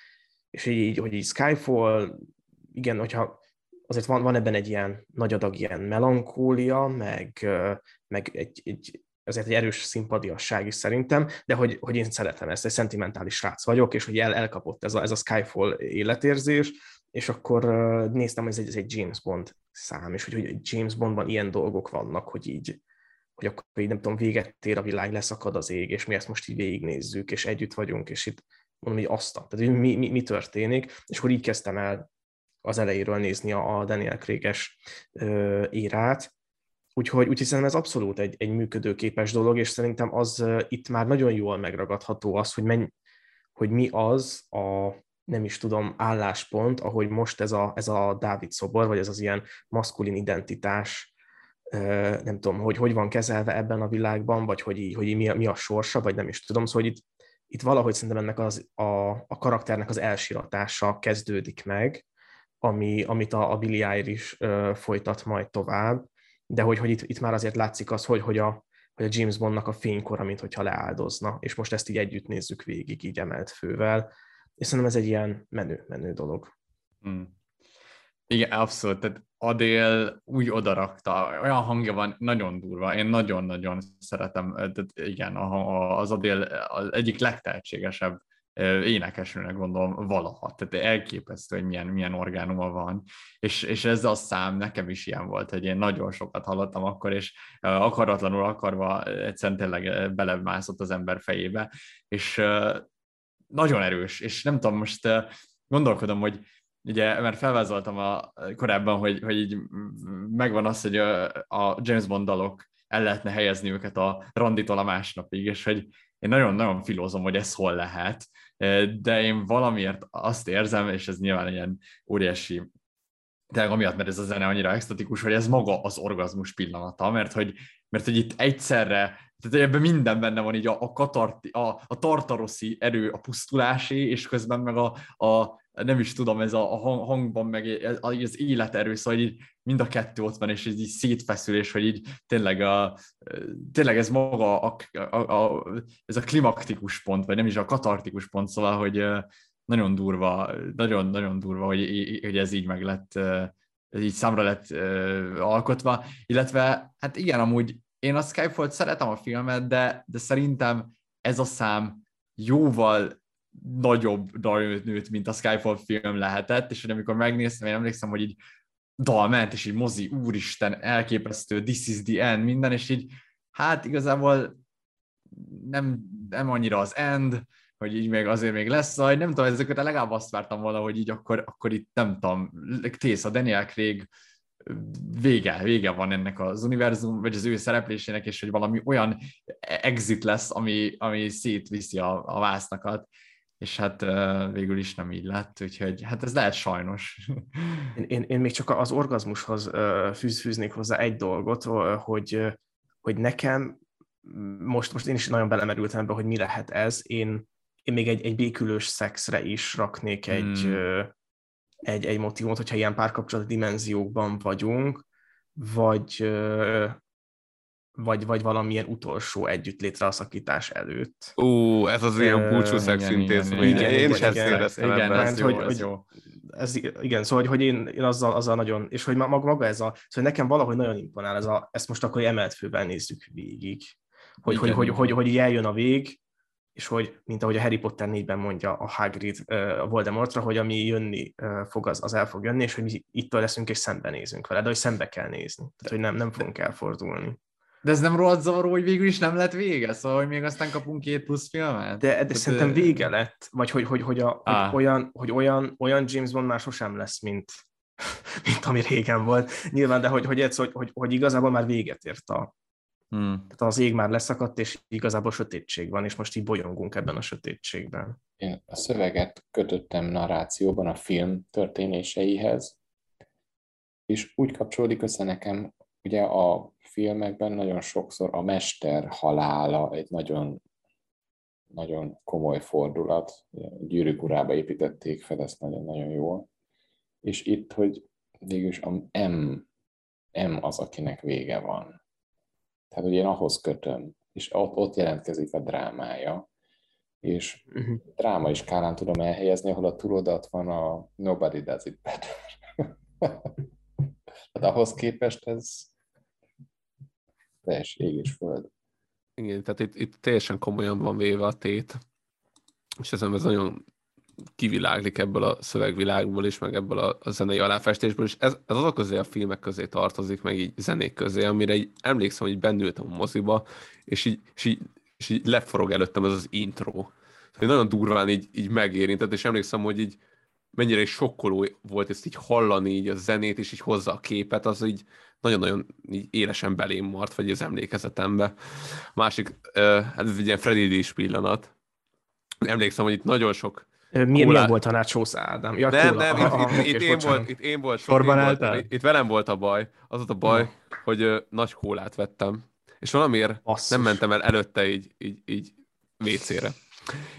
és így, hogy így Skyfall, igen, hogyha azért van, van ebben egy ilyen nagy adag ilyen melankólia, meg, meg egy, egy, azért egy erős szimpadiasság is szerintem, de hogy, hogy én szeretem ezt, egy szentimentális srác vagyok, és hogy el, elkapott ez a, ez a Skyfall életérzés, és akkor néztem, hogy ez egy, ez egy James Bond szám, és hogy, hogy James Bondban ilyen dolgok vannak, hogy így, hogy akkor így nem tudom, véget ér a világ, leszakad az ég, és mi ezt most így végignézzük, és együtt vagyunk, és itt mondom, hogy azt, tehát hogy mi, mi, mi történik, és akkor így kezdtem el az elejéről nézni a Daniel Craig-es írát, Úgyhogy, úgyhogy szerintem ez abszolút egy, egy működőképes dolog, és szerintem az uh, itt már nagyon jól megragadható az, hogy, menj, hogy mi az a, nem is tudom, álláspont, ahogy most ez a, ez a Dávid szobor, vagy ez az ilyen maszkulin identitás, nem tudom, hogy hogy van kezelve ebben a világban, vagy hogy, így, hogy mi, a, mi a sorsa, vagy nem is tudom, szóval itt itt valahogy szerintem ennek az, a, a karakternek az elsiratása kezdődik meg, ami, amit a, a Billy is ö, folytat majd tovább, de hogy, hogy itt, itt már azért látszik az, hogy, hogy, a, hogy a James Bondnak a fénykora, mint hogyha leáldozna, és most ezt így együtt nézzük végig, így emelt fővel, és szerintem ez egy ilyen menő, menő dolog. Hmm. Igen, abszolút. Tehát Adél úgy odarakta, olyan hangja van, nagyon durva, én nagyon-nagyon szeretem, tehát igen, az Adél az egyik legtehetségesebb énekesnőnek gondolom valaha. Tehát elképesztő, hogy milyen, milyen orgánuma van. És, és ez a szám nekem is ilyen volt, hogy én nagyon sokat hallottam akkor, és akaratlanul akarva egyszerűen tényleg belemászott az ember fejébe, és nagyon erős, és nem tudom, most gondolkodom, hogy ugye, mert felvázoltam a, korábban, hogy, hogy így megvan az, hogy a, James Bond dalok el lehetne helyezni őket a randitól a másnapig, és hogy én nagyon-nagyon filózom, hogy ez hol lehet, de én valamiért azt érzem, és ez nyilván egy ilyen óriási tényleg amiatt, mert ez a zene annyira extatikus, hogy ez maga az orgazmus pillanata, mert hogy, mert hogy itt egyszerre, tehát ebben minden benne van így a, a, katarti, a, a tartaroszi erő, a pusztulásé, és közben meg a, a nem is tudom, ez a, a hangban meg az életerő, szóval így mind a kettő ott van, és így, így szétfeszül, és hogy így tényleg, a, tényleg ez maga a, a, a, ez a klimaktikus pont, vagy nem is a katartikus pont, szóval, hogy nagyon durva, nagyon-nagyon durva, hogy, hogy ez így meg lett, ez így számra lett alkotva, illetve hát igen, amúgy én a Skyfall szeretem a filmet, de, de szerintem ez a szám jóval nagyobb nőtt, mint a Skyfall film lehetett, és hogy amikor megnéztem, én emlékszem, hogy így dal ment, és így mozi, úristen, elképesztő, this is the end, minden, és így hát igazából nem, nem annyira az end, hogy így még azért még lesz zaj, nem tudom, ezeket legalább azt vártam volna, hogy így akkor, akkor itt nem tudom, Tész, a Daniel Craig vége, vége van ennek az univerzum, vagy az ő szereplésének, és hogy valami olyan exit lesz, ami, ami szétviszi a, a vásznakat, és hát végül is nem így lett, úgyhogy hát ez lehet sajnos. Én, én, én még csak az orgazmushoz fűz, fűznék hozzá egy dolgot, hogy, hogy nekem most, most én is nagyon belemerültem ebbe, hogy mi lehet ez. Én, én még egy, egy békülős szexre is raknék egy, hmm. egy, egy motivumot, hogyha ilyen párkapcsolati dimenziókban vagyunk, vagy, vagy, vagy valamilyen utolsó együttlétre a szakítás előtt. Ó, ez az ilyen búcsú szexintézmény. Én is ezt éreztem igen. Ez, jó, hogy, ez jó. Ez, igen, szóval, hogy, hogy én, én azzal, azzal nagyon, és hogy maga, maga ez a, szóval nekem valahogy nagyon imponál, ez a, ezt most akkor emelt fővel nézzük végig. Hogy, hogy, hogy, hogy, hogy, hogy eljön a vég, és hogy, mint ahogy a Harry Potter 4-ben mondja a Hagrid a Voldemortra, hogy ami jönni fog, az, az el fog jönni, és hogy mi itt leszünk és szembenézünk vele, de hogy szembe kell nézni. Tehát, hogy nem, nem fogunk elfordulni. De ez nem rohadt zavaró, hogy végül is nem lett vége, szóval hogy még aztán kapunk két plusz filmet? De, de Tehát, szerintem vége lett, vagy hogy, hogy, hogy, a, hogy olyan, hogy olyan, olyan James Bond már sosem lesz, mint, (laughs) mint ami régen volt. Nyilván, de hogy, hogy, hogy, hogy, hogy, hogy igazából már véget ért a, Hmm. Tehát az ég már leszakadt, és igazából sötétség van, és most így bolyongunk ebben a sötétségben. Én a szöveget kötöttem narrációban a film történéseihez, és úgy kapcsolódik össze nekem, ugye a filmekben nagyon sokszor a mester halála egy nagyon, nagyon komoly fordulat. Gyűrűk urába építették fel ezt nagyon-nagyon jól. És itt, hogy végülis a M, M az, akinek vége van. Tehát, hogy én ahhoz kötöm, és ott, ott jelentkezik a drámája, és uh-huh. drámai skálán tudom elhelyezni, ahol a túlodat van a nobody does it better. Tehát (laughs) ahhoz képest ez teljes ég és föld. Igen, tehát itt, itt teljesen komolyan van véve a tét, és ez, ez nagyon kiviláglik ebből a szövegvilágból is, meg ebből a, a zenei aláfestésből, és ez, ez azok közé a filmek közé tartozik, meg így zenék közé, amire így emlékszem, hogy bennültem a moziba, és így, és így, és így leforog előttem ez az intro. Szóval nagyon durván így, így megérintett, és emlékszem, hogy így mennyire is sokkoló volt ezt így hallani, így a zenét, és így hozza a képet, az így nagyon-nagyon élesen belém mart, vagy az emlékezetembe. A másik, hát ez egy ilyen Freddy D. pillanat. Emlékszem, hogy itt nagyon sok milyen, milyen volt a Nachos Ádám? Ja, nem, nem, itt, itt, itt, én volt, itt én volt, Sorban én volt, itt velem volt a baj. Az volt a baj, no. hogy uh, nagy kólát vettem. És valamiért basszus. nem mentem el előtte így, így, így WC-re.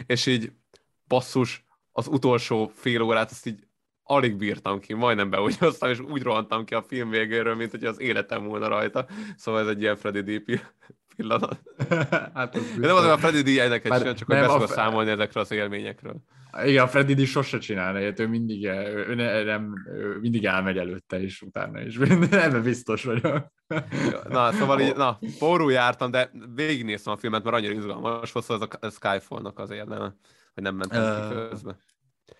És így basszus, az utolsó fél órát azt így alig bírtam ki, majdnem beúgyoztam, és úgy rohantam ki a film végéről, mint hogy az életem volna rajta. Szóval ez egy ilyen Freddy D pillanat. (laughs) hát az nem azért a Freddy D egy csak hogy beszél a... számolni ezekről az élményekről. Igen, a Freddy is sose csinálna ilyet, ő mindig, ő, ne, nem, ő mindig elmegy előtte, és utána is. (laughs) Ebben biztos vagyok. na, szóval így, na, forró jártam, de végignéztem a filmet, mert annyira izgalmas volt, szóval ez a Skyfall-nak az érdeme, hogy nem mentem uh, ki közben.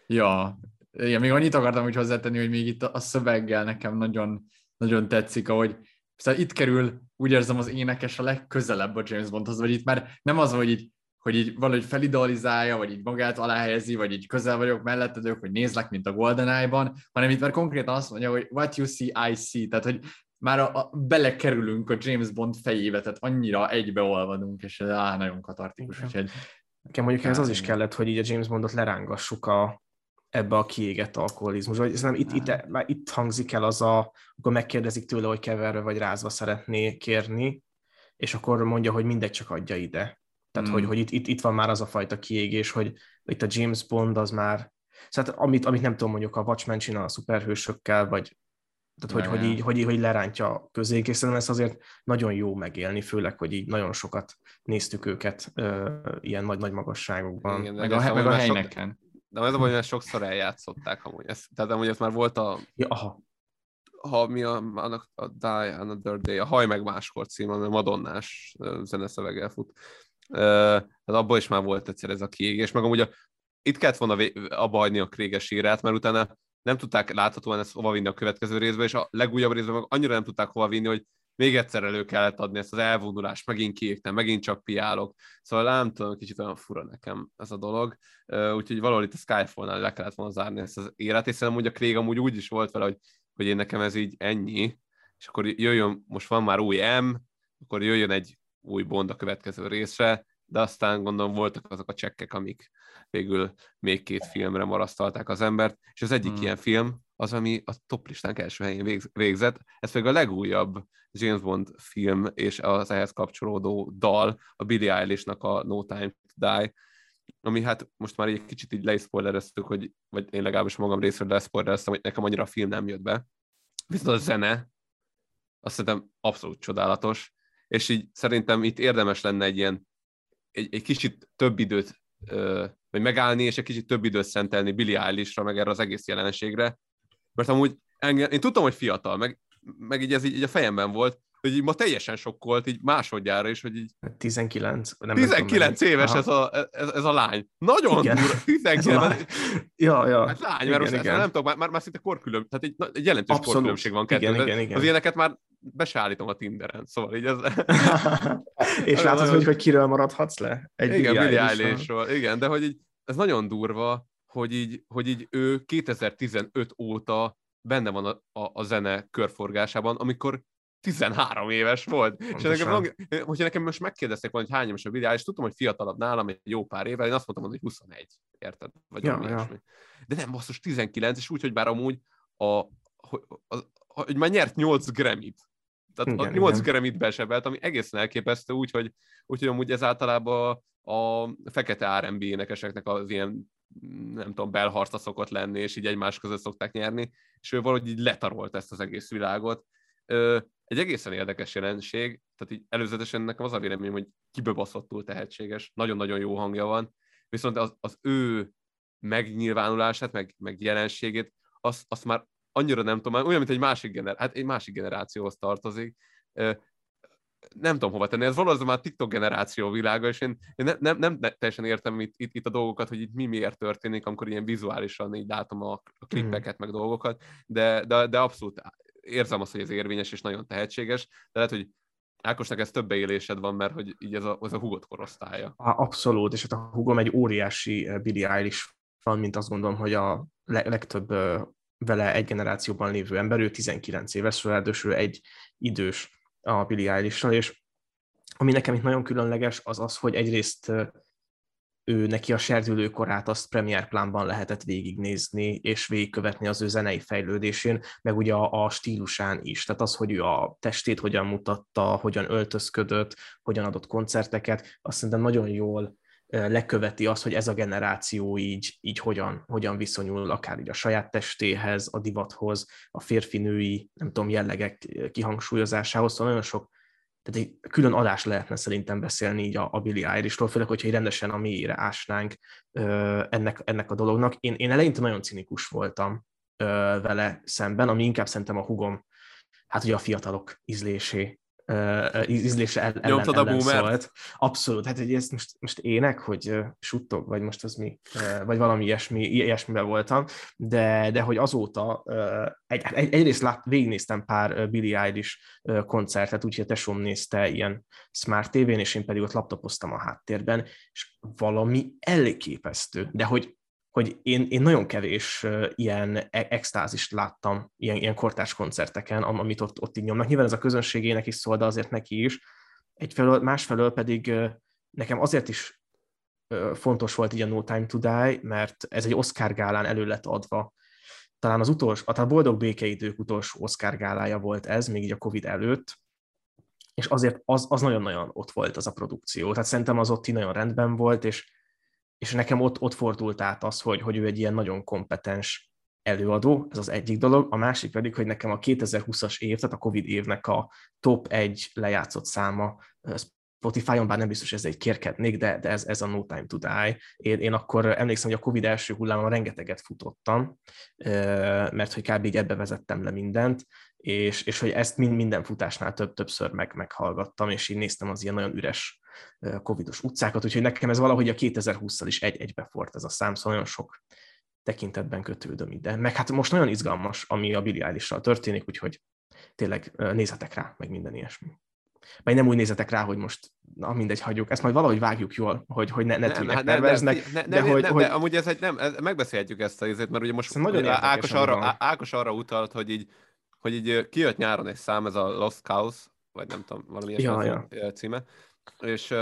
Ja, igen, még annyit akartam hogy hozzátenni, hogy még itt a szöveggel nekem nagyon, nagyon tetszik, ahogy szóval itt kerül, úgy érzem, az énekes a legközelebb a James Bondhoz, vagy itt már nem az, hogy így hogy így valahogy felidealizálja, vagy így magát aláhelyezi, vagy így közel vagyok melletted, hogy nézlek, mint a GoldenEye-ban, hanem itt már konkrétan azt mondja, hogy what you see, I see, tehát hogy már a, a, belekerülünk a James Bond fejébe, tehát annyira egybeolvadunk, és ez á, nagyon katartikus. Úgyhogy, Nekem mondjuk ez az is kellett, hogy így a James Bondot lerángassuk a, ebbe a kiégett alkoholizmusba. Vagy nem, itt, itt, már itt hangzik el az a, akkor megkérdezik tőle, hogy keverve vagy rázva szeretné kérni, és akkor mondja, hogy mindegy, csak adja ide. Tehát, hmm. hogy, hogy itt, itt, itt van már az a fajta kiégés, hogy itt a James Bond az már, szóval amit, amit nem tudom, mondjuk a Watchmen csinál a szuperhősökkel, vagy tehát, hogy, hogy, így, hogy, hogy lerántja a közék, és szerintem ezt azért nagyon jó megélni, főleg, hogy így nagyon sokat néztük őket uh, ilyen nagy-nagy magasságokban. Igen, meg, a, meg a helyneken. Sok, de az a baj, hogy sokszor eljátszották amúgy. Ez, tehát amúgy ez már volt a... Ja, aha. Ha mi a, annak a Die Another Day, a Haj meg máskor cím, ami Madonnás zeneszöveggel fut. Hát abban is már volt egyszer ez a kiégés, meg amúgy a, itt kellett volna abba hagyni a kréges írát, mert utána nem tudták láthatóan ezt hova vinni a következő részbe, és a legújabb részben meg annyira nem tudták hova vinni, hogy még egyszer elő kellett adni ezt az elvonulást, megint kiégtem, megint csak piálok. Szóval nem tudom, kicsit olyan fura nekem ez a dolog. Úgyhogy valahol itt a Skyfall-nál le kellett volna zárni ezt az élet, és szerintem a Craig amúgy úgy is volt vele, hogy, hogy én nekem ez így ennyi, és akkor jöjjön, most van már új M, akkor jöjjön egy új Bond a következő részre, de aztán gondolom voltak azok a csekkek, amik végül még két filmre marasztalták az embert, és az egyik hmm. ilyen film az, ami a top listánk első helyén végzett, ez pedig a legújabb James Bond film és az ehhez kapcsolódó dal, a Billie Eilish-nak a No Time to Die, ami hát most már egy kicsit így leiszpoilereztük, hogy, vagy én legalábbis magam részről leszpoilereztem, hogy nekem annyira a film nem jött be. Viszont a zene, azt szerintem abszolút csodálatos, és így szerintem itt érdemes lenne egy ilyen egy, egy kicsit több időt, vagy megállni, és egy kicsit több időt szentelni Billy Eilish-ra, meg erre az egész jelenségre. Mert amúgy engem, én tudtam, hogy fiatal, meg, meg így ez így, így a fejemben volt, hogy így ma teljesen sokkolt, így másodjára is, hogy így... 19. Nem 19 tudom, éves ez a, ez, ez, a lány. Nagyon igen. durva. 19. ja, ja. Hát lány, mert igen, most igen. nem tudom, már, már, már szinte korkülön, tehát egy, egy jelentős Abszolút. korkülönbség van kettő. Igen, igen, igen. Az ilyeneket már besállítom a Tinderen, szóval így ez... (laughs) És (laughs) látod, hogy, hogy kiről maradhatsz le? Egy igen, Billie eilish igen, de hogy így, ez nagyon durva, hogy így, hogy így ő 2015 óta benne van a, a, a zene körforgásában, amikor 13 éves volt. Pontosan. És nekem, hogyha nekem most megkérdezték volna, hogy hány éves a Billie és tudtam, hogy fiatalabb nálam egy jó pár évvel, én azt mondtam, hogy 21, érted? Vagy ja, ja. De nem, basszus, 19, és úgy, hogy bár amúgy a, hogy, a, hogy már nyert 8 Grammy-t. Tehát igen, a 8 igen. Grammy-t besebelt, ami egészen elképesztő, úgyhogy, úgyhogy amúgy ez általában a fekete R&B énekeseknek az ilyen nem tudom, belharca szokott lenni, és így egymás között szokták nyerni, és ő valahogy így letarolt ezt az egész világot. Egy egészen érdekes jelenség, tehát így előzetesen nekem az a véleményem, hogy kibebaszottul tehetséges, nagyon-nagyon jó hangja van, viszont az, az ő megnyilvánulását, meg, meg jelenségét, azt, azt már annyira nem tudom, olyan, mint egy másik, gener- hát egy másik generációhoz tartozik. Nem tudom hova tenni, ez valószínűleg már TikTok generáció világa, és én, én nem, nem, nem teljesen értem itt, itt, itt a dolgokat, hogy itt mi miért történik, amikor ilyen vizuálisan így látom a, a klippeket, mm. meg dolgokat, de, de, de abszolút érzem azt, hogy ez érvényes és nagyon tehetséges, de lehet, hogy Ákosnak ez több beélésed van, mert hogy így ez a, ez a hugot korosztálya. Abszolút, és hát a hugom egy óriási Billie Eilish van, mint azt gondolom, hogy a legtöbb vele egy generációban lévő ember, ő 19 éves, ráadásul egy idős a Billie eilish és ami nekem itt nagyon különleges, az az, hogy egyrészt ő neki a serdülőkorát azt Premiere plánban lehetett végignézni, és végigkövetni az ő zenei fejlődésén, meg ugye a, a stílusán is. Tehát az, hogy ő a testét hogyan mutatta, hogyan öltözködött, hogyan adott koncerteket, azt szerintem nagyon jól leköveti azt, hogy ez a generáció így, így hogyan, hogyan viszonyul akár így a saját testéhez, a divathoz, a férfinői, nem tudom, jellegek kihangsúlyozásához, szóval nagyon sok, tehát egy külön adás lehetne szerintem beszélni így a, a Billie Eilishról, főleg, hogyha rendesen a mélyére ásnánk ö, ennek, ennek a dolognak. Én, én eleinte nagyon cinikus voltam ö, vele szemben, ami inkább szerintem a hugom, hát ugye a fiatalok ízlésé uh, ízlése ellen, ellen, ellen szólt. Abszolút, hát hogy ez most, most ének, hogy uh, suttog, vagy most az mi, uh, vagy valami ilyesmi, ilyesmiben voltam, de, de hogy azóta uh, egy, egy, egyrészt lát, végignéztem pár Billie Eilish koncertet, úgyhogy a tesóm nézte ilyen Smart TV-n, és én pedig ott laptopoztam a háttérben, és valami elképesztő, de hogy hogy én, én nagyon kevés ilyen e-, extázist láttam ilyen, ilyen kortárs koncerteken, amit ott, ott így nyomnak. Nyilván ez a közönségének is szól, de azért neki is. Egyfelől, másfelől pedig nekem azért is fontos volt így a No Time to Die, mert ez egy Oscar gálán elő lett adva. Talán az utolsó, a Boldog Békeidők utolsó Oscar gálája volt ez, még így a Covid előtt, és azért az, az nagyon-nagyon ott volt az a produkció. Tehát szerintem az ott nagyon rendben volt, és, és nekem ott, ott fordult át az, hogy, hogy ő egy ilyen nagyon kompetens előadó, ez az egyik dolog, a másik pedig, hogy nekem a 2020-as év, tehát a Covid évnek a top egy lejátszott száma Spotify-on, bár nem biztos, hogy ez egy kérkednék, de, de ez, ez a No Time to Die. Én, én akkor emlékszem, hogy a Covid első hullámon rengeteget futottam, mert hogy kb. így ebbe vezettem le mindent, és, és hogy ezt mind, minden futásnál több, többször meg, meghallgattam, és így néztem az ilyen nagyon üres covidos utcákat, úgyhogy nekem ez valahogy a 2020-szal is egy-egybe fort ez a szám, szóval nagyon sok tekintetben kötődöm ide. Meg hát most nagyon izgalmas, ami a eilish történik, úgyhogy tényleg nézhetek rá, meg minden ilyesmi. Vagy nem úgy nézetek rá, hogy most, na mindegy, hagyjuk. Ezt majd valahogy vágjuk jól, hogy, hogy ne, ne nem, hát terveznek. Ne, ne, de, hogy, nem, hogy... de amúgy ez egy, nem, ez, megbeszélhetjük ezt a izét, mert ugye most nagyon Ákos arra, Ákos arra utalt, hogy így, hogy így kijött nyáron egy szám, ez a Lost Cows, vagy nem tudom, valami ja, ja. címe, és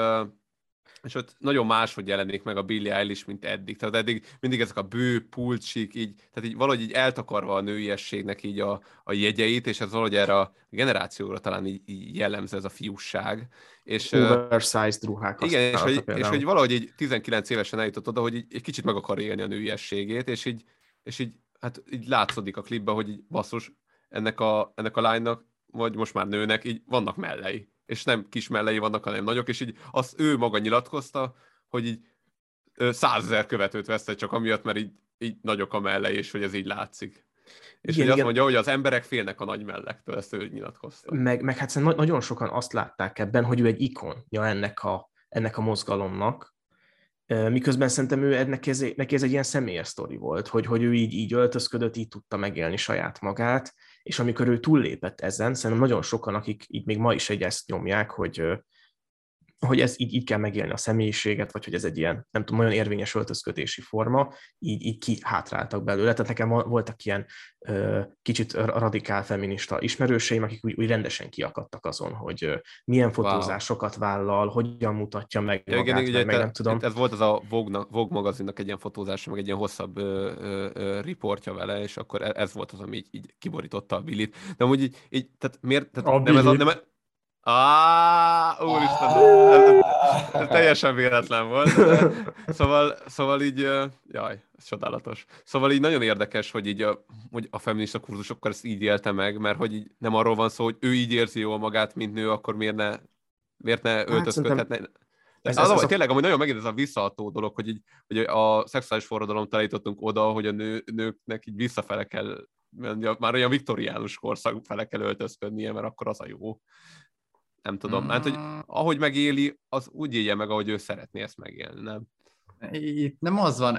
és ott nagyon máshogy jelenik meg a Billie Eilish, mint eddig. Tehát eddig mindig ezek a bő, pulcsik, így, tehát így valahogy így eltakarva a nőiességnek így a, a jegyeit, és ez valahogy erre a generációra talán így, így jellemző ez a fiúság. És, Oversized ruhák Igen, és hogy, és hogy valahogy így 19 évesen eljutott oda, hogy így, egy kicsit meg akar élni a nőiességét, és így, és így, hát így látszódik a klipben, hogy így basszus, ennek a, ennek a lánynak, vagy most már nőnek, így vannak mellei és nem kis mellei vannak, hanem nagyok, és így azt ő maga nyilatkozta, hogy így százezer követőt veszte csak amiatt, mert így, így nagyok a mellei, és hogy ez így látszik. És igen, hogy azt mondja, hogy az emberek félnek a nagy mellektől, ezt ő nyilatkozta. Meg, meg hát nagyon sokan azt látták ebben, hogy ő egy ikonja ennek a, ennek a mozgalomnak, miközben szerintem ő ennek ez, neki ez egy ilyen személyes sztori volt, hogy, hogy ő így, így öltözködött, így tudta megélni saját magát, és amikor ő túllépett ezen, szerintem nagyon sokan, akik így még ma is egy ezt nyomják, hogy, hogy ez így, így kell megélni a személyiséget, vagy hogy ez egy ilyen, nem tudom, nagyon érvényes öltözködési forma, így, így kihátráltak belőle. Tehát nekem voltak ilyen ö, kicsit radikál feminista ismerőseim, akik úgy, úgy rendesen kiakadtak azon, hogy milyen fotózásokat vállal, hogyan mutatja meg ja, magát, igen, meg, meg nem tudom. Ez volt az a Vogue, Vogue magazinnak egy ilyen fotózása, meg egy ilyen hosszabb ö, ö, ö, riportja vele, és akkor e, ez volt az, ami így, így kiborította a Billit. De amúgy így, így tehát miért, tehát a nem, ez a, nem, Á, úristen, ez, ez teljesen véletlen volt. Szóval, szóval így, jaj, ez csodálatos. Szóval így nagyon érdekes, hogy így a, hogy a feminista kurzusokkal ezt így élte meg, mert hogy így nem arról van szó, hogy ő így érzi jól magát, mint nő, akkor miért ne, miért ne hát öltözködhetne. De ez, ez, az, ez tényleg, amúgy nagyon megint ez a visszaható dolog, hogy, így, hogy a szexuális forradalom eljutottunk oda, hogy a nő, nőknek így visszafele kell, már olyan viktoriánus korszak fele kell öltözködnie, mert akkor az a jó nem tudom, mm. mert hogy ahogy megéli, az úgy élje meg, ahogy ő szeretné ezt megélni, nem? Itt nem az van,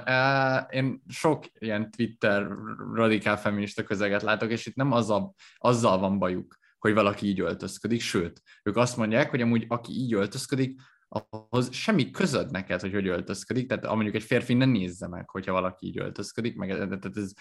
én sok ilyen Twitter radikál feminista közeget látok, és itt nem az a, azzal van bajuk, hogy valaki így öltözködik, sőt, ők azt mondják, hogy amúgy aki így öltözködik, ahhoz semmi közöd neked, hogy hogy öltözködik, tehát mondjuk egy férfi ne nézze meg, hogyha valaki így öltözködik, meg tehát ez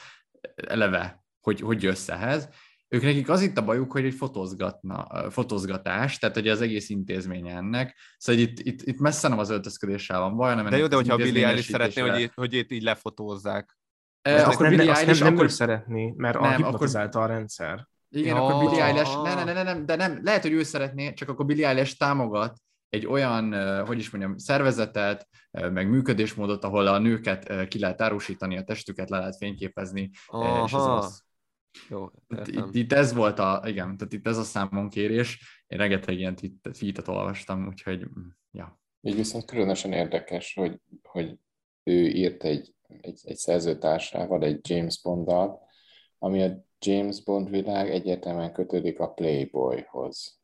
eleve, hogy, hogy jössz ehhez, ők nekik az itt a bajuk, hogy egy fotózgatna, fotózgatás, tehát hogy az egész intézmény ennek. Szóval itt, itt, itt messze nem az öltözködéssel van baj, hanem De jó, de hogyha a Billy Eilish szeretné, hogy, itt, hogy itt így lefotózzák. E, akkor Billy Eilish nem, nem akkor... szeretné, mert nem, a hipnotizálta akkor... a rendszer. Igen, ja. akkor Billy Eilish, ne, ne, ne, ne, ne, de nem, lehet, hogy ő szeretné, csak akkor Billy Eilish támogat egy olyan, hogy is mondjam, szervezetet, meg működésmódot, ahol a nőket ki lehet árusítani, a testüket le lehet fényképezni, Aha. és az, az jó, itt, itt, ez volt a, igen, tehát itt ez a számon kérés. Én rengeteg ilyen tweetet olvastam, úgyhogy, mm, ja. Így viszont különösen érdekes, hogy, hogy ő írt egy, egy, egy szerzőtársával, egy James Bonddal, ami a James Bond világ egyértelműen kötődik a Playboyhoz.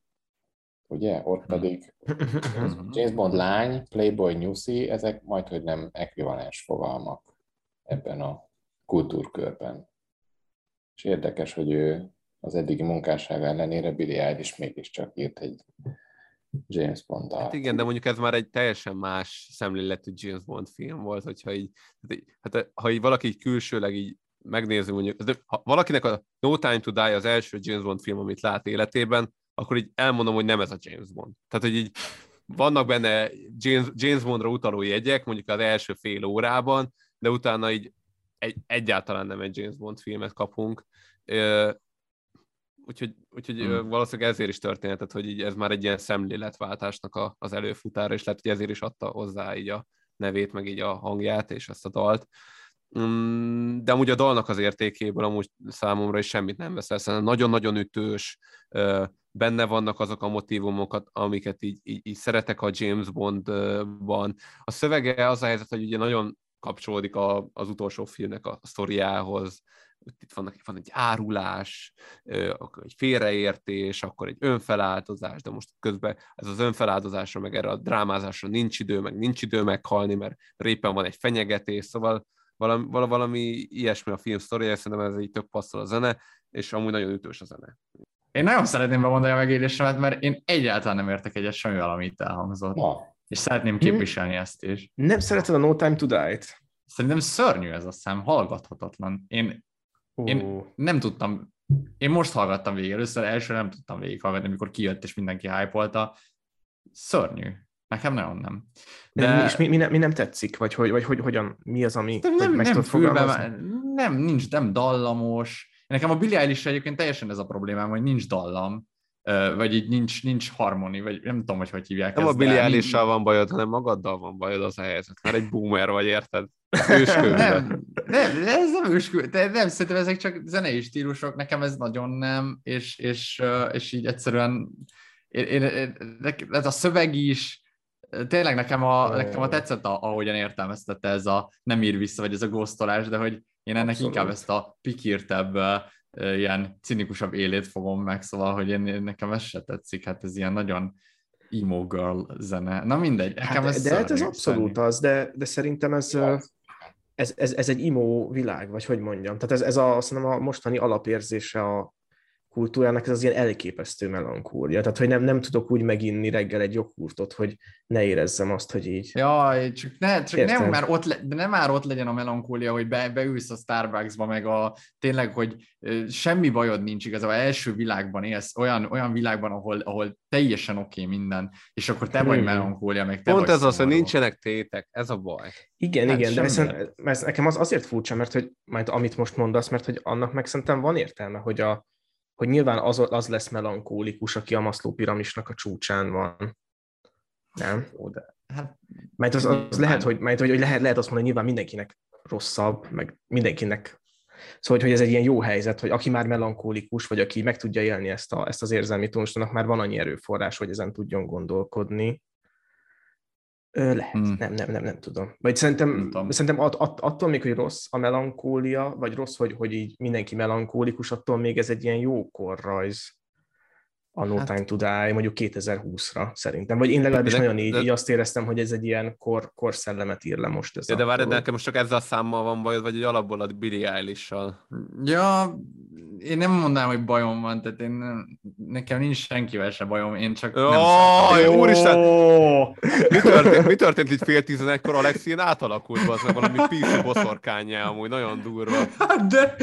Ugye? Ott hm. pedig (laughs) James Bond lány, Playboy nyuszi, ezek majd, hogy nem ekvivalens fogalmak ebben a kultúrkörben. És érdekes, hogy ő az eddigi munkássága ellenére Billy Eilish mégiscsak írt egy James bond Hát igen, de mondjuk ez már egy teljesen más szemléletű James Bond film volt, hogyha így, hát ha így valaki így külsőleg így megnézi mondjuk, de ha valakinek a No Time to Die az első James Bond film, amit lát életében, akkor így elmondom, hogy nem ez a James Bond. Tehát, hogy így vannak benne James, James Bondra utaló jegyek, mondjuk az első fél órában, de utána így egy, egyáltalán nem egy James Bond filmet kapunk. Úgyhogy, úgyhogy hmm. valószínűleg ezért is történhetett, hogy így ez már egy ilyen szemléletváltásnak a, az előfutára, és lehet, hogy ezért is adta hozzá így a nevét, meg így a hangját és ezt a dalt. Mm, de amúgy a dalnak az értékéből amúgy számomra is semmit nem veszel, szerintem nagyon-nagyon ütős, benne vannak azok a motivumokat, amiket így, így, így szeretek a James Bondban. A szövege az a helyzet, hogy ugye nagyon kapcsolódik a, az utolsó filmnek a sztoriához, itt vannak, van egy árulás, akkor egy félreértés, akkor egy önfeláldozás, de most közben ez az önfeláldozásra, meg erre a drámázásra nincs idő, meg nincs idő meghalni, mert éppen van egy fenyegetés, szóval valami, valami ilyesmi a film sztoria, szerintem ez így tök passzol a zene, és amúgy nagyon ütős a zene. Én nagyon szeretném bemondani a megélésemet, mert én egyáltalán nem értek egyet semmivel, amit elhangzott. Ma. És szeretném képviselni ezt is. Nem szereted a No Time to Die-t? Szerintem szörnyű ez a szám, hallgathatatlan. Én, uh. én nem tudtam, én most hallgattam végig, először első nem tudtam végighallgatni, amikor kijött és mindenki hype Szörnyű. Nekem nagyon nem. De... De és mi, mi, nem, mi nem tetszik? Vagy, hogy, vagy hogy, hogyan, mi az, ami nem, nem, meg nem, fülbe, nem, nincs, nem dallamos. Nekem a Billie eilish egyébként teljesen ez a problémám, hogy nincs dallam, vagy így nincs, nincs harmoni, vagy nem tudom, hogy hogy hívják Nem ezt, a eilish van bajod, hanem magaddal van bajod az a helyzet, mert egy boomer vagy, érted? (laughs) Őskövő. nem, nem, ez nem őskövő, de nem, szerintem ezek csak zenei stílusok, nekem ez nagyon nem, és, és, és így egyszerűen én, én, én, ez a szöveg is, tényleg nekem a, nekem a tetszett, a, ahogyan értelmeztette ez a nem ír vissza, vagy ez a góztolás, de hogy én ennek Abszolút. inkább ezt a pikírtebb, ilyen cinikusabb élét fogom meg, szóval, hogy én, nekem ez se tetszik, hát ez ilyen nagyon emo girl zene. Na mindegy, nekem hát, ez De hát ez abszolút az, de, de szerintem ez, ez, ez, ez egy emo világ, vagy hogy mondjam. Tehát ez, ez a, a mostani alapérzése a, kultúrának ez az ilyen elképesztő melankólia. Tehát, hogy nem, nem tudok úgy meginni reggel egy joghurtot, hogy ne érezzem azt, hogy így. Jaj, csak, ne, csak nem, már ott le, de nem már ott legyen a melankólia, hogy be, beülsz a Starbucksba, meg a tényleg, hogy semmi bajod nincs igazából, első világban élsz, olyan, olyan világban, ahol, ahol teljesen oké okay minden, és akkor te hmm. vagy melankólia, meg te Pont vagy ez az, hogy nincsenek tétek, ez a baj. Igen, hát igen, de viszont, mert nekem az azért furcsa, mert hogy majd amit most mondasz, mert hogy annak meg szerintem van értelme, hogy a, hogy nyilván az, az lesz melankólikus, aki a Maszló piramisnak a csúcsán van. Nem? Ó, de, hát, mert az, az lehet, hogy, mert, hogy lehet, lehet azt mondani, hogy nyilván mindenkinek rosszabb, meg mindenkinek Szóval, hogy ez egy ilyen jó helyzet, hogy aki már melankólikus, vagy aki meg tudja élni ezt, a, ezt az érzelmi tónusnak, már van annyi erőforrás, hogy ezen tudjon gondolkodni. Ö, lehet, hmm. nem, nem, nem, nem tudom. Vagy szerintem, tudom. szerintem att, att, attól még, hogy rossz a melankólia, vagy rossz, hogy, hogy így mindenki melankólikus, attól még ez egy ilyen jó korrajz a No hát, Time to Die, mondjuk 2020-ra szerintem. Vagy én legalábbis de, nagyon így, de, így azt éreztem, hogy ez egy ilyen kor, korszellemet ír le most. Ez de, de várj, de nekem most csak ezzel a számmal van bajod, vagy egy alapból a Billie Eilish-sal? Ja, én nem mondanám, hogy bajom van, tehát én nem, nekem nincs senkivel se bajom, én csak oh, nem jó, úristen! Mi történt, mi történt itt fél tizenegykor? Alexien átalakult, az meg valami PC boszorkányá, amúgy nagyon durva. Hát de,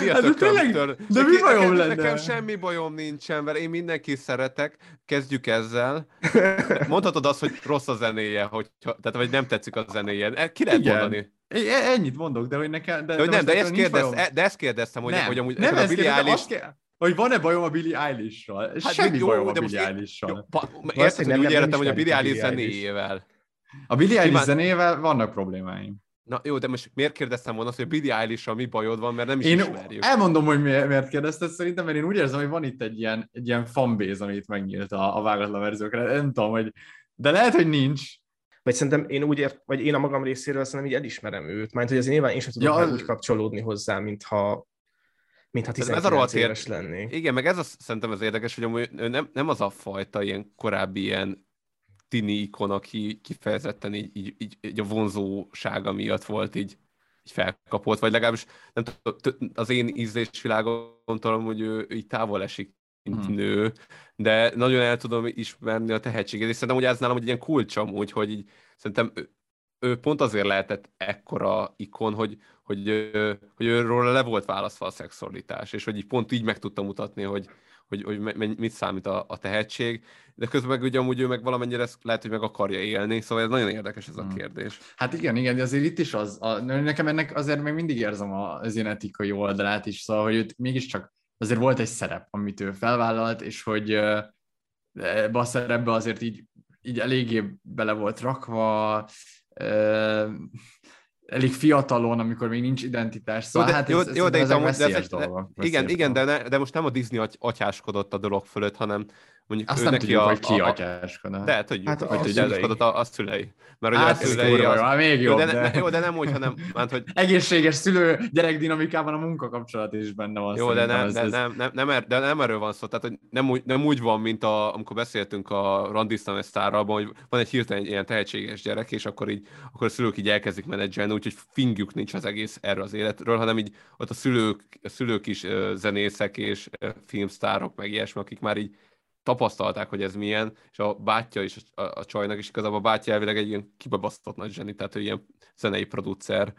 mi hát de tényleg, de mi bajom nekem, lenne? Nekem semmi bajom nincsen, mert én mindenki szeretek, kezdjük ezzel. (laughs) Mondhatod azt, hogy rossz a zenéje, hogy, tehát vagy nem tetszik a zenéje. Ki lehet Igen. mondani? E- ennyit mondok, de hogy nekem... De, de, de, nem, de, ezt kérdez, e- de ezt kérdeztem, hogy, nem, hogy amúgy nem a Billie Eilish... Kell, hogy van-e bajom a Billie Eilish-ral? Hát Semmi jó, bajom a Billie Eilish-ral. Érted, hogy úgy értem, hogy a Billie Eilish zenéjével. A Billie Eilish zenével vannak problémáim. Na jó, de most miért kérdeztem volna azt, hogy a Billie eilish mi bajod van, mert nem is én ismerjük. elmondom, hogy miért kérdezted szerintem, mert én úgy érzem, hogy van itt egy ilyen, egy ilyen fanbase, amit megnyílt a, a vágatlan verziókra. Nem tudom, hogy... De lehet, hogy nincs, vagy szerintem én úgy ért, vagy én a magam részéről szerintem így elismerem őt, mert hogy azért nyilván én sem tudom ja, úgy kapcsolódni hozzá, mintha mintha 19 ez a éves ér... lennék. Igen, meg ez a, szerintem az érdekes, hogy amúgy nem, nem az a fajta ilyen korábbi ilyen tini ikon, aki kifejezetten így, így, így, így a vonzósága miatt volt így, így felkapott, vagy legalábbis nem tudom, az én ízlésvilágomtól, hogy ő így távol esik, mint hmm. nő, de nagyon el tudom ismerni a tehetséget, és szerintem hogy ez nálam egy ilyen kulcs amúgy, hogy így szerintem ő, ő pont azért lehetett ekkora ikon, hogy, hogy, hogy őről le volt választva a szexualitás, és hogy így pont így meg tudta mutatni, hogy, hogy, hogy mit számít a, a tehetség, de közben meg ugye amúgy ő meg valamennyire ezt lehet, hogy meg akarja élni, szóval ez nagyon érdekes ez a hmm. kérdés. Hát igen, igen, de azért itt is az, a, nekem ennek azért még mindig érzem az etikai oldalát is, szóval, hogy őt mégiscsak azért volt egy szerep, amit ő felvállalt, és hogy ebbe a szerepbe azért így, így eléggé bele volt rakva, elég fiatalon, amikor még nincs identitás. Szóval jó, de, hát jó, ez, jó, de, ez, de ez, dolgok, igen, igen, de, ne, de most nem a Disney aty, atyáskodott a dolog fölött, hanem mondjuk Azt nem neki tudjuk, a, hogy ki a, atyáskodott. De tudjuk, hát hogy atyáskodott a, a szülei. Mert ugye hát, a szülei kurva, az, jó, még jobb, jó, de, de... jó, de nem úgy, hanem... Mert, hogy... Egészséges szülő gyerek dinamikában a munkakapcsolat is benne van. Jó, de, nem, de, nem, nem, nem, er, de nem erről van szó. Tehát, hogy nem úgy, nem úgy van, mint a, amikor beszéltünk a Randistan sztárral, hogy van egy hirtelen egy ilyen tehetséges gyerek, és akkor, így, akkor a szülők így elkezdik menedzselni, úgyhogy fingjük nincs az egész erről az életről, hanem így ott a szülők, a szülők is zenészek és filmsztárok, meg ilyesmi, akik már így tapasztalták, hogy ez milyen, és a bátyja is a, a csajnak is igazából a bátyja elvileg egy ilyen kibebasztott nagy zseni, tehát ő ilyen zenei producer,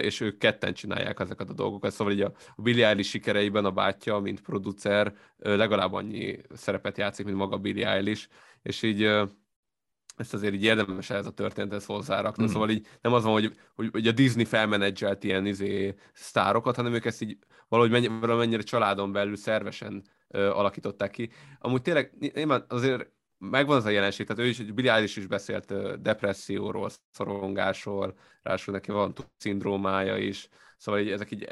és ők ketten csinálják ezeket a dolgokat, szóval így a, a Eilish sikereiben a bátyja, mint producer, legalább annyi szerepet játszik, mint maga Billy Eilish, és így ezt azért így érdemes ez a történethez hozzárakni, mm. szóval így nem az van, hogy, hogy, hogy a Disney felmenedzselt ilyen izé, sztárokat, hanem ők ezt így valahogy mennyi, valamennyire családon belül szervesen ö, alakították ki. Amúgy tényleg nyilván azért megvan az a jelenség, tehát ő is, Billy Eilish is beszélt ö, depresszióról, szorongásról, ráadásul neki van szindrómája is, szóval így, ezek így,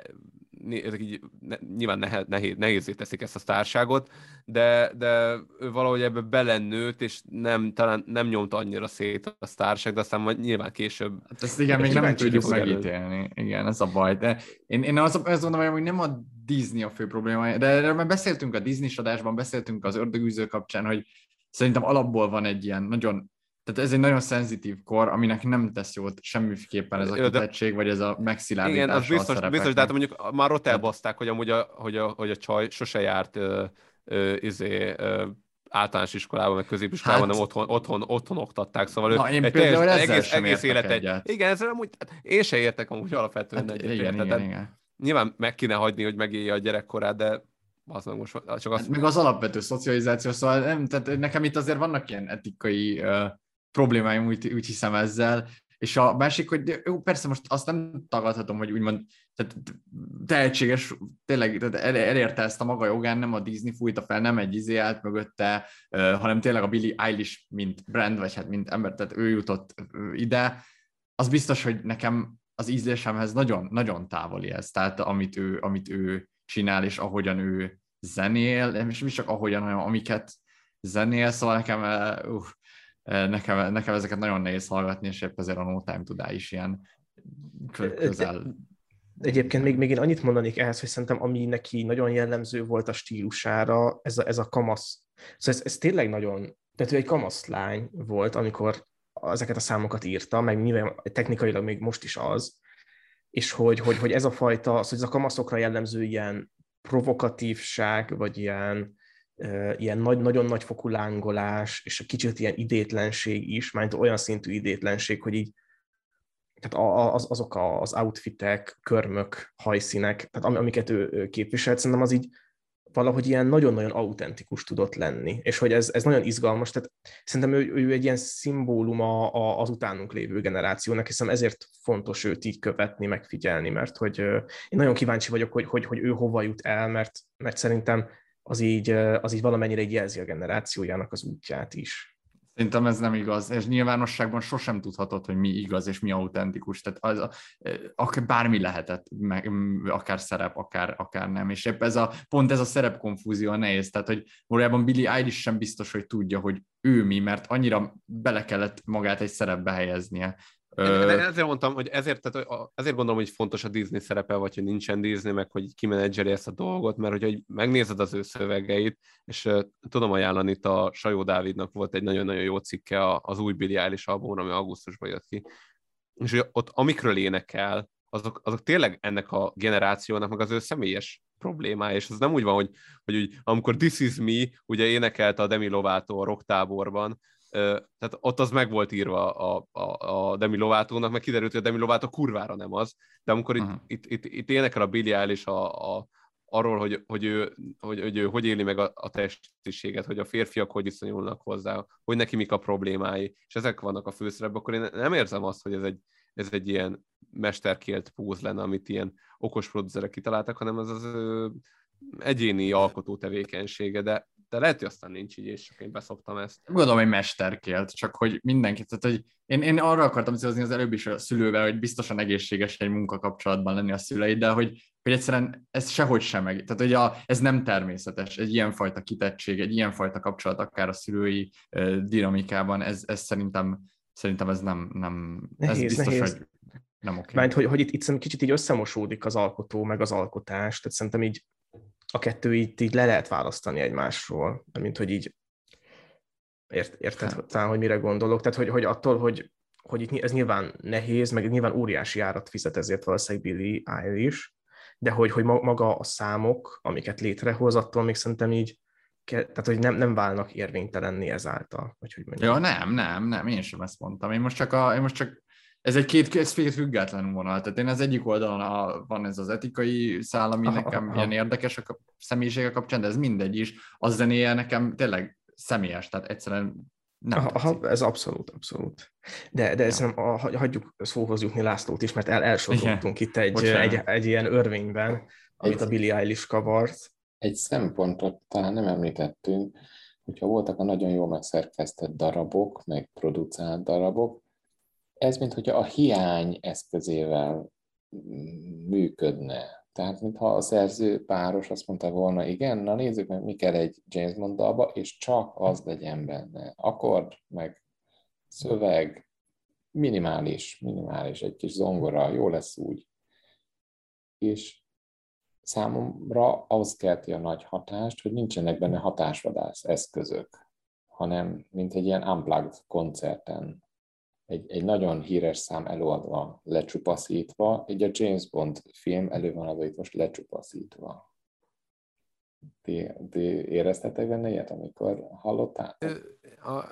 ezek így ne, nyilván nehe, nehéz, nehézé teszik ezt a sztárságot, de, de ő valahogy ebbe belennőtt, és nem, talán nem nyomta annyira szét a sztárság, de aztán majd nyilván később... Hát ezt igen, még nem tudjuk megítélni. Igen, ez a baj. De én, én az, azt gondolom, hogy nem a Disney a fő problémája, de erről már beszéltünk a Disney adásban, beszéltünk az ördögűző kapcsán, hogy szerintem alapból van egy ilyen nagyon tehát ez egy nagyon szenzitív kor, aminek nem tesz jót semmiképpen ez a kitettség, vagy ez a megszilárdítás Igen, az biztos, biztos, de hát mondjuk már ott elbaszták, hogy amúgy a, hogy a, hogy a csaj sose járt ö, ö, izé, ö, általános iskolában, meg középiskolában, hát, hanem otthon, otthon, otthon oktatták, szóval na, én egy teljes, egész, egész élet Igen, ezzel amúgy, hát én se értek amúgy alapvetően hát, egyet. Igen, igen, igen. Nyilván meg kéne hagyni, hogy megélje a gyerekkorát, de az meg most csak azt... Hát meg az alapvető szocializáció, szóval nem, tehát nekem itt azért vannak ilyen etikai uh, problémáim, úgy, úgy hiszem ezzel, és a másik, hogy jó, persze most azt nem tagadhatom, hogy úgymond tehát tehetséges, tényleg tehát elérte ezt a maga jogán, nem a Disney fújta fel, nem egy izé állt mögötte, hanem tényleg a Billy Eilish, mint brand, vagy hát mint ember, tehát ő jutott ide. Az biztos, hogy nekem az ízlésemhez nagyon, nagyon távoli ez, tehát amit ő, amit ő csinál, és ahogyan ő zenél, és nem is csak ahogyan, hanem amiket zenél, szóval nekem uh, nekem, nekem ezeket nagyon nehéz hallgatni, és épp ezért a No Time to Die is ilyen közel. Egyébként még, még én annyit mondanék ehhez, hogy szerintem ami neki nagyon jellemző volt a stílusára, ez a, ez a kamasz. Szóval ez, ez tényleg nagyon, tehát ő egy kamasz lány volt, amikor ezeket a számokat írta, meg mivel technikailag még most is az, és hogy, hogy, hogy ez a fajta, az, hogy ez a kamaszokra jellemző ilyen provokatívság, vagy ilyen, ilyen nagy, nagyon nagy fokú lángolás, és a kicsit ilyen idétlenség is, mert olyan szintű idétlenség, hogy így tehát az, azok az outfitek, körmök, hajszínek, tehát amiket ő képviselt, szerintem az így valahogy ilyen nagyon-nagyon autentikus tudott lenni, és hogy ez, ez nagyon izgalmas, tehát szerintem ő, ő egy ilyen szimbóluma az utánunk lévő generációnak, hiszen ezért fontos őt így követni, megfigyelni, mert hogy én nagyon kíváncsi vagyok, hogy, hogy, hogy ő hova jut el, mert, mert szerintem az így, az így valamennyire így jelzi a generációjának az útját is. Szerintem ez nem igaz, és nyilvánosságban sosem tudhatod, hogy mi igaz és mi autentikus, tehát az, akár bármi lehetett, meg, akár szerep, akár, akár nem, és épp ez a, pont ez a szerepkonfúzió a nehéz, tehát hogy valójában Billy Eilish sem biztos, hogy tudja, hogy ő mi, mert annyira bele kellett magát egy szerepbe helyeznie, de ezért mondtam, hogy ezért, tehát ezért gondolom, hogy fontos a Disney szerepe, vagy hogy nincsen Disney, meg hogy kimenedzseri ezt a dolgot, mert hogy megnézed az ő szövegeit, és uh, tudom ajánlani, itt a Sajó Dávidnak volt egy nagyon-nagyon jó cikke az új Billy Eilish albumra, ami augusztusban jött ki, és hogy ott amikről énekel, azok, azok tényleg ennek a generációnak, meg az ő személyes problémája, és az nem úgy van, hogy, hogy úgy, amikor This Is Me, ugye énekelte a Demi Lovato a rocktáborban, tehát ott az meg volt írva a, a, a Demi Lovatónak, meg kiderült, hogy a Demi Lovato kurvára nem az, de amikor itt, uh-huh. itt, itt, itt énekel a Billy Eilish a, a, arról, hogy, hogy, ő, hogy, hogy ő hogy éli meg a, a testiséget, hogy a férfiak hogy viszonyulnak hozzá, hogy neki mik a problémái, és ezek vannak a főszerepben, akkor én nem érzem azt, hogy ez egy, ez egy ilyen mesterkélt póz lenne, amit ilyen okos producerek kitaláltak, hanem ez az ö, egyéni alkotó tevékenysége, de de lehet, hogy aztán nincs így, és csak én beszoptam ezt. Gondolom, hogy mesterkélt, csak hogy mindenki, tehát hogy én, én arra akartam célozni az előbb is a szülővel, hogy biztosan egészséges egy munkakapcsolatban lenni a szülei, de hogy, hogy egyszerűen ez sehogy sem meg. Tehát, hogy a, ez nem természetes, egy ilyenfajta kitettség, egy ilyenfajta kapcsolat, akár a szülői uh, dinamikában, ez, ez szerintem, szerintem ez nem, nem nehéz, ez biztos, nehéz. hogy nem oké. Mert hogy, hogy itt, itt kicsit így összemosódik az alkotó, meg az alkotás, tehát szerintem így a kettő így, így le lehet választani egymásról, mint hogy így ért, érted hát. talán, hogy mire gondolok. Tehát, hogy, hogy attól, hogy, hogy itt ez nyilván nehéz, meg nyilván óriási árat fizet ezért valószínűleg Billy Eilish, de hogy, hogy maga a számok, amiket létrehoz, attól még szerintem így, tehát hogy nem, nem válnak érvénytelenni ezáltal. Vagy hogy Ja, nem, nem, nem, én sem ezt mondtam. Én most csak, a, én most csak ez egy két, ez két független vonal. Tehát én az egyik oldalon a, van ez az etikai szál, ami aha, nekem aha. ilyen érdekes a személyisége kapcsán, de ez mindegy is. Az zenéje nekem tényleg személyes, tehát egyszerűen nem aha, ez abszolút, abszolút. De, de ja. szerintem a, hagyjuk szóhoz jutni Lászlót is, mert el, elsodultunk itt egy, egy, egy, ilyen örvényben, amit egy, a Billy Eilish kavart. Egy szempontot talán nem említettünk, hogyha voltak a nagyon jól megszerkesztett darabok, meg produkált darabok, ez, mint hogyha a hiány eszközével működne. Tehát, mintha a szerző páros azt mondta volna, igen, na nézzük meg, mi kell egy James Bond dalba, és csak az legyen benne. Akkord, meg szöveg, minimális, minimális, egy kis zongora, jó lesz úgy. És számomra az kelti a nagy hatást, hogy nincsenek benne hatásvadász eszközök, hanem mint egy ilyen unplugged koncerten egy, egy nagyon híres szám előadva, lecsupaszítva, egy a James Bond film elő van adva itt most lecsupaszítva. Ti, ti éreztetek benne ilyet, amikor hallottátok?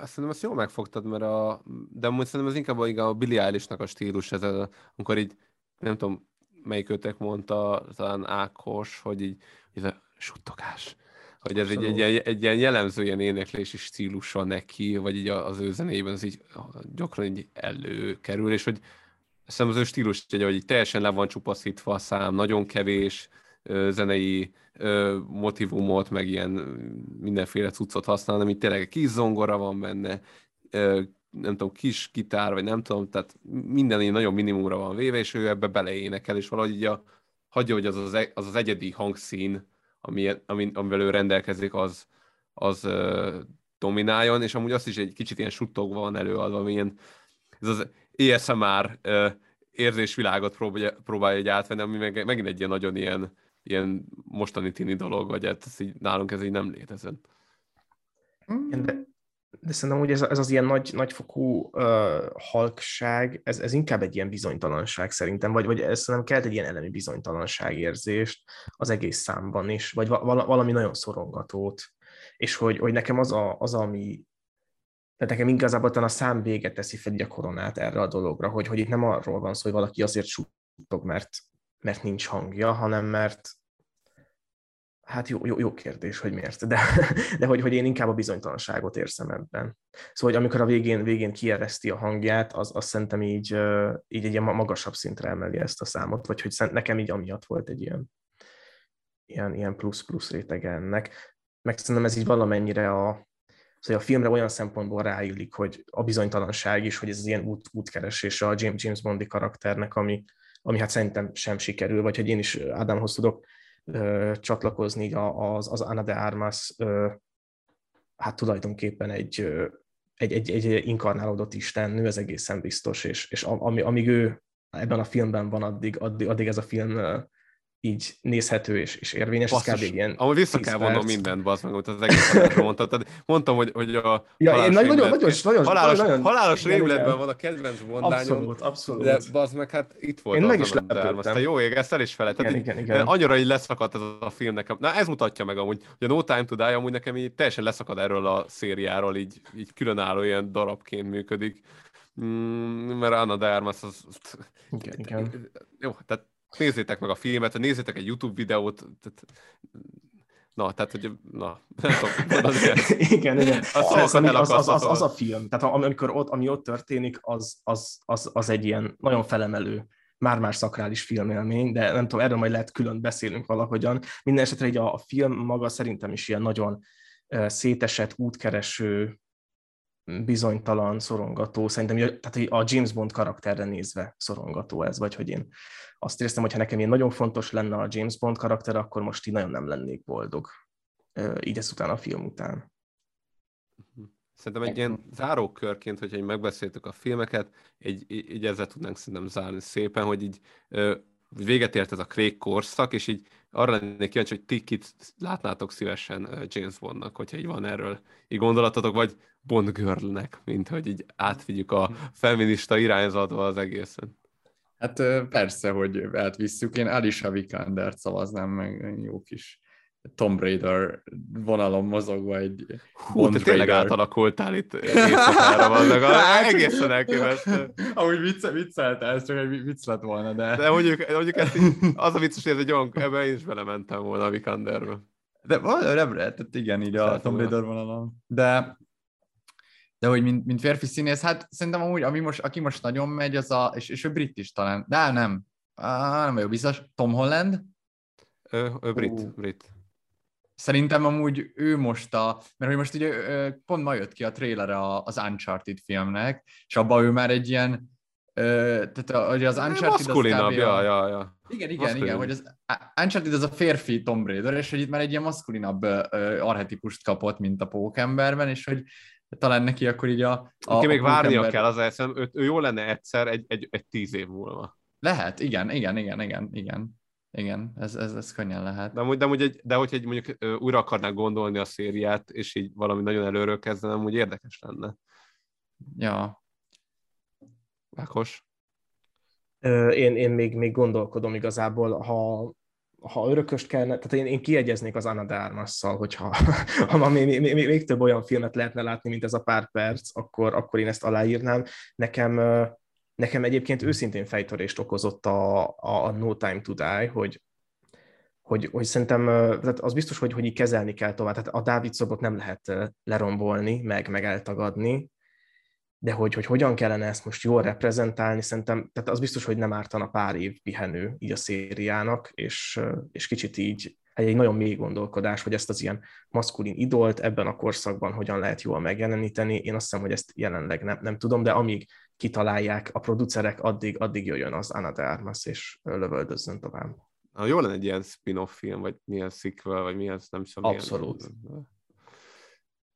Szerintem ezt jól megfogtad, mert a, de amúgy szerintem ez inkább a, a Billy Eilish-nak a stílus, ez a, amikor így, nem tudom, melyik őtek mondta, talán Ákos, hogy így, ez a suttogás hogy ez egy, egy, egy, egy ilyen jellemző ilyen éneklési stílusa neki, vagy így az ő zenében az így gyakran így előkerül, és hogy szerintem az ő stílus, hogy így teljesen le van csupaszítva a szám, nagyon kevés zenei motivumot, meg ilyen mindenféle cuccot használ, ami tényleg kis zongora van benne, nem tudom, kis gitár, vagy nem tudom, tehát minden így nagyon minimumra van véve, és ő ebbe beleénekel, és valahogy így a, hagyja, hogy az az, e, az, az egyedi hangszín ami, ami, amivel ő rendelkezik, az, az uh, domináljon, és amúgy azt is egy kicsit ilyen suttogva van előadva, ami ilyen, ez az ASMR uh, érzésvilágot próbálja, próbálja egy átvenni, ami meg, megint egy ilyen nagyon ilyen, ilyen mostani tini dolog, vagy hát ez így, nálunk ez így nem létezett. De de szerintem hogy ez, ez az ilyen nagy, nagyfokú uh, halkság, ez, ez inkább egy ilyen bizonytalanság szerintem, vagy, vagy ez szerintem kelt egy ilyen elemi bizonytalanság érzést az egész számban is, vagy val- valami nagyon szorongatót, és hogy, hogy nekem az, a, az ami, tehát nekem igazából a szám véget teszi fel a koronát erre a dologra, hogy, hogy itt nem arról van szó, hogy valaki azért suttog, mert, mert nincs hangja, hanem mert, Hát jó, jó, jó kérdés, hogy miért, de, de hogy, hogy én inkább a bizonytalanságot érzem ebben. Szóval, hogy amikor a végén, végén kiereszti a hangját, az, az szerintem így, így egy ilyen magasabb szintre emeli ezt a számot, vagy hogy nekem így amiatt volt egy ilyen, ilyen, ilyen plusz-plusz rétege ennek. Meg szerintem ez így valamennyire a, Szóval a filmre olyan szempontból ráillik, hogy a bizonytalanság is, hogy ez az ilyen út, útkeresés a James, James Bondi karakternek, ami, ami hát szerintem sem sikerül, vagy hogy én is Ádámhoz tudok ö, csatlakozni az, az Ana de Armas hát tulajdonképpen egy, egy, egy, egy inkarnálódott istennő, ez egészen biztos, és, és ami, amíg ő ebben a filmben van, addig, addig, addig ez a film így nézhető és, és érvényes. Basszus, ez kb. ilyen Ahol vissza kell vonnom mindent, bazd meg, az egész mondtad. Mondtam, hogy, hogy a ja, én nagyon, nagyon, nagyon, halálos, nagyon, halálos rémületben van a kedvenc mondányom. Abszolút, abszolút. De bazd meg, hát itt volt én meg is lepődtem. Jó ég, ezt el is felejtettem. Igen, igen, igen. Annyira így leszakadt ez a film nekem. Na ez mutatja meg amúgy, hogy a No Time to Die amúgy nekem így teljesen leszakad erről a szériáról, így, így különálló ilyen darabként működik. Mm, mert Anna de Armas az... Igen, igen. Jó, tehát nézzétek meg a filmet, nézzétek egy YouTube videót, tehát, Na, tehát, hogy na, (laughs) nem tudom, (laughs) igen, igen. Az, az, az, az, az, az, a film, tehát amikor ott, ami ott történik, az, az, az, az egy ilyen nagyon felemelő már-már szakrális filmélmény, de nem tudom, erről majd lehet külön beszélünk valahogyan. Minden esetre így a, a film maga szerintem is ilyen nagyon szétesett, útkereső, bizonytalan, szorongató, szerintem tehát a James Bond karakterre nézve szorongató ez, vagy hogy én azt éreztem, hogy ha nekem ilyen nagyon fontos lenne a James Bond karakter, akkor most így nagyon nem lennék boldog, így ezután a film után. Szerintem egy ilyen zárókörként, hogyha így megbeszéltük a filmeket, egy, így ezzel tudnánk szerintem zárni szépen, hogy így véget ért ez a Craig korszak, és így arra lennék kíváncsi, hogy ti kit látnátok szívesen James Bondnak, hogyha így van erről így gondolatotok, vagy Bond Girlnek, mint hogy így átvigyük a feminista irányzatba az egészen. Hát persze, hogy átvisszük. Én Alicia Vikandert szavaznám meg, jó kis Tomb Raider vonalon mozogva egy Hú, Bond te tényleg Raider. átalakultál itt éjszakára van, meg (laughs) hát, egészen elképesztő. Amúgy vicce, viccelte, ez csak egy vicc lett volna, de... De mondjuk, mondjuk ezt így, az a vicces, hogy ez egy olyan, ebben én is belementem volna a Vikanderbe. De nem tehát igen, így a Tomb Raider vonalon. De de hogy mint, mint férfi színész, hát szerintem amúgy, ami most, aki most nagyon megy, az a, és, és ő brit is talán, de nem, ah, nem vagyok biztos, Tom Holland? Ő, ő brit, uh. brit. Szerintem amúgy ő most a, mert hogy most ugye pont ma jött ki a trailer az Uncharted filmnek, és abban ő már egy ilyen, tehát ugye az Uncharted az kb. Ja, ja, ja. Igen, igen, Maszkulin. igen, hogy az Uncharted az a férfi Tomb Raider, és hogy itt már egy ilyen maszkulinabb arhetipust kapott, mint a pókemberben, és hogy talán neki akkor így a... a Neki még a várnia ember... kell, az eszem, ő, ő jó lenne egyszer egy, egy, egy tíz év múlva. Lehet, igen, igen, igen, igen, igen. Igen, ez, ez, ez könnyen lehet. De, amúgy, de, amúgy egy, de hogyha egy, mondjuk újra akarnák gondolni a szériát, és így valami nagyon előről kezdenem, úgy érdekes lenne. Ja. Ákos? Én, én még, még gondolkodom igazából, ha ha örököst kellene, tehát én, én kiegyeznék az Anna de Armas-szal, hogyha (laughs) ha még, még, még, még több olyan filmet lehetne látni, mint ez a pár perc, akkor, akkor én ezt aláírnám. Nekem, nekem egyébként őszintén fejtörést okozott a, a, a No Time to Die, hogy, hogy, hogy szerintem tehát az biztos, hogy, hogy így kezelni kell tovább. Tehát a Dávid szobot nem lehet lerombolni, meg, meg eltagadni, de hogy, hogy hogyan kellene ezt most jól reprezentálni, szerintem, tehát az biztos, hogy nem ártana pár év pihenő így a szériának, és, és kicsit így egy nagyon mély gondolkodás, hogy ezt az ilyen maszkulin idolt ebben a korszakban hogyan lehet jól megjeleníteni. Én azt hiszem, hogy ezt jelenleg nem, nem tudom, de amíg kitalálják a producerek, addig, addig jöjjön az Anna de Armas, és lövöldözzön tovább. Ha jó lenne egy ilyen spin-off film, vagy milyen sequel, vagy milyen, nem tudom. Abszolút. Milyen...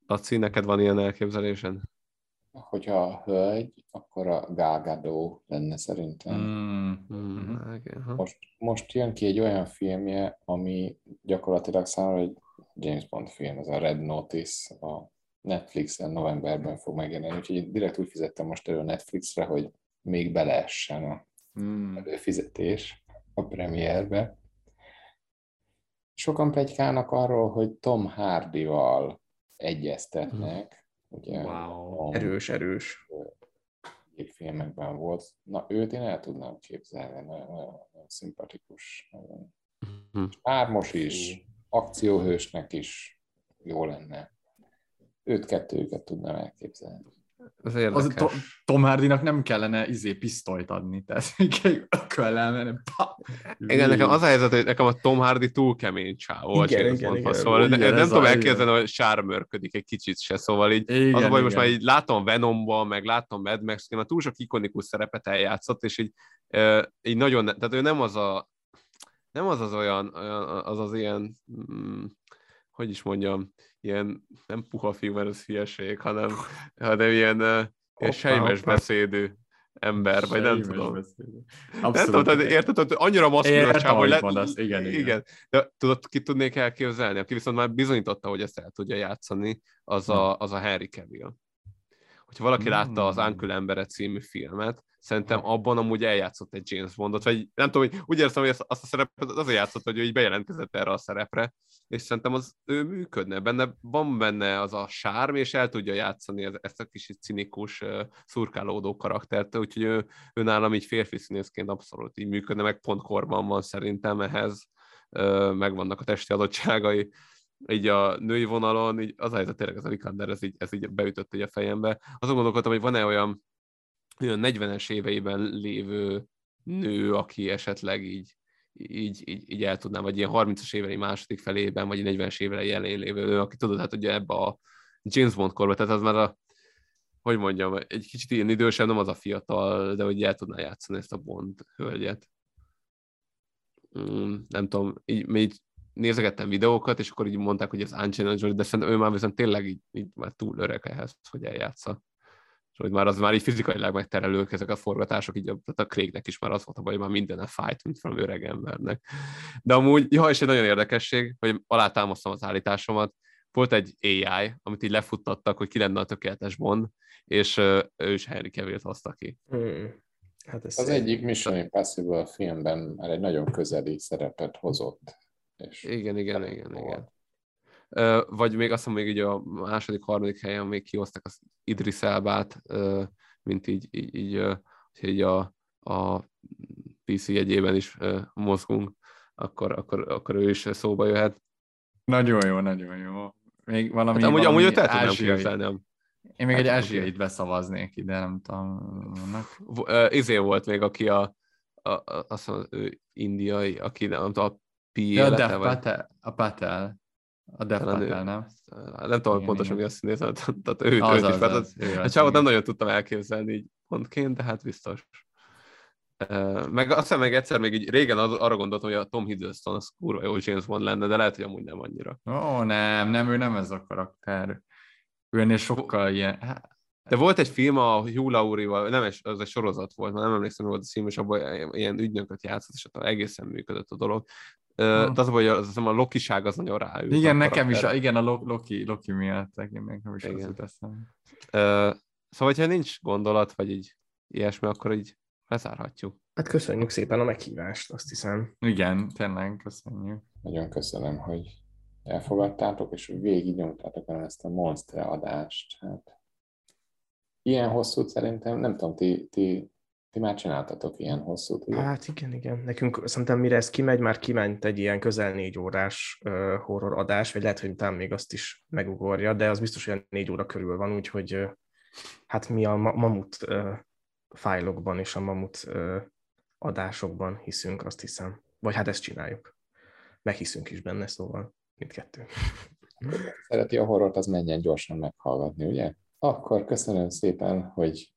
Laci, neked van ilyen elképzelésed? Hogyha hölgy, akkor a Gágadó lenne szerintem. Mm, mm, most, most jön ki egy olyan filmje, ami gyakorlatilag számára egy James Bond film, ez a Red Notice, a Netflixen novemberben fog megjelenni, úgyhogy direkt úgy fizettem most elő a Netflixre, hogy még beleessen a mm. előfizetés a premierbe. Sokan plegykálnak arról, hogy Tom Hardy-val egyeztetnek, Ugye, wow. Erős, erős. filmekben volt. Na, őt én el tudnám képzelni, nagyon, nagyon, nagyon szimpatikus. Ármos is, akcióhősnek is jó lenne. Őt kettőjüket tudnám elképzelni. Ez az to- Tom Hardy-nak nem kellene izé pisztolyt adni, tehát (laughs) ököllel menni. Igen, nekem az a helyzet, hogy nekem a Tom Hardy túl kemény csávó, igen, igen, igen, szóval igen, nem, nem tudom elképzelni, hogy sármörködik egy kicsit se, szóval így igen, az a baj, most már így látom Venomban, meg látom Mad max már túl sok ikonikus szerepet eljátszott, és így, így nagyon, tehát ő nem az a nem az az olyan, az az ilyen, mm, hogy is mondjam, ilyen nem puha fiú, mert ez hülyeség, hanem, hanem ilyen, ilyen sejmes beszédű ember, vagy nem tudom. Nem tudom, érted, hogy annyira maszkulin a hogy le... Igen, igen. igen. De tudod, ki tudnék elképzelni, aki viszont már bizonyította, hogy ezt el tudja játszani, az a, az a Henry Cavill. Hogyha valaki látta az Uncle Embere című filmet, szerintem abban amúgy eljátszott egy James Bondot, vagy nem tudom, hogy úgy érzem, hogy azt a szerepet azért játszott, hogy ő így bejelentkezett erre a szerepre, és szerintem az ő működne, benne van benne az a sárm, és el tudja játszani ezt a kis cinikus, szurkálódó karaktert, úgyhogy ő, ő nálam így férfi színészként abszolút így működne, meg pont korban van szerintem ehhez, megvannak a testi adottságai, így a női vonalon, így az a helyzet tényleg ez a Vikander, ez így, ez így beütött egy a fejembe. Azon gondolkodtam, hogy van-e olyan, olyan 40-es éveiben lévő nő, aki esetleg így, így, így, így el tudnám, vagy ilyen 30-as évei második felében, vagy 40-es évei elején lévő nő, aki tudod, hát ugye ebbe a James Bond korba, tehát az már a, hogy mondjam, egy kicsit ilyen idősebb, nem az a fiatal, de hogy el tudná játszani ezt a Bond hölgyet. Mm, nem tudom, így, így nézegettem videókat, és akkor így mondták, hogy ez Angelina Jolie, de szerintem ő már viszont tényleg így, így már túl öreg ehhez, hogy eljátsza. És hogy már az már így fizikailag megterelők ezek a forgatások, így tehát a Craignek is már az volt a baj, hogy már minden fájt, mint valami öreg embernek. De amúgy, ja, és egy nagyon érdekesség, hogy alátámasztom az állításomat, volt egy AI, amit így lefuttattak, hogy ki lenne a tökéletes Bond, és ő is Henry Cavill hozta ki. Hmm. Hát ez az egyik Mission Impossible filmben már egy nagyon közeli szerepet hozott és igen, igen, igen, igen. Vagy még azt mondom, még így a második, harmadik helyen még kihoztak az Idris Elbát, mint így, így, így, így a, a PC jegyében is mozgunk, akkor, akkor, akkor ő is szóba jöhet. Nagyon jó, nagyon jó. Még valami, hát amúgy, valami amúgy el tudnám képzelni. Én még hát, egy ázsiait beszavaznék ide, nem tudom. Izé volt még, aki a, a, a azt mondom, ő indiai, aki nem tudom, a Pi ja, a vagy... Patel, a Patel. A Dev Patel, nem? Nem tudom, igen, pontosan mi azt nézem, tehát ő, az, őt az, is, az, az, az, a csávot nem nagyon tudtam elképzelni így pontként, de hát biztos. Meg azt hiszem, meg egyszer még így régen arra gondoltam, hogy a Tom Hiddleston az kurva jó James Bond lenne, de lehet, hogy amúgy nem annyira. Ó, nem, nem, ő nem ez a karakter. Ő ennél sokkal ilyen... De volt egy film a Hugh Laurie-val, nem az egy sorozat volt, már nem emlékszem, hogy volt a cím, és abban ilyen ügynököt játszott, és ott egészen működött a dolog. Uh, de az, hogy az, az a lokiság az nagyon ráült. Igen, nekem is, igen, a Loki, Loki miatt, nekem is igen. az. Uh, szóval, ha nincs gondolat, vagy így ilyesmi, akkor így lezárhatjuk. Hát köszönjük szépen a meghívást, azt hiszem. Igen, tényleg köszönjük. Nagyon köszönöm, hogy elfogadtátok, és végig nyomtátok el ezt a Monster adást. Hát, ilyen hosszút szerintem, nem tudom, ti, ti ti már csináltatok ilyen hosszút, ugye? Hát igen, igen. Nekünk szerintem mire ez kimegy, már kiment egy ilyen közel négy órás uh, horror adás, vagy lehet, hogy talán még azt is megugorja, de az biztos, hogy négy óra körül van, úgyhogy uh, hát mi a mamut uh, fájlokban és a mamut uh, adásokban hiszünk, azt hiszem. Vagy hát ezt csináljuk. Meghiszünk is benne, szóval mindkettő. Szereti a horrort, az menjen gyorsan meghallgatni, ugye? Akkor köszönöm szépen, hogy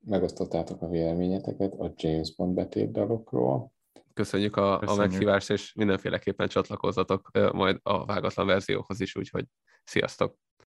megosztottátok a véleményeteket a James Bond betétdalokról. Köszönjük a, Köszönjük. a meghívást, és mindenféleképpen csatlakozzatok majd a vágatlan verzióhoz is, úgyhogy sziasztok!